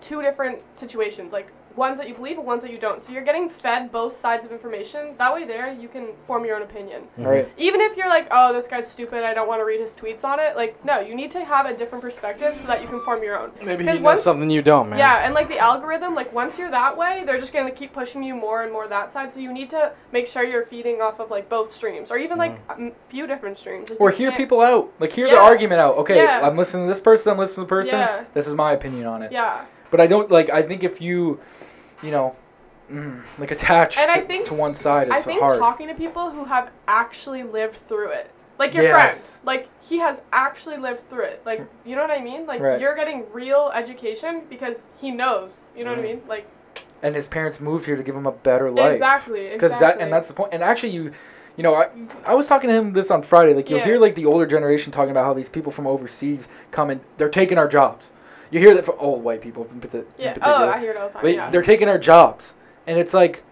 two different situations, like ones that you believe and ones that you don't. So you're getting fed both sides of information. That way, there you can form your own opinion. All right. Mm-hmm. Even if you're like, oh, this guy's stupid, I don't want to read his tweets on it. Like, no, you need to have a different perspective so that you can form your own. Maybe he 'Cause knows once- something you don't, man. Yeah, and like the algorithm, like once you're that way, they're just gonna keep pushing you more and more that side. So you need to make sure you're feeding off of like both streams, or even like a m- few different streams. Like, Or hear can't- people out. Like hear the argument out. Okay, Yeah. I'm listening to this person. I'm listening to the person. Yeah. This is my opinion on it. Yeah, But I don't like. I think if you, you know, mm, like attached And I to, think- to one side is I think hard. talking to people who have actually lived through it, like your Yes. friend, like he has actually lived through it. Like you know what I mean? Like Right. you're getting real education because he knows. You know what I Mhm. mean? Like and his parents moved here to give him a better life. exactly. Because exactly. that and that's the point. And actually, you, you know, I, I was talking to him this on Friday. Like you'll Yeah. hear like the older generation talking about how these people from overseas come and they're taking our jobs. You hear that from old white people in parti- in yeah. particular. Oh, I hear it all the time. They, yeah. They're taking our jobs, and it's like,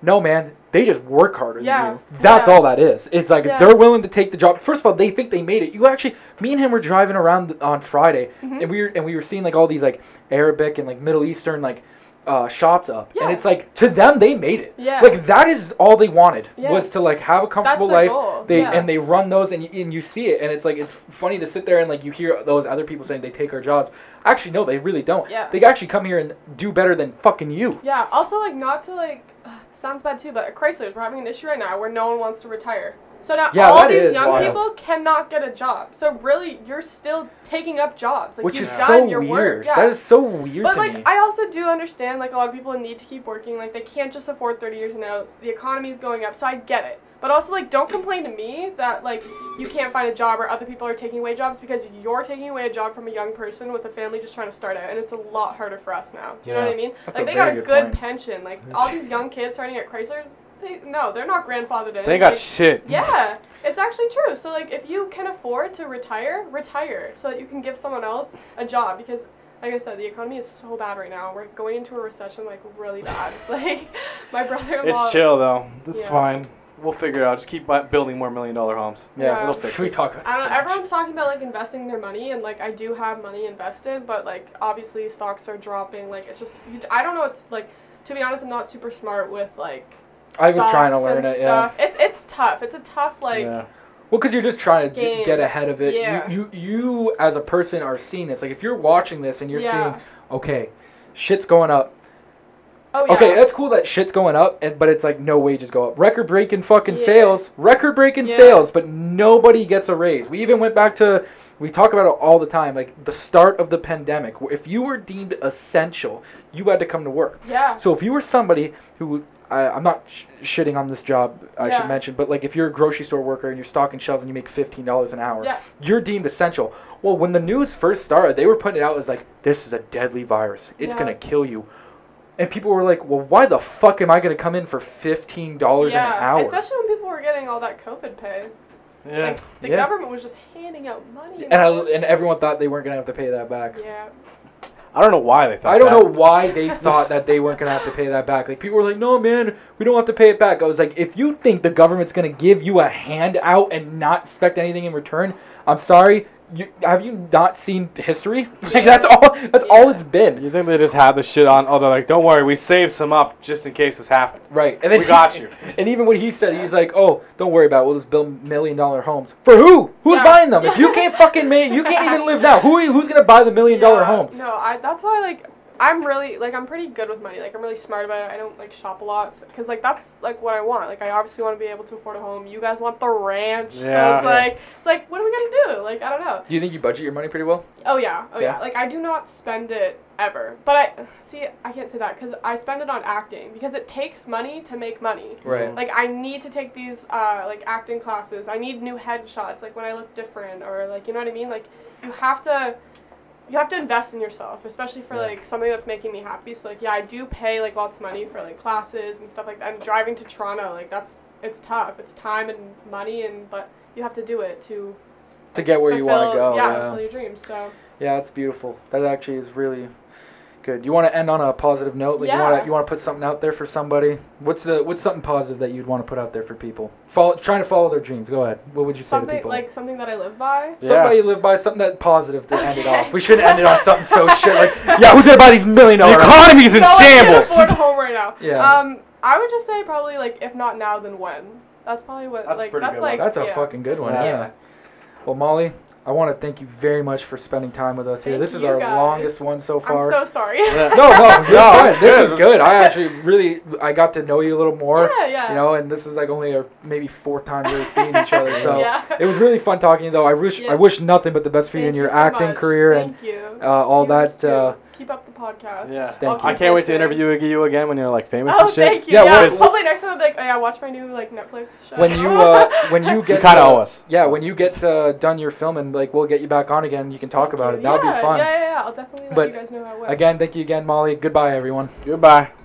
no, man. They just work harder Yeah, than you. That's yeah. all that is. It's like Yeah. they're willing to take the job. First of all, they think they made it. You actually, me and him were driving around on Friday, Mhm. and we were and we were seeing like all these like Arabic and like Middle Eastern like uh, shops up, Yeah. and it's like to them they made it. Yeah. Like that is all they wanted Yeah. was to like have a comfortable life. goal, They yeah. and they run those and you, and you see it, and it's like it's funny to sit there and like you hear those other people saying they take our jobs. Actually, no, they really don't. Yeah. They actually come here and do better than fucking you. Yeah. Also, like, not to like, sounds bad too, but Chrysler's, we're having an issue right now where no one wants to retire. So now Yeah, all these young wild. people cannot get a job. So really, you're still taking up jobs. Like Which you've is done so your weird. work. Yeah. That is so weird but like, me. I also do understand like a lot of people need to keep working. Like they can't just afford 30 years and out. The is going up, so I get it. But also like, don't complain to me that like you can't find a job or other people are taking away jobs because you're taking away a job from a young person with a family just trying to start out, and it's a lot harder for us now. Do you know what I mean? That's like they got a good good point. pension. Like all these young kids starting at Chrysler, they no, they're not grandfathered in. They got Like, shit. yeah, it's actually true. So like, if you can afford to retire, retire so that you can give someone else a job because. Like I said, the economy is so bad right now. We're going into a recession like really bad. like my brother-in-law. It's chill though. It's Yeah. fine. We'll figure it out. Just keep bu- building more million dollar homes. yeah, Yeah. It'll fix it. we it. talk about I don't so Everyone's talking about like investing their money, and like I do have money invested, but like obviously stocks are dropping. Like it's just you, I don't know. It's like to be honest, I'm not super smart with like. I was trying to learn it. Yeah. stuff. It's it's tough. It's a tough like. yeah. Well, because you're just trying to d- get ahead of it. Yeah. You, you, you as a person are seeing this. Like if you're watching this and you're Yeah. seeing, okay, shit's going up. Oh yeah. Okay, that's cool that shit's going up, and, but it's like no wages go up. Record breaking fucking Yeah. sales, record breaking Yeah. sales, but nobody gets a raise. We even went back to, we talk about it all the time, like the start of the pandemic. If you were deemed essential, you had to come to work. Yeah. So if you were somebody who, I, I'm not sh- shitting on this job, I Yeah. should mention, but like if you're a grocery store worker and you're stocking shelves and you make fifteen dollars an hour, Yeah. you're deemed essential. Well, when the news first started, they were putting it out as like, this is a deadly virus. It's Yeah. gonna kill you. And people were like, well, why the fuck am I gonna come in for fifteen dollars yeah. an hour? Especially when people were getting all that COVID pay. Yeah. Like the Yeah. government was just handing out money. and I, and everyone thought they weren't gonna have to pay that back. Yeah. I don't know why they thought I don't that. know why they thought that they weren't gonna have to pay that back. Like people were like, "No, man, we don't have to pay it back." I was like, "If you think the government's gonna give you a handout and not expect anything in return, I'm sorry. You, have you not seen history? Like that's all. That's all it's been. You think they just had the shit on? Oh, they're like, don't worry, we saved some up just in case this happened. Right. And then We got you. And even what he said, he's like, "Oh, don't worry about. it. We'll just build million dollar homes for who? Who's Yeah. buying them? If you can't fucking make, you can't even live now. Who? Who's gonna buy the million dollar Yeah, homes? No, I. That's why like I'm really like I'm pretty good with money. Like I'm really smart about it. I don't like shop a lot because like that's like what I want. Like I obviously want to be able to afford a home. You guys want the ranch, so Yeah. it's like it's like what are we gonna do? Like I don't know. Do you think you budget your money pretty well? Oh yeah, oh yeah. Yeah. Like I do not spend it ever. But I see I can't say that because I spend it on acting because it takes money to make money. Right. Like I need to take these uh, like acting classes. I need new headshots, like when I look different, or like you know what I mean. Like you have to, you have to invest in yourself, especially for Yeah. like something that's making me happy. So like yeah, I do pay like lots of money for like classes and stuff like that. And driving to Toronto, like that's it's tough. It's time and money, and but you have to do it to. To get where you wanna go, Yeah, yeah. fulfill your dreams. So Yeah, it's beautiful. That actually is really good. You want to end on a positive note? Like you Yeah. want to you want to put something out there for somebody? What's the what's something positive that you'd want to put out there for people? Follow, trying to follow their dreams. Go ahead. What would you say to something people? like something that I live by. Yeah. Somebody you live by something that positive to end it off. We shouldn't end it on something so shit like yeah, who's gonna buy these million The dollar? homes? economy's in no one can shambles. afford a home right now. Yeah. Um, I would just say probably like if not now, then when. That's probably what That's like pretty that's good one. like That's a yeah. fucking good one. Yeah. Yeah. Yeah. Well, Molly, I want to thank you very much for spending time with us here. Thank this is our guys. longest one so far. I'm so sorry. No, no, No, This good. was good. I actually really I got to know you a little more. yeah, yeah. You know, and this is like only our maybe fourth time really seeing each other. So yeah. it was really fun talking though. I wish I wish nothing but the best for you in your so acting much. career and Thank you. uh, all Yours that. Too. Keep Keep up the podcast. Yeah. Thank you. I can't wait to interview you again when you're like famous Oh, and shit. thank you. Yeah, Yeah, well- hopefully next time I'll be like, oh yeah, watch my new like Netflix show. when you uh, when you get kinda uh, owe us, Yeah, so. when you get uh, done your filming, like we'll get you back on again. You can talk about it. That'll yeah, be fun. Yeah, yeah, yeah. I'll definitely let But you guys know how it went. Again, thank you again, Molly. Goodbye, everyone. Goodbye.